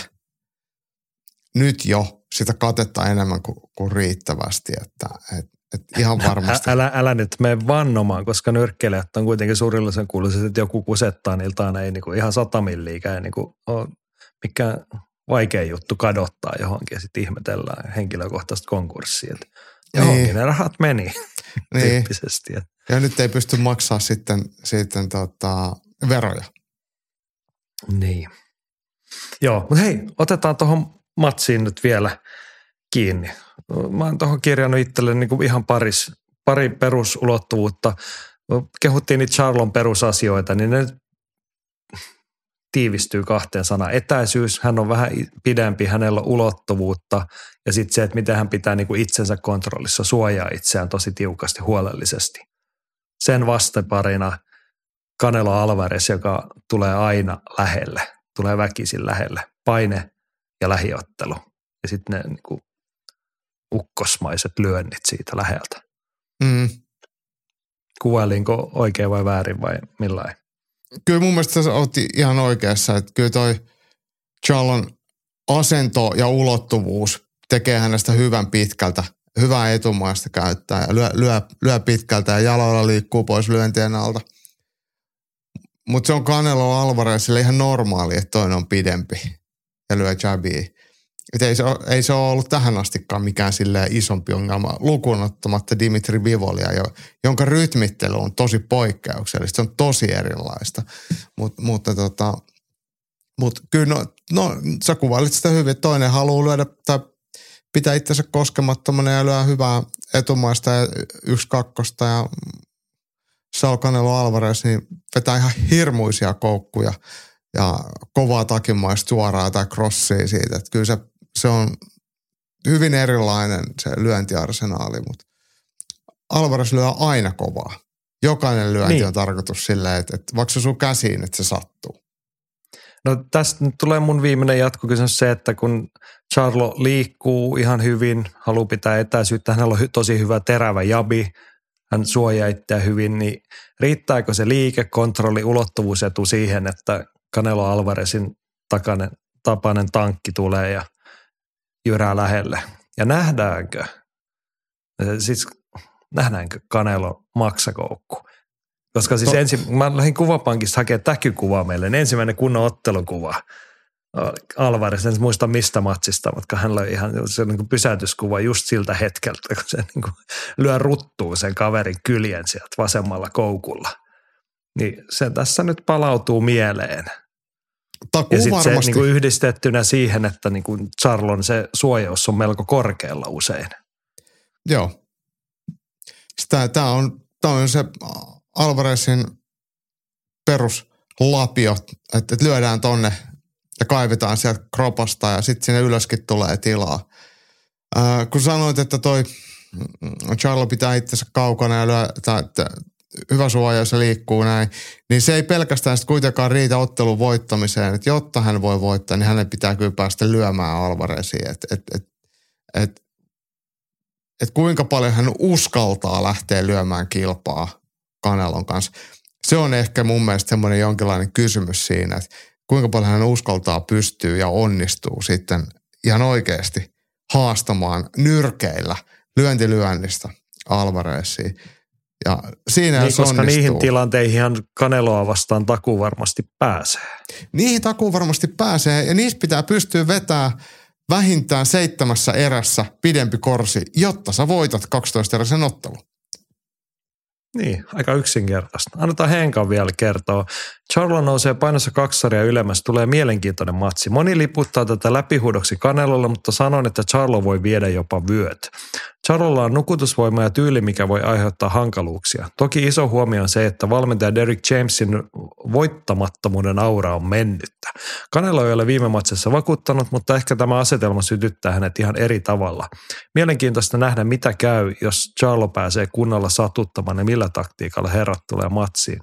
nyt jo sitä katetta enemmän kuin, kuin riittävästi, että, että, että ihan varmasti. Älä, älä nyt mene vannomaan, koska nyrkkeilijät on kuitenkin suurillisen kuuluiset, että joku kusettaa niiltä ei niinku ihan sata milliikä, ei niinku ole mikään vaikea juttu kadottaa johonkin ja sitten ihmetellään henkilökohtaista konkurssia. Johonkin niin. ne rahat meni niin. tyyppisesti. Ja nyt ei pysty maksaa sitten, sitten tota, veroja. Niin. Joo, mutta hei, otetaan tuohon matsiin nyt vielä kiinni. Mä oon tuohon kirjannut itselleni niin ihan paris, pari perusulottuvuutta. Kehuttiin niitä Charlon perusasioita, niin ne tiivistyy kahteen sanaan. Etäisyys, hän on vähän pidempi, hänellä on ulottuvuutta ja sitten se, että miten hän pitää niin kuin itsensä kontrollissa, suojaa itseään tosi tiukasti, huolellisesti. Sen vastaparina Canelo Alvarez, joka tulee aina lähelle, tulee väkisin lähelle, paine ja lähiottelu. Ja sitten ne niin kuin ukkosmaiset lyönnit siitä läheltä. Mm. Kuvailinko oikein vai väärin vai millain? kyllä mun mielestä sä oot ihan oikeassa, että kyllä toi Charlon asento ja ulottuvuus tekee hänestä hyvän pitkältä, hyvää etumaista käyttää ja lyö, lyö, lyö pitkältä ja jaloilla liikkuu pois lyöntien alta. Mutta se on Canelo Alvarezille ihan normaali, että toinen on pidempi ja lyö jabia. Et ei, se ole, ei se ole ollut tähän astikaan mikään isompi ongelma, lukuun ottamatta Dimitri Bivolia, jo, jonka rytmittely on tosi poikkeuksellista. Se on tosi erilaista. Mut, mutta tota, mut kyllä no, no, sä kuvailit sitä hyvin, toinen haluaa lyödä tai pitää itsensä koskemattomana ja lyö hyvää etumaista ja yksi kakkosta ja Saul Canelo Alvarez niin vetää ihan hirmuisia koukkuja ja kovaa takimaista suoraa tai crossia siitä. Että kyllä se se on hyvin erilainen se lyöntiarsenaali, mutta Alvarez lyö aina kovaa. Jokainen lyönti niin. on tarkoitus silleen, että, että vaikka se sun käsiin, että se sattuu. No tästä nyt tulee mun viimeinen jatkokysymys se, että kun Charlo liikkuu ihan hyvin, haluaa pitää etäisyyttä, hänellä on tosi hyvä terävä jabi, hän suojaa itseä hyvin, niin riittääkö se liike, kontrolli, ulottuvuusetu siihen, että Canelo Alvarezin takainen, tapainen tankki tulee ja – jyrää lähelle. Ja nähdäänkö, siis nähdäänkö Kanelo maksakoukku? Koska siis no. ensin, mä lähdin kuvapankista hakemaan täkykuvaa meille, niin ensimmäinen kunnon ottelukuva. Alvarez, en muista mistä matsista, mutta hän löi ihan se niin kuin pysäytyskuva just siltä hetkeltä, kun se niin kuin lyö ruttuun sen kaverin kyljen sieltä vasemmalla koukulla. Niin se tässä nyt palautuu mieleen – Takuu ja sitten se niin kuin yhdistettynä siihen, että niin kuin Charlon se suojaus on melko korkealla usein. Joo. Tämä on, tämä on se Alvarezin peruslapio, että, että lyödään tonne ja kaivetaan sieltä kropasta ja sitten sinne ylöskin tulee tilaa. Äh, kun sanoit, että toi Charlo pitää itsensä kaukana ja lyö, tai, hyvä suoja, se liikkuu näin, niin se ei pelkästään sitten kuitenkaan riitä ottelun voittamiseen, että jotta hän voi voittaa, niin hänen pitää kyllä päästä lyömään Alvarezia, että et, et, et, et kuinka paljon hän uskaltaa lähteä lyömään kilpaa Kanelon kanssa. Se on ehkä mun mielestä semmoinen jonkinlainen kysymys siinä, että kuinka paljon hän uskaltaa pystyä ja onnistuu sitten ihan oikeasti haastamaan nyrkeillä lyöntilyönnistä Alvarezia. Ja siinä niin, koska onnistuu. niihin tilanteihin Kaneloa vastaan takuu varmasti pääsee. Niihin takuu varmasti pääsee ja niistä pitää pystyä vetämään vähintään seitsemässä erässä pidempi korsi, jotta sä voitat 12 eräsen ottelun. Niin, aika yksinkertaista. Annetaan Henkan vielä kertoa. Charlo nousee painossa kaksi sarjaa ylemmäs. Tulee mielenkiintoinen matsi. Moni liputtaa tätä läpihuudoksi Kanelolla, mutta sanon, että Charlo voi viedä jopa vyöt. Charlolla on nukutusvoima ja tyyli, mikä voi aiheuttaa hankaluuksia. Toki iso huomio on se, että valmentaja Derek Jamesin voittamattomuuden aura on mennyttä. Kanelo ei ole viime matsissa vakuuttanut, mutta ehkä tämä asetelma sytyttää hänet ihan eri tavalla. Mielenkiintoista nähdä, mitä käy, jos Charlo pääsee kunnolla satuttamaan ja millä taktiikalla herrat tulee matsiin.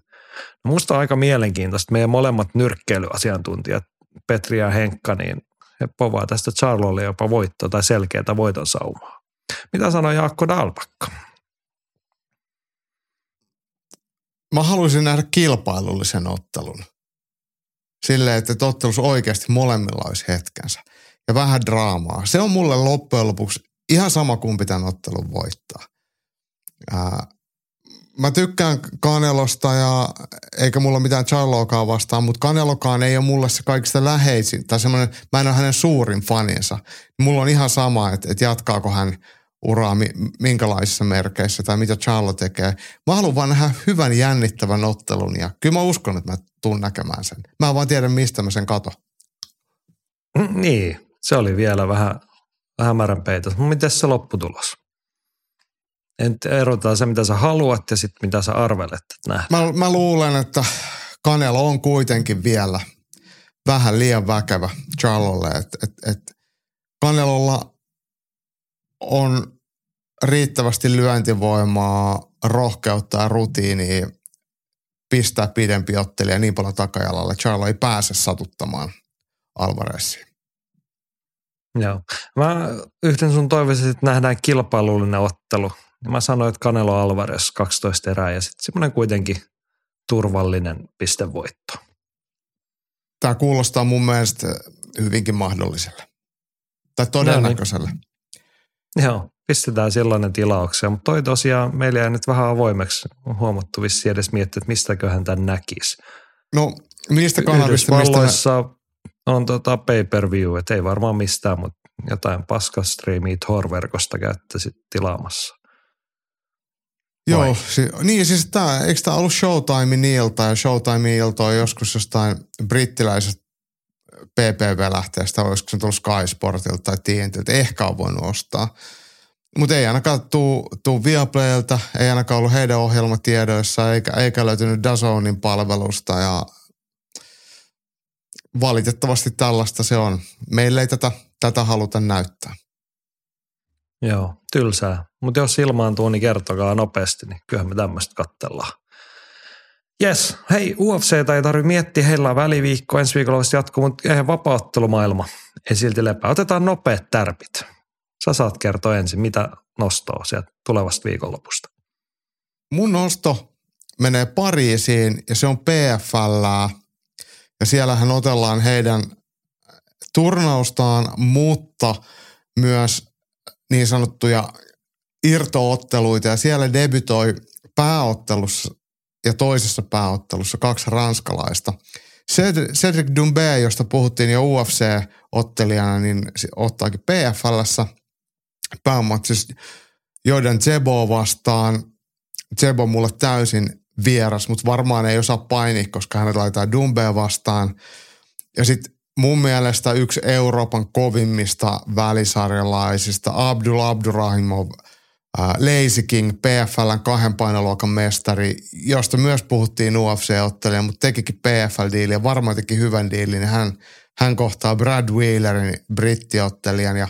No musta on aika mielenkiintoista. Meidän molemmat nyrkkeilyasiantuntijat, Petri ja Henkka, niin he povaa tästä Charlolle jopa voittoa tai selkeää voiton saumaa. Mitä sanoi Jaakko Dalpakka? mä haluaisin nähdä kilpailullisen ottelun. Silleen, että ottelussa oikeasti molemmilla olisi hetkensä. Ja vähän draamaa. Se on mulle loppujen lopuksi ihan sama kumpi tämän ottelun voittaa. Ää, mä tykkään Kanelosta ja eikä mulla mitään Charloakaan vastaan, mutta Kanelokaan ei ole mulle se kaikista läheisin tai semmoinen, mä en ole hänen suurin faninsa. Mulla on ihan sama, että, että jatkaako hän uraa minkälaisissa merkeissä tai mitä Charlo tekee. Mä haluan vaan nähdä hyvän jännittävän ottelun ja kyllä mä uskon, että mä tuun näkemään sen. Mä vaan tiedän, mistä mä sen kato. Mm, niin, se oli vielä vähän hämärän peitos. Miten se lopputulos? Et erotaan se, mitä sä haluat ja sitten mitä sä arvelet, että mä, mä luulen, että Kanelo on kuitenkin vielä vähän liian väkevä Charlolle. Että et, et Kanelolla on riittävästi lyöntivoimaa, rohkeutta ja rutiinia pistää pidempi ottelija niin paljon takajalalle. Charlo ei pääse satuttamaan Alvarezia. Joo. Mä yhden sun toivoisin, että nähdään kilpailullinen ottelu. Mä sanoin, että Canelo Alvarez 12 erää ja sitten semmoinen kuitenkin turvallinen pistevoitto. Tämä kuulostaa mun mielestä hyvinkin mahdolliselle. Tai todennäköiselle. No niin. Joo, pistetään sellainen tilaukseen. Mutta toi tosiaan meillä jäi nyt vähän avoimeksi. On huomattu vissiin edes miettiä, että mistäköhän tämän näkisi. No niistä kanavista, mistä me... on tota pay-per-view, että ei varmaan mistään, mutta jotain paskastriimiä Tor-verkosta käytte sitten tilaamassa. Joo, si- niin siis tämä, eikö tämä ollut Showtime ilta ja Showtime ilta on joskus jostain brittiläisestä PPV-lähteestä, olisiko se tullut Sky Sportilta tai TNTiltä, ehkä on voinut ostaa. Mutta ei ainakaan tuu, tuu Viaplaylta, ei ainakaan ollut heidän ohjelmatiedoissa, eikä, eikä löytynyt Dazonin palvelusta ja valitettavasti tällaista se on. Meille ei tätä, tätä haluta näyttää. Joo, tylsää. Mutta jos ilmaantuu, niin kertokaa nopeasti, niin kyllähän me tämmöistä kattellaan. Yes, hei UFC ei tarvitse miettiä, heillä on väliviikko, ensi viikolla vasta jatkuu, mutta eihän vapauttelumaailma ei silti lepää. Otetaan nopeat tärpit. Sä saat kertoa ensin, mitä nostoa sieltä tulevasta viikonlopusta. Mun nosto menee Pariisiin ja se on PFL ja siellähän otellaan heidän turnaustaan, mutta myös niin sanottuja irtootteluita ja siellä debytoi pääottelussa ja toisessa pääottelussa kaksi ranskalaista. Cedric Dumbe, josta puhuttiin jo UFC-ottelijana, niin ottaakin PFLssä päämatsissa Jordan Zebo vastaan. Zebo mulle täysin vieras, mutta varmaan ei osaa painia, koska hänet laitetaan Dumbea vastaan. Ja sitten mun mielestä yksi Euroopan kovimmista välisarjalaisista, Abdul Abdurrahimov, äh, Lazy King, PFLn kahden painoluokan mestari, josta myös puhuttiin UFC-ottelija, mutta tekikin PFL-diiliä, varmaan teki hyvän diilin. Hän, hän kohtaa Brad Wheelerin, brittiottelijan, ja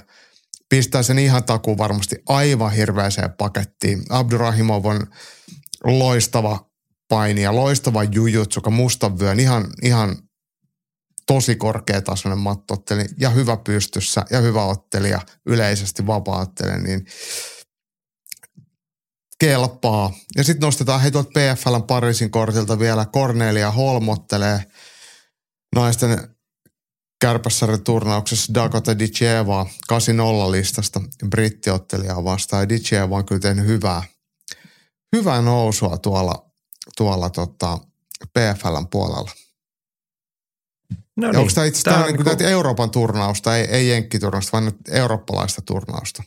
pistää sen ihan takuun varmasti aivan hirveäseen pakettiin. Abdurrahimov on loistava painija, loistava jujutsu, joka mustan vyön ihan, ihan tosi korkeatasoinen mattotteli ja hyvä pystyssä ja hyvä ottelija, yleisesti vapaa niin kelpaa. Ja sitten nostetaan hei tuolta PFLn Pariisin kortilta vielä Cornelia Holmottelee naisten kärpässärin turnauksessa Dakota Dicheva 8-0 listasta brittiottelijaa vastaan. Ja Dicheva on kyllä tehnyt hyvää, hyvää nousua tuolla, tuolla tota PFLn puolella. No niin. Onko tämä itse tämä niin kuin... Euroopan turnausta, ei, ei jenkkiturnausta, vaan nyt eurooppalaista turnausta?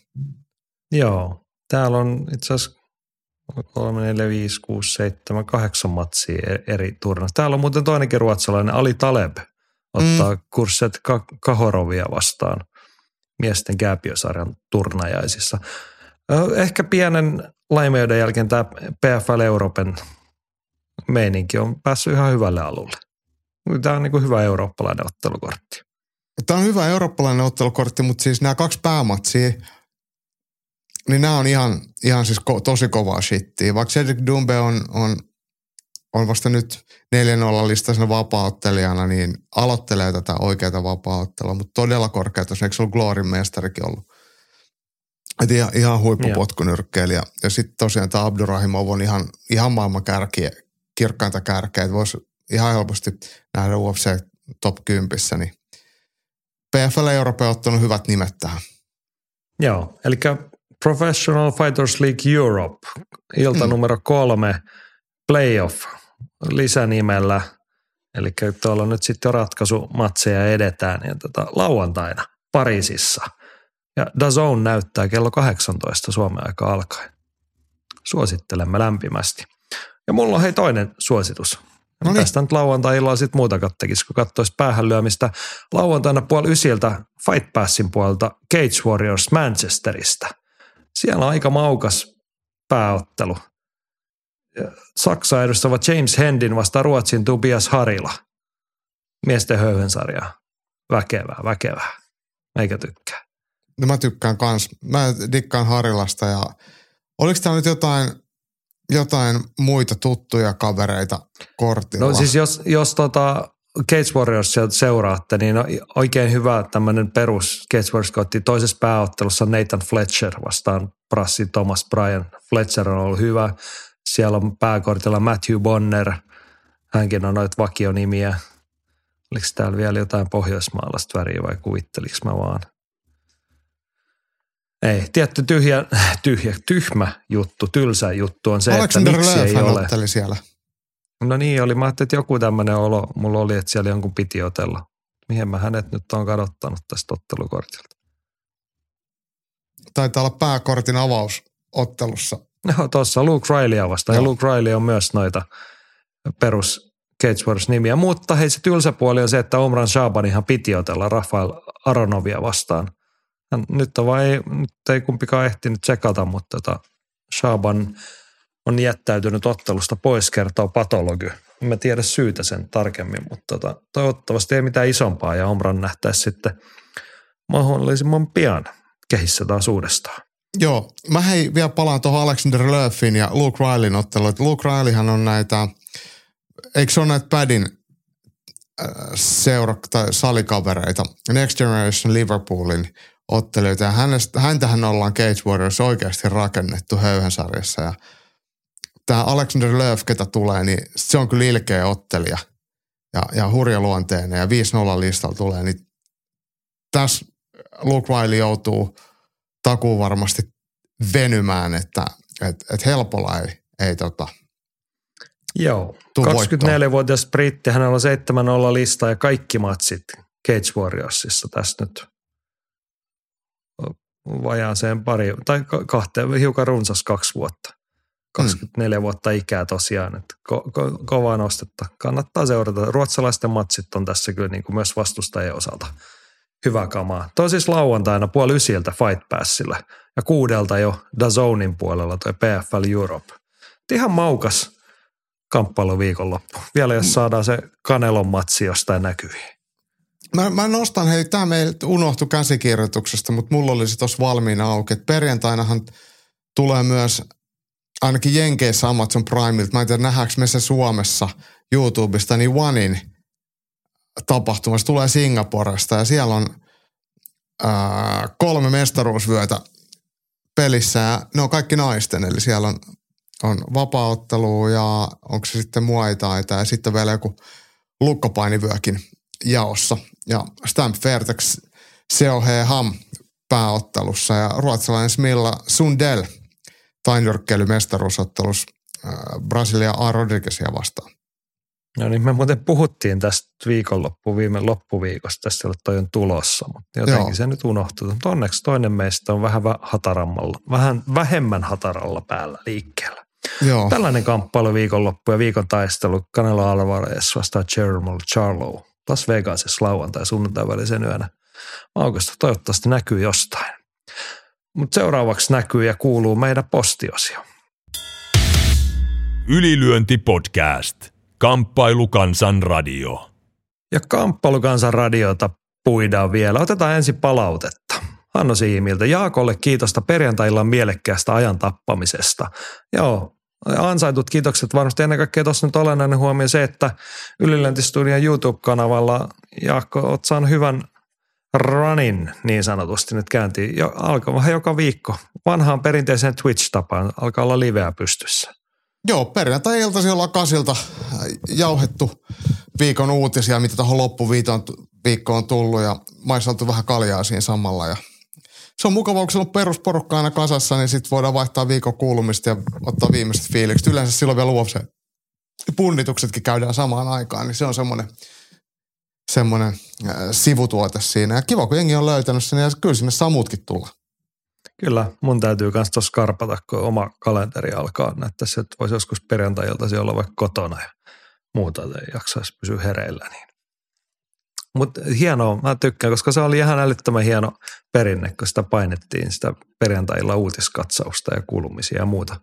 Joo. Täällä on itse asiassa 3, 4, 5, 6, 7, 8 matsia e- eri turnausta. Täällä on muuten toinenkin ruotsalainen, Ali Taleb, ottaa mm. kursset Kahorovia vastaan miesten kääpiösarjan turnajaisissa. Ehkä pienen laimeyden jälkeen tämä PFL Euroopan meininki on päässyt ihan hyvälle alulle. Tämä on niin kuin hyvä eurooppalainen ottelukortti. Tämä on hyvä eurooppalainen ottelukortti, mutta siis nämä kaksi päämatsia, niin nämä on ihan, ihan siis ko, tosi kovaa shittiä. Vaikka Cedric Dumbe on, on, on vasta nyt 4-0 listaisena vapaaottelijana, niin aloittelee tätä oikeaa vapaaottelua, mutta todella korkeata. Eikö se ollut Glorin mestarikin ollut? Et ihan, ihan huippupotkunyrkkeilijä. Ja sitten tosiaan tämä Abdurrahimov on ihan, ihan maailman kärki, kirkkainta kärkeä, voisi ihan helposti nähdä UFC top 10, niin PFL Europe on ottanut hyvät nimet tähän. Joo, eli Professional Fighters League Europe, ilta mm. numero kolme, playoff lisänimellä. Eli tuolla nyt sitten ratkaisumatseja edetään ja tota, lauantaina Pariisissa. Ja DAZN näyttää kello 18 Suomen aika alkaen. Suosittelemme lämpimästi. Ja mulla on hei toinen suositus. No niin. Tästä nyt lauantai-illalla sitten muuta kattekisi, kun katsoisi päähän lyömistä. Lauantaina puoli ysiltä Fight Passin puolelta Cage Warriors Manchesterista. Siellä on aika maukas pääottelu. Saksa edustava James Hendin vasta Ruotsin Tobias Harila. Miesten höyhensarjaa. Väkevää, väkevää. Eikä tykkää. No mä tykkään kans. Mä dikkaan Harilasta ja oliko täällä nyt jotain jotain muita tuttuja kavereita kortilla? No siis jos, jos tota Cage Warriors seuraatte, niin on oikein hyvä tämmöinen perus Cage Warriors kotti toisessa pääottelussa Nathan Fletcher vastaan Brassi Thomas Bryan. Fletcher on ollut hyvä. Siellä on pääkortilla Matthew Bonner. Hänkin on noita vakionimiä. Oliko täällä vielä jotain pohjoismaalaista väriä vai kuvitteliks mä vaan – ei, tietty tyhjä, tyhjä, tyhmä juttu, tylsä juttu on se, Alexander että miksi ei ole. siellä. No niin oli, mä ajattelin, että joku tämmöinen olo mulla oli, että siellä jonkun piti otella. Mihin mä hänet nyt on kadottanut tästä ottelukortilta? Taitaa olla pääkortin avaus ottelussa. No tuossa Luke Riley vastaan ja Luke Riley on myös noita perus Cage nimiä. Mutta hei se tylsä puoli on se, että Omran Shabanihan piti otella Rafael Aronovia vastaan nyt on vaan ei, nyt ei kumpikaan ehtinyt tsekata, mutta tota, Shaban on jättäytynyt ottelusta pois, kertoo patologi. Mä tiedä syytä sen tarkemmin, mutta tota, toivottavasti ei mitään isompaa ja Omran nähtäisi sitten mahdollisimman pian kehissä taas uudestaan. Joo, mä hei vielä palaan tuohon Alexander Löffin ja Luke Rileyn otteluun. Luke Rileyhan on näitä, eikö se ole näitä Padin seura- tai salikavereita, Next Generation Liverpoolin ottelijoita. Ja hänestä, häntähän ollaan Cage Warriors oikeasti rakennettu höyhensarjassa. Ja tämä Alexander Löf, ketä tulee, niin se on kyllä ilkeä ottelija ja, ja hurja luonteinen ja 5-0 listalla tulee, niin tässä Luke Riley joutuu takuu varmasti venymään, että et, et helpolla ei, ei tota, Joo, 24-vuotias britti, hänellä on 7-0 lista ja kaikki matsit Cage Warriorsissa tässä nyt vajaaseen pari, tai kahteen, hiukan runsas kaksi vuotta. 24 mm. vuotta ikää tosiaan, että ko- ko- kovaa nostetta. Kannattaa seurata. Ruotsalaisten matsit on tässä kyllä niin kuin myös vastustajien osalta hyvä kamaa. Tuo siis lauantaina puoli ysiltä Fight Passilla ja kuudelta jo Dazonin puolella toi PFL Europe. Ihan maukas kamppailu viikonloppu. Vielä jos saadaan se Kanelon matsi jostain näkyviin. Mä, mä nostan, hei, tämä meiltä unohtu käsikirjoituksesta, mutta mulla oli se tuossa valmiina auki, että perjantainahan tulee myös ainakin Jenkeissä Amazon Primeilta, mä en tiedä nähdäänkö me se Suomessa YouTubesta, niin Onein tapahtumassa tulee Singaporesta ja siellä on ää, kolme mestaruusvyötä pelissä ja ne on kaikki naisten, eli siellä on, on vapaaottelu ja onko se sitten muaitaita ja sitten vielä joku lukkopainivyökin jaossa. Ja Stamp Fairtex COH Ham pääottelussa ja ruotsalainen Smilla Sundell tainyrkkeily mestaruusottelussa äh, Brasilia A. Rodriguezia vastaan. No niin, me muuten puhuttiin tästä viikonloppu, viime loppuviikosta, tästä toi on tulossa, mutta jotenkin Joo. se nyt unohtui. Mutta onneksi toinen meistä on vähän hatarammalla, vähän vähemmän hataralla päällä liikkeellä. Joo. Tällainen kamppailu viikonloppu ja viikon taistelu Canelo Alvarez vastaan Jerome Charlo. Las Vegasissa lauantai sunnuntai välisen yönä. Augusta toivottavasti näkyy jostain. Mutta seuraavaksi näkyy ja kuuluu meidän postiosio. Ylilyönti podcast. Kamppailukansan radio. Ja Kamppailukansan radiota puidaan vielä. Otetaan ensin palautetta. Hanno Siimiltä. Jaakolle kiitosta perjantailla mielekkäästä ajan tappamisesta. Joo, ansaitut kiitokset varmasti ennen kaikkea tuossa nyt olennainen huomio se, että Ylilöntistudion YouTube-kanavalla Jaakko, oot saanut hyvän runin niin sanotusti nyt käyntiin. Jo, alkaa vähän joka viikko. Vanhaan perinteiseen Twitch-tapaan alkaa olla liveä pystyssä. Joo, perjantai-iltasi ollaan kasilta äh, jauhettu viikon uutisia, mitä tuohon loppuviikkoon viikkoon tullut ja maisteltu vähän kaljaa siinä samalla. Ja se on mukava, kun on perusporukka aina kasassa, niin sitten voidaan vaihtaa viikon kuulumista ja ottaa viimeiset fiilikset. Yleensä silloin vielä luopse punnituksetkin käydään samaan aikaan, niin se on semmoinen semmoinen äh, sivutuote siinä. Ja kiva, kun jengi on löytänyt sen ja kyllä sinne saa muutkin tulla. Kyllä, mun täytyy myös tuossa karpata, kun oma kalenteri alkaa näyttäisi, että voisi joskus perjantai-iltasi olla vaikka kotona ja muuta, ei jaksaisi pysyä hereillä. Niin. Mutta hienoa, mä tykkään, koska se oli ihan älyttömän hieno perinne, kun sitä painettiin sitä perjantailla uutiskatsausta ja kuulumisia ja muuta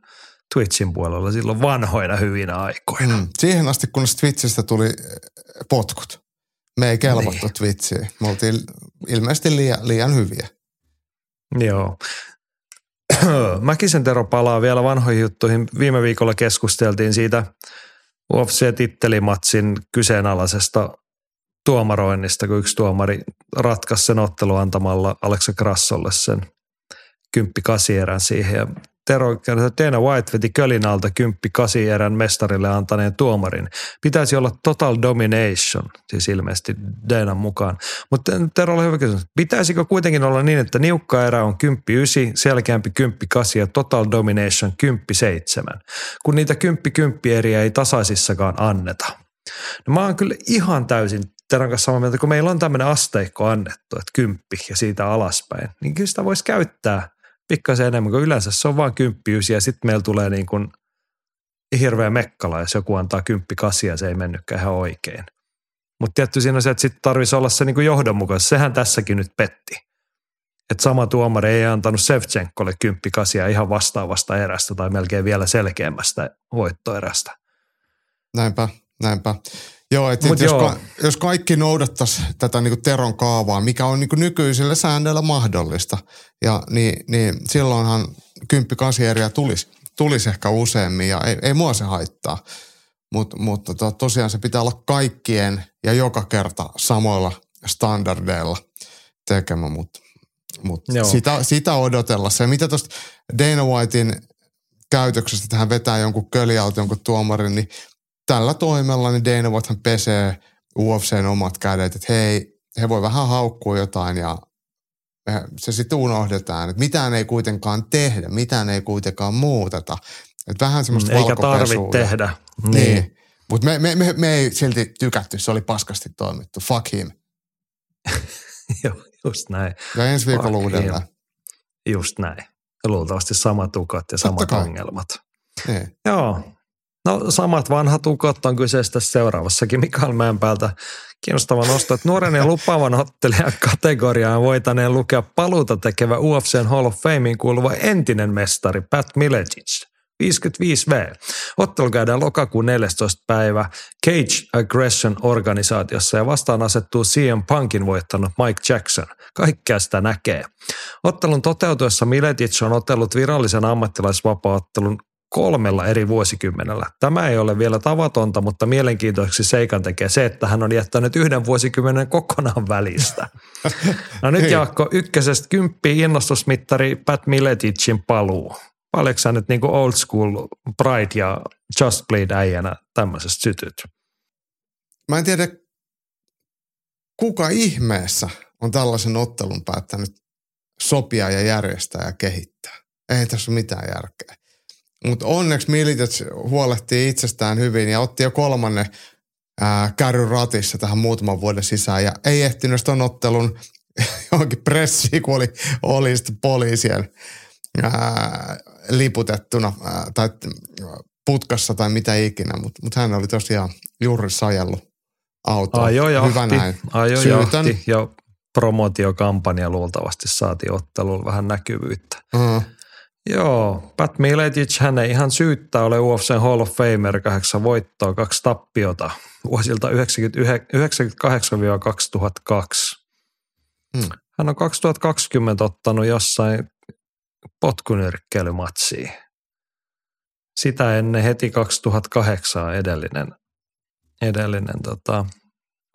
Twitchin puolella silloin vanhoina hyvinä aikoina. Mm. Siihen asti, kunnes Twitchistä tuli potkut. Me ei kelvattu niin. Twitchiin. Me oltiin ilmeisesti liian, liian hyviä. Joo. Mäkisen Tero palaa vielä vanhoihin juttuihin. Viime viikolla keskusteltiin siitä UFC-tittelimatsin kyseenalaisesta tuomaroinnista, kun yksi tuomari ratkaisi sen ottelu antamalla Alexa Grassolle sen kymppi erän siihen. Ja Tero Dana White veti Kölin alta kymppi kasi erän mestarille antaneen tuomarin. Pitäisi olla total domination, siis ilmeisesti Danan mukaan. Mutta Tero oli hyvä kysymys. Pitäisikö kuitenkin olla niin, että niukka erä on kymppi ysi, selkeämpi kymppi kasi ja total domination kymppi seitsemän, kun niitä kymppi kymppi eriä ei tasaisissakaan anneta. No mä oon kyllä ihan täysin Teron kanssa samaa mieltä, kun meillä on tämmöinen asteikko annettu, että kymppi ja siitä alaspäin, niin kyllä sitä voisi käyttää pikkasen enemmän, kun yleensä se on vain kymppiysi ja sitten meillä tulee niin kuin hirveä mekkala, jos joku antaa kymppi kasia, se ei mennytkään ihan oikein. Mutta tietty siinä on se, että sitten tarvitsisi olla se niin kuin johdonmukaisesti. Sehän tässäkin nyt petti. Että sama tuomari ei antanut Sevchenkolle kymppi kasia ihan vastaavasta erästä tai melkein vielä selkeämmästä voittoerästä. Näinpä, näinpä. Joo, että et jos, joo. Ka, jos kaikki noudattaisi tätä niin Teron kaavaa, mikä on niin nykyisillä säännöillä mahdollista, ja, niin, niin silloinhan kymppi kasieria tulisi, tulisi ehkä useammin ja ei, ei mua se haittaa. Mut, mutta to, tosiaan se pitää olla kaikkien ja joka kerta samoilla standardeilla tekemä, mutta mut sitä, sitä odotella. Se, mitä tuosta Dana Whitein käytöksestä tähän vetää jonkun kölialta jonkun tuomarin, niin tällä toimella niin Dana Whitehan pesee UFCn omat kädet, että hei, he voi vähän haukkua jotain ja se sitten unohdetaan, että mitään ei kuitenkaan tehdä, mitään ei kuitenkaan muuteta. Että vähän semmoista mm, Eikä tarvitse tehdä. Niin. niin. Mutta me, me, me, me ei silti tykätty, se oli paskasti toimittu. Fuck him. Joo, just näin. Ja ensi viikolla uudelleen. Just näin. Ja luultavasti samat ukot ja samat ongelmat. Niin. Joo, No samat vanhat ukot on kyseessä seuraavassakin Mikael Mäenpäältä. Kiinnostava nosto, että nuoren ja lupaavan ottelijan kategoriaan voitaneen lukea paluuta tekevä UFCn Hall of Fameen kuuluva entinen mestari Pat Miletic. 55V. Ottelu käydään lokakuun 14. päivä Cage Aggression organisaatiossa ja vastaan asettuu CM Punkin voittanut Mike Jackson. Kaikkea sitä näkee. Ottelun toteutuessa Miletic on otellut virallisen ammattilaisvapaattelun kolmella eri vuosikymmenellä. Tämä ei ole vielä tavatonta, mutta mielenkiintoiseksi seikan tekee se, että hän on jättänyt yhden vuosikymmenen kokonaan välistä. No nyt Jaakko, ykkösestä kymppi innostusmittari Pat Mileticin paluu. Paljonko sä nyt niin kuin old school Pride ja Just Bleed äijänä tämmöisestä sytyt? Mä en tiedä, kuka ihmeessä on tällaisen ottelun päättänyt sopia ja järjestää ja kehittää. Ei tässä ole mitään järkeä. Mutta onneksi Militec huolehtii itsestään hyvin ja otti jo kolmannen ää, kärryn ratissa tähän muutaman vuoden sisään. Ja ei ehtinyt tuon ottelun johonkin pressiin, kun oli, oli poliisien ää, liputettuna ää, tai putkassa tai mitä ikinä. Mutta mut hän oli tosiaan juuri sajellut autoa. Ajo jahti, Hyvä näin. Ajo jahti ja promotiokampanja luultavasti saatiin otteluun vähän näkyvyyttä. Uh-huh. Joo, Pat Miletic, hän ei ihan syyttä ole UFC Hall of Famer, kahdeksan voittoa, kaksi tappiota vuosilta 1998-2002. Hmm. Hän on 2020 ottanut jossain potkunyrkkeilymatsiin. Sitä ennen heti 2008 edellinen, edellinen tota,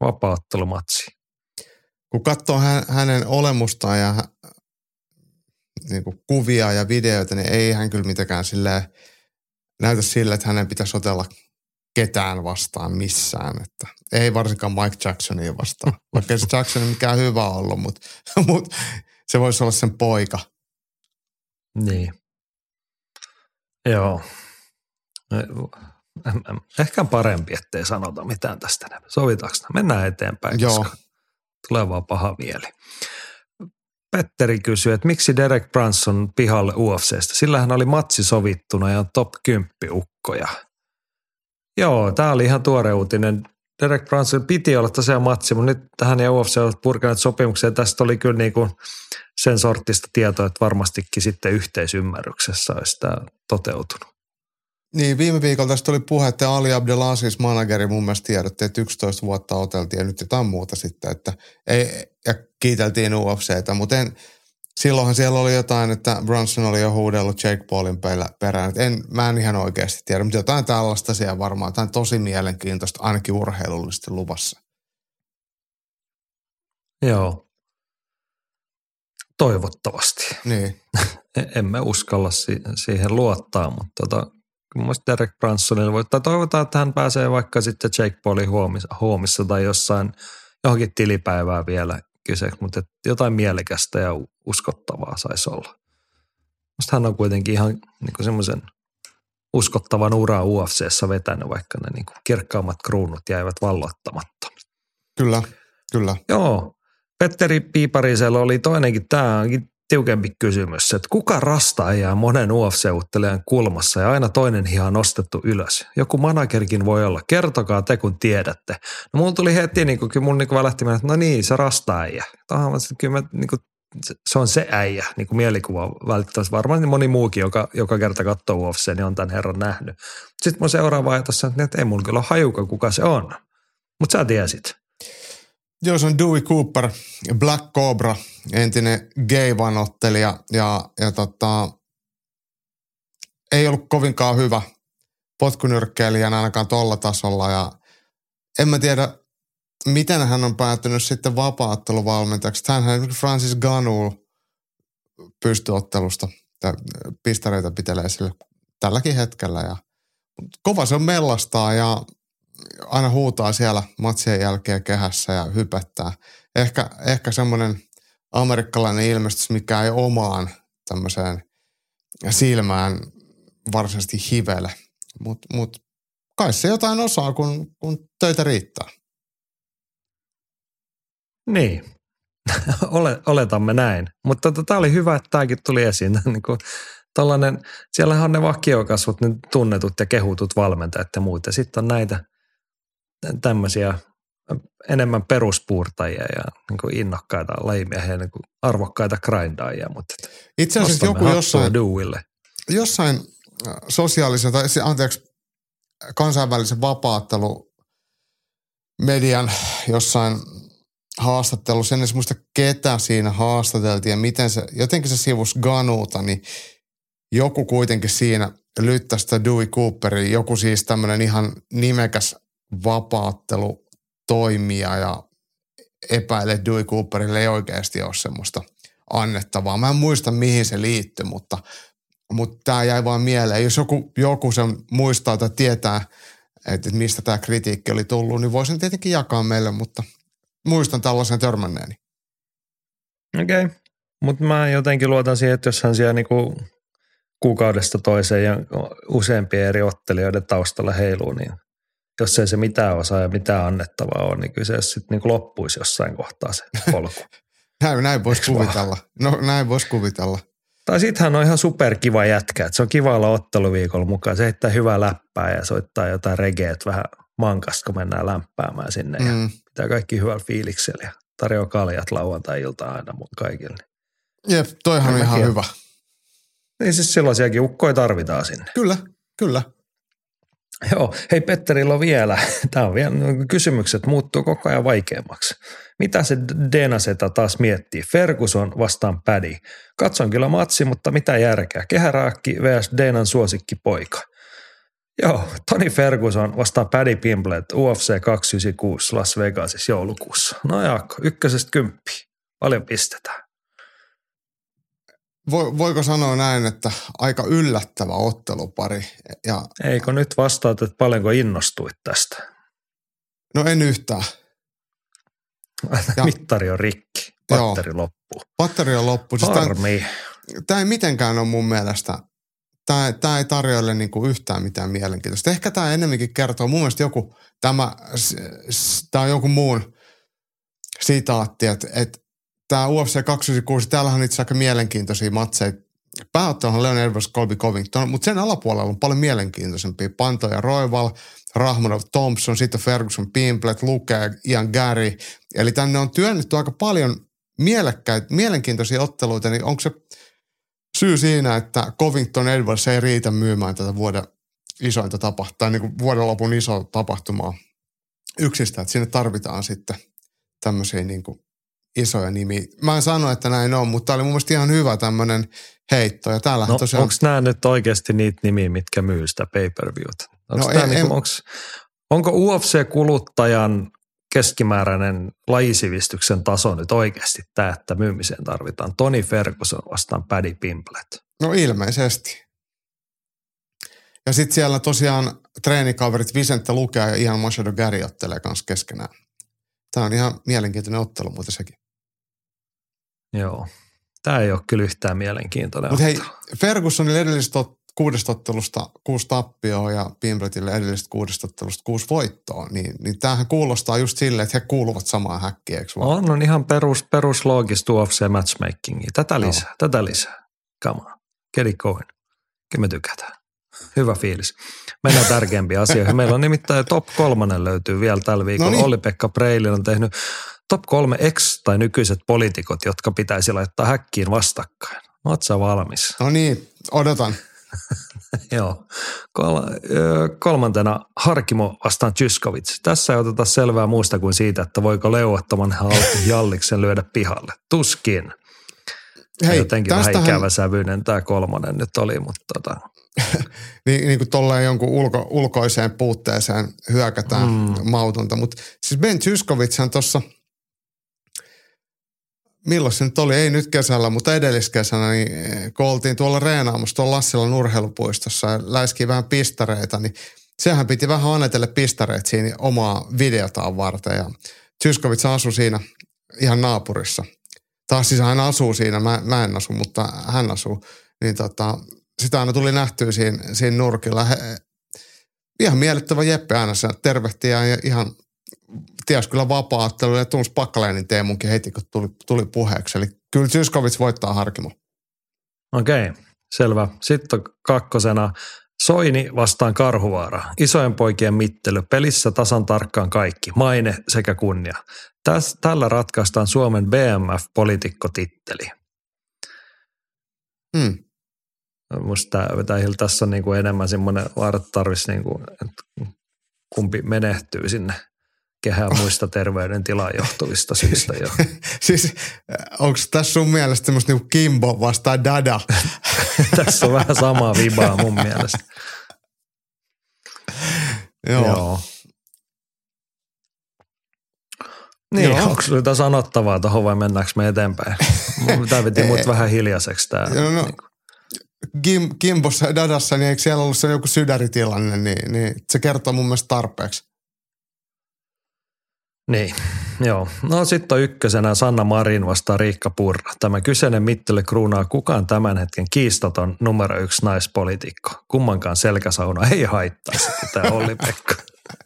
vapauttelumatsi. Kun katsoo hänen olemustaan ja niin kuin kuvia ja videoita, niin ei hän kyllä mitenkään silleen näytä sille, että hänen pitäisi otella ketään vastaan missään. Että ei varsinkaan Mike Jacksonia vastaan. Vaikka se Jackson mikään hyvä ollut, mutta, mutta se voisi olla sen poika. Niin. Joo. Ehkä parempi, ettei sanota mitään tästä. Sovitaanko? Mennään eteenpäin, Joo. tulee vaan paha mieli. Petteri kysyy, että miksi Derek Branson pihalle UFCstä? Sillähän oli matsi sovittuna ja top 10 ukkoja. Joo, tämä oli ihan tuore uutinen. Derek Brunson piti olla tosiaan matsi, mutta nyt tähän ja UFC ovat purkaneet sopimuksia. Tästä oli kyllä niin kuin sen sortista tietoa, että varmastikin sitten yhteisymmärryksessä olisi tämä toteutunut. Niin, viime viikolla tästä tuli puhe, että Ali Abdelaziz manageri mun mielestä tiedotti, että 11 vuotta oteltiin ja nyt jotain muuta sitten, että ei, ja kiiteltiin UFCtä, mutta en, silloinhan siellä oli jotain, että Brunson oli jo huudellut Jake Paulin perään, että en, mä en ihan oikeasti tiedä, mutta jotain tällaista siellä varmaan, jotain tosi mielenkiintoista, ainakin urheilullisesti luvassa. Joo. Toivottavasti. Niin. Emme uskalla si- siihen luottaa, mutta tota, mielestäni Derek Brunsonille voi, tai toivotaan, että hän pääsee vaikka sitten Jake Paulin huomissa, huomissa tai jossain johonkin tilipäivää vielä kyse, mutta jotain mielekästä ja uskottavaa saisi olla. Musta hän on kuitenkin ihan niin semmoisen uskottavan uraa UFCssä vetänyt, vaikka ne niin kirkkaammat kruunut jäivät valloittamatta. Kyllä, kyllä. Joo. Petteri Piiparisella oli toinenkin, tämä onkin tiukempi kysymys, että kuka rasta jää monen UFC-uttelijan kulmassa ja aina toinen hiha nostettu ylös? Joku managerkin voi olla. Kertokaa te, kun tiedätte. No mulla tuli heti, niin kuin, mun niin välähti että no niin, se rasta äijä. Tähän, kyllä mä, niin kuin, se on se äijä, niin kuin mielikuva välttämättä. Varmaan moni muukin, joka, joka kerta katsoo UFC, niin on tämän herran nähnyt. Sitten mun seuraava ajatus on, että ei mulla kyllä ole hajuka, kuka se on. Mutta sä tiesit. Joo, se on Dewey Cooper, Black Cobra, entinen gay-vanottelija ja, ja tota, ei ollut kovinkaan hyvä potkunyrkkeilijänä ainakaan tuolla tasolla ja en mä tiedä, miten hän on päätynyt sitten vapaatteluvalmentajaksi. Hänhän Francis Ganul pystyottelusta pistareita pitelee sille tälläkin hetkellä ja kova se on mellastaa ja aina huutaa siellä matsien jälkeen kehässä ja hypettää. Ehkä, ehkä semmoinen amerikkalainen ilmestys, mikä ei omaan tämmöiseen silmään varsinaisesti hivele. Mutta mut, kai se jotain osaa, kun, kun töitä riittää. Niin, oletamme näin. Mutta tota, tämä oli hyvä, että tämäkin tuli esiin. niin kuin, siellähän on ne vakiokasvut, ne tunnetut ja kehutut valmentajat ja muut. Ja sitten on näitä tämmöisiä enemmän peruspuurtajia ja niin kuin innokkaita lajimiehiä, niin kuin arvokkaita grindaajia. Mutta Itse asiassa joku jossain, duuille. jossain sosiaalisen, tai anteeksi, kansainvälisen vapaattelu median jossain haastattelussa, en edes muista ketä siinä haastateltiin ja miten se, jotenkin se sivus Ganuuta, niin joku kuitenkin siinä lyttäsi sitä Dewey Cooperin, joku siis tämmöinen ihan nimekäs vapaattelu toimia ja epäile, että Dewey Cooperille ei oikeasti ole semmoista annettavaa. Mä en muista, mihin se liittyy, mutta, mutta tämä jäi vaan mieleen. Jos joku, joku sen muistaa tai tietää, että mistä tämä kritiikki oli tullut, niin voisin tietenkin jakaa meille, mutta muistan tällaisen törmänneeni. Okei, okay. mutta mä jotenkin luotan siihen, että jos hän siellä niinku kuukaudesta toiseen ja useampien eri ottelijoiden taustalla heiluu, niin jos ei se mitään osaa ja mitään annettavaa on, niin kyllä se sitten niin loppuisi jossain kohtaa se polku. näin, näin voisi kuvitella. No näin voisi kuvitella. Tai sitten hän on ihan superkiva jätkä, että se on kiva olla otteluviikolla mukaan. Se heittää hyvää läppää ja soittaa jotain regeet vähän mankasta, kun mennään lämpäämään sinne. Mm. Ja pitää kaikki hyvällä fiiliksellä ja tarjoaa kaljat lauantai-iltaan aina mun kaikille. Jep, toihan on ihan hyvä. Niin siis sellaisiakin ukkoja tarvitaan sinne. Kyllä, kyllä. Joo, hei Petterillä on vielä, tämä on vielä, kysymykset muuttuu koko ajan vaikeammaksi. Mitä se Denaseta taas miettii? Ferguson vastaan Paddy. Katson kyllä matsi, mutta mitä järkeä? Kehäraakki vs. Denan suosikki poika. Joo, Toni Ferguson vastaan Paddy Pimblet UFC 296 Las Vegasissa joulukuussa. No Jaakko, ykkösestä kymppi. Paljon pistetään. Vo, voiko sanoa näin, että aika yllättävä ottelupari. Ja, Eikö nyt vastaat, että paljonko innostuit tästä? no en yhtään. Ja- Mittari on rikki, patteri loppuu. Patteri on loppu. Siis tämä, Harmi. tämä ei mitenkään ole mun mielestä, tämä, tämä ei tarjoile niin kuin yhtään mitään mielenkiintoista. Ehkä tämä enemmänkin kertoo, mun mielestä joku, tämä, tämä on joku muun sitaatti, että, että tämä UFC 296, täällähän on itse aika mielenkiintoisia matseja. Pääotteluhan Leon Edwards, Colby Covington, mutta sen alapuolella on paljon mielenkiintoisempia. Pantoja Royval, Rahmanov, Thompson, sitten Ferguson, Pimplet, Luke, Ian Gary. Eli tänne on työnnetty aika paljon mielenkiintoisia otteluita, niin onko se syy siinä, että Covington Edwards ei riitä myymään tätä vuoden isointa tapahtumaa, tai niin kuin vuoden lopun iso tapahtumaa yksistä, että sinne tarvitaan sitten tämmöisiä niin kuin isoja nimiä. Mä en sano, että näin on, mutta tämä oli mun mielestä ihan hyvä tämmöinen heitto. Ja No, tosiaan... onko nämä nyt oikeasti niitä nimiä, mitkä myy sitä pay-per-viewta? Onko, No no, en- niinku, en- onks, onko UFC-kuluttajan keskimääräinen lajisivistyksen taso nyt oikeasti tämä, että myymiseen tarvitaan Tony Ferguson vastaan Paddy Pimplet? No ilmeisesti. Ja sitten siellä tosiaan treenikaverit Vicente Lukea ja Ian Machado Gary ottelee kanssa keskenään. Tämä on ihan mielenkiintoinen ottelu muuten sekin. Joo. Tämä ei ole kyllä yhtään mielenkiintoinen Mutta hei. Fergusonille edellisestä kuudesta ottelusta kuusi tappioa ja Pimbletille edellisestä kuudesta ottelusta kuusi voittoa, niin, niin tämähän kuulostaa just silleen, että he kuuluvat samaan häkkiin, eikö vaan? On, on ihan perus, perusloogista UFC matchmakingia. Tätä lisää, tätä lisää. Come on. Get it going. Kyllä me tykätään. Hyvä fiilis. Mennään tärkeämpiin asioihin. Meillä on nimittäin top kolmonen löytyy vielä tällä viikolla. No niin. Olli-Pekka Preilin on tehnyt top kolme ex- tai nykyiset poliitikot, jotka pitäisi laittaa häkkiin vastakkain. Oot sä valmis? No niin, odotan. Joo. Kol- kolmantena Harkimo vastaan Tyskovits. Tässä ei oteta selvää muusta kuin siitä, että voiko leuattoman Jalliksen lyödä pihalle. Tuskin. Hei, Jotenkin vähän tästähän, ikävä sävyinen tämä kolmonen nyt oli, mutta tota, niin, niin kuin tolleen jonkun ulko, ulkoiseen puutteeseen hyökätään mm. mautonta. Mutta siis Ben Tyskovitshan tuossa, milloin se nyt oli, ei nyt kesällä, mutta edelliskesänä, niin eh, kun oltiin tuolla reenaamassa tuolla Lassilan urheilupuistossa ja läiski vähän pistareita, niin sehän piti vähän annetelle pistareet siinä omaa videotaan varten ja Tyskovits asui siinä ihan naapurissa. Taas siis hän asuu siinä, mä, mä en asu, mutta hän asuu. Niin tota, sitä aina tuli nähtyä siinä, siinä nurkilla. He, ihan miellyttävä Jeppe aina se tervehti ja ihan ties kyllä vapaa-ottelu ja tunsi Pakkaleenin Teemunkin heti, kun tuli, tuli puheeksi. Eli kyllä Zyskovic voittaa Harkimo. okei, selvä. Sitten on kakkosena Soini vastaan Karhuvaara. Isojen poikien mittely. Pelissä tasan tarkkaan kaikki. Maine sekä kunnia. Täs, tällä ratkaistaan Suomen BMF-poliitikkotitteli. Hmm. Musta tää, tässä on niinku enemmän semmoinen että tarvitsisi niinku, että kumpi menehtyy sinne kehään muista terveydentilaan johtuvista syistä jo. Siis onko tässä sun mielestä semmoista niinku Kimbo vastaan Dada? Tässä on vähän samaa vibaa mun mielestä. Joo. Joo. Niin, Joo. onko jotain sanottavaa tuohon vai mennäänkö me eteenpäin? Tämä veti mut vähän hiljaiseksi tämä. No, no, Kim, Kimbossa ja Dadassa, niin eikö siellä ollut se joku sydäritilanne, niin, niin se kertoo mun mielestä tarpeeksi. Niin, joo. No sitten on ykkösenä Sanna Marin vastaan Riikka Purra. Tämä kyseinen mittely kruunaa kukaan tämän hetken kiistaton numero yksi naispolitiikko. Kummankaan selkäsauna ei haittaisi, tämä Olli Pekka.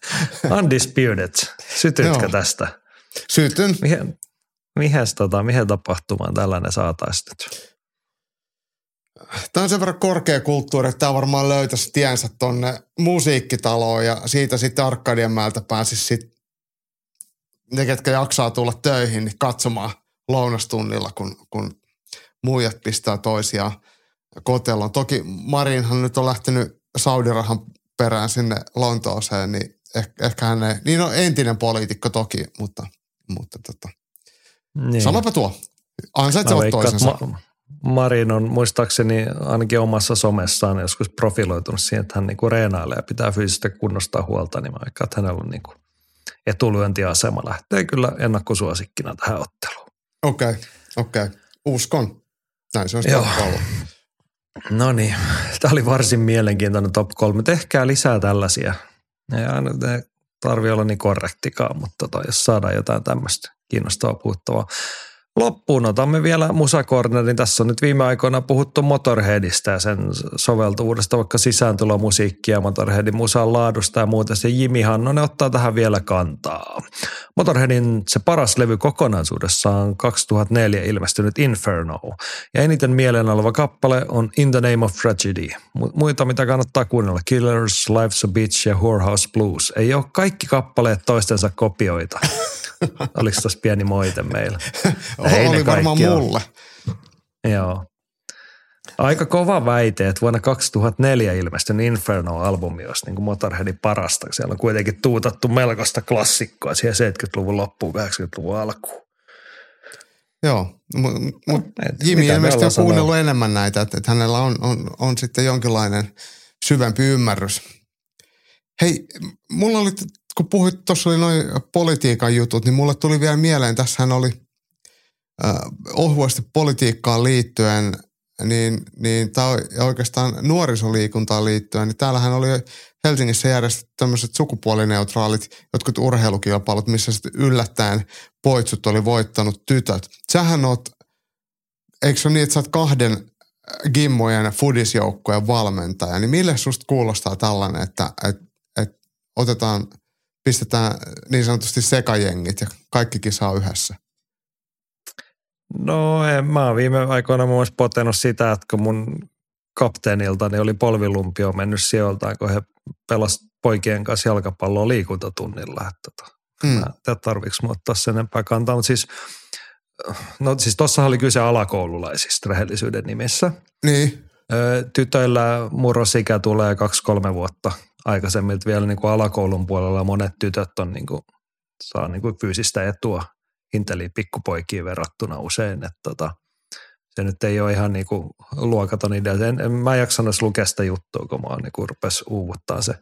Undisputed. Sytytkö Joo. tästä? Sytyn. Mihin, mihes, tota, mihin tapahtumaan tällainen saataisiin nyt? Tämä on sen verran korkea kulttuuri, että tämä varmaan löytäisi tiensä tonne musiikkitaloon ja siitä sitten Arkadianmäeltä pääsisi sitten ne, ketkä jaksaa tulla töihin, niin katsomaan lounastunnilla, kun, kun muijat pistää toisiaan kotelon. Toki Marinhan nyt on lähtenyt Saudirahan perään sinne Lontooseen, niin ehkä, ehkä hän ei, niin on entinen poliitikko toki, mutta, mutta tota, Niin. samapa tuo. Ansaitsevat toisensa. Ma- Marin on muistaakseni ainakin omassa somessaan joskus profiloitunut siihen, että hän niinku reenailee ja pitää fyysistä kunnostaa huolta, niin mä veikkaan, että hänellä on niinku etulyöntiasema lähtee kyllä ennakkosuosikkina tähän otteluun. Okei, okay, okei. Okay. Uskon. Näin se on ollut. No niin, tämä oli varsin mielenkiintoinen top 3. Tehkää lisää tällaisia. Ei aina ne tarvi olla niin korrektikaan, mutta tota, jos saadaan jotain tämmöistä kiinnostavaa puhuttavaa. Loppuun otamme vielä musakornerin. Tässä on nyt viime aikoina puhuttu Motorheadista ja sen soveltuvuudesta, vaikka sisääntulomusiikkia, Motorheadin musan laadusta ja muuta. Se Jimi Hannonen ottaa tähän vielä kantaa. Motorheadin se paras levy kokonaisuudessaan on 2004 ilmestynyt Inferno. Ja eniten mieleen oleva kappale on In the Name of Tragedy. Mu- Muita, mitä kannattaa kuunnella, Killers, Life's a Bitch ja Whorehouse Blues. Ei ole kaikki kappaleet toistensa kopioita. Oliko tuossa pieni moite meillä? Ei Oli varmaan ole. mulle. Joo. Aika kova väite, että vuonna 2004 ilmestynyt Inferno-albumi olisi niin kuin Motorheadin parasta. Siellä on kuitenkin tuutattu melkoista klassikkoa siihen 70-luvun loppuun, 80-luvun alkuun. Joo, mutta mut et Jimi ilmeisesti on kuunnellut sanoa? enemmän näitä, että, että hänellä on, on, on sitten jonkinlainen syvempi ymmärrys. Hei, mulla oli, kun puhuit, tuossa oli noin politiikan jutut, niin mulle tuli vielä mieleen, tässähän oli äh, ohuesti politiikkaan liittyen, niin, niin tämä oikeastaan nuorisoliikuntaan liittyen, niin täällähän oli Helsingissä järjestetty tämmöiset sukupuolineutraalit jotkut urheilukilpailut, missä sitten yllättäen poitsut oli voittanut tytöt. Sähän oot, eikö se ole niin, että sä oot kahden Gimmojen fudisjoukkojen valmentaja, niin mille susta kuulostaa tällainen, että, että, että otetaan, pistetään niin sanotusti sekajengit ja kaikkikin saa yhdessä? No en, mä oon viime aikoina muun muassa potenut sitä, että kun mun kapteenilta niin oli polvilumpio mennyt sijoiltaan, kun he pelas poikien kanssa jalkapalloa liikuntatunnilla. Että tota, Mm. Mä en tarviiko mä ottaa sen enempää kantaa, mutta siis, no siis tuossa oli kyse alakoululaisista rehellisyyden nimissä. Niin, Tytöillä murrosikä tulee kaksi-kolme vuotta aikaisemmin, vielä niin kuin alakoulun puolella monet tytöt on niin kuin, saa niin kuin fyysistä etua inteliin pikkupoikiin verrattuna usein, että tota, se nyt ei ole ihan niin kuin luokaton idea. En, en, mä en jaksanut edes lukea sitä juttua, kun mä niin kuin rupesi uuvuttaa se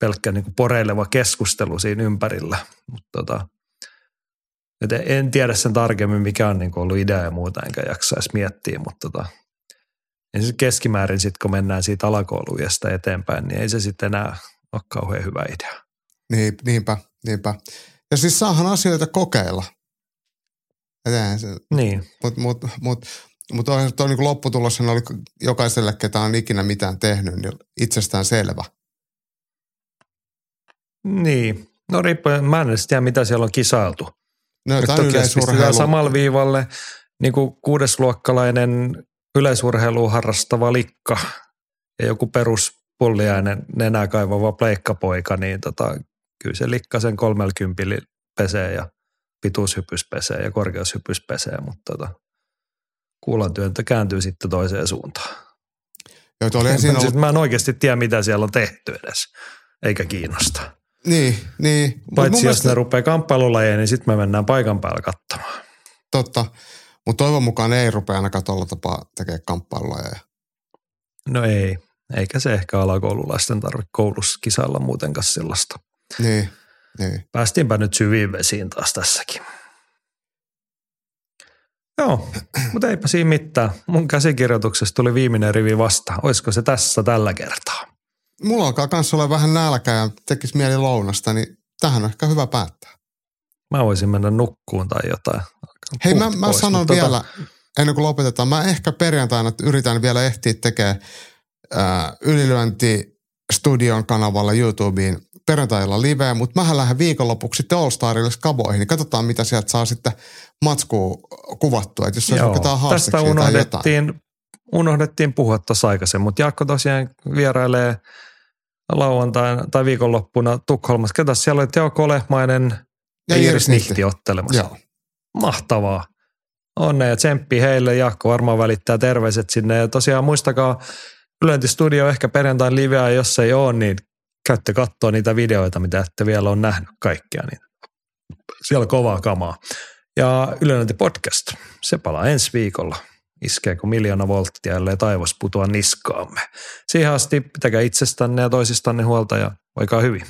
pelkkä niin kuin poreileva keskustelu siinä ympärillä. Mutta tota, en tiedä sen tarkemmin, mikä on niin kuin ollut idea ja muuta, enkä jaksa edes miettiä, mutta tota, ja se keskimäärin sitten, kun mennään siitä alakoulujasta eteenpäin, niin ei se sitten enää ole kauhean hyvä idea. niin, niinpä, niinpä. Ja siis saahan asioita kokeilla. Se, Niin, Mutta mut, mut, mut on tuo niinku lopputulos oli jokaiselle, ketä on ikinä mitään tehnyt, niin itsestään selvä. niin. No riippuen, mä en tiedä, mitä siellä on kisailtu. No, Nyt jotain toki jos pistetään yleisurheilu. samalle viivalle niin kuin kuudesluokkalainen yleisurheilua harrastava likka ja joku peruspulliainen nenää kaivava pleikkapoika, niin tota, kyllä se likka sen kolmelkympillä pesee ja pituushypys pesee ja korkeushypys pesee, mutta tota, kuulan työntö kääntyy sitten toiseen suuntaan. Joo, ensin siis ollut, mä en oikeasti tiedä, mitä siellä on tehty edes, eikä kiinnosta. niin, niin. Paitsi jos mielestä- ne rupeaa kamppailulajeen, niin sitten me mennään paikan päällä katsomaan. Totta. Mutta toivon mukaan ei rupea ainakaan tuolla tapaa tekemään kamppailulajeja. No ei, eikä se ehkä alakoululaisten tarvitse koulussa kisailla muutenkaan sellaista. Niin, niin. Päästiinpä nyt syviin vesiin taas tässäkin. Joo, mutta eipä siinä mitään. Mun käsikirjoituksessa tuli viimeinen rivi vasta. Olisiko se tässä tällä kertaa? Mulla alkaa kanssa olla vähän nälkä ja tekisi mieli lounasta, niin tähän on ehkä hyvä päättää. Mä voisin mennä nukkuun tai jotain. Hei, mä, mä pois, sanon mutta vielä, ennen kuin lopetetaan, mä ehkä perjantaina yritän vielä ehtiä tekemään äh, ylilyönti studion kanavalla YouTubeen perjantailla liveä, mutta mähän lähden viikonlopuksi sitten All Starille skaboihin, niin katsotaan mitä sieltä saa sitten matskua kuvattua, että jos on jotain tästä jotain. unohdettiin, unohdettiin puhua tuossa aikaisemmin, mutta Jaakko tosiaan vierailee lauantaina tai viikonloppuna Tukholmassa. Ketä siellä oli Teo Kolehmainen ja, Iiris Nihti. Nihti ottelemassa. Joo, Mahtavaa. Onnea ja tsemppi heille. Jaakko varmaan välittää terveiset sinne. Ja tosiaan muistakaa Ylentistudio ehkä perjantain liveä, jos ei ole, niin käytte katsoa niitä videoita, mitä ette vielä ole nähnyt kaikkia. Niin siellä on kovaa kamaa. Ja Ylenti podcast, se palaa ensi viikolla. Iskeekö miljoona volttia, ellei taivas putoa niskaamme. Siihen asti pitäkää itsestänne ja toisistanne huolta ja voikaa hyvin.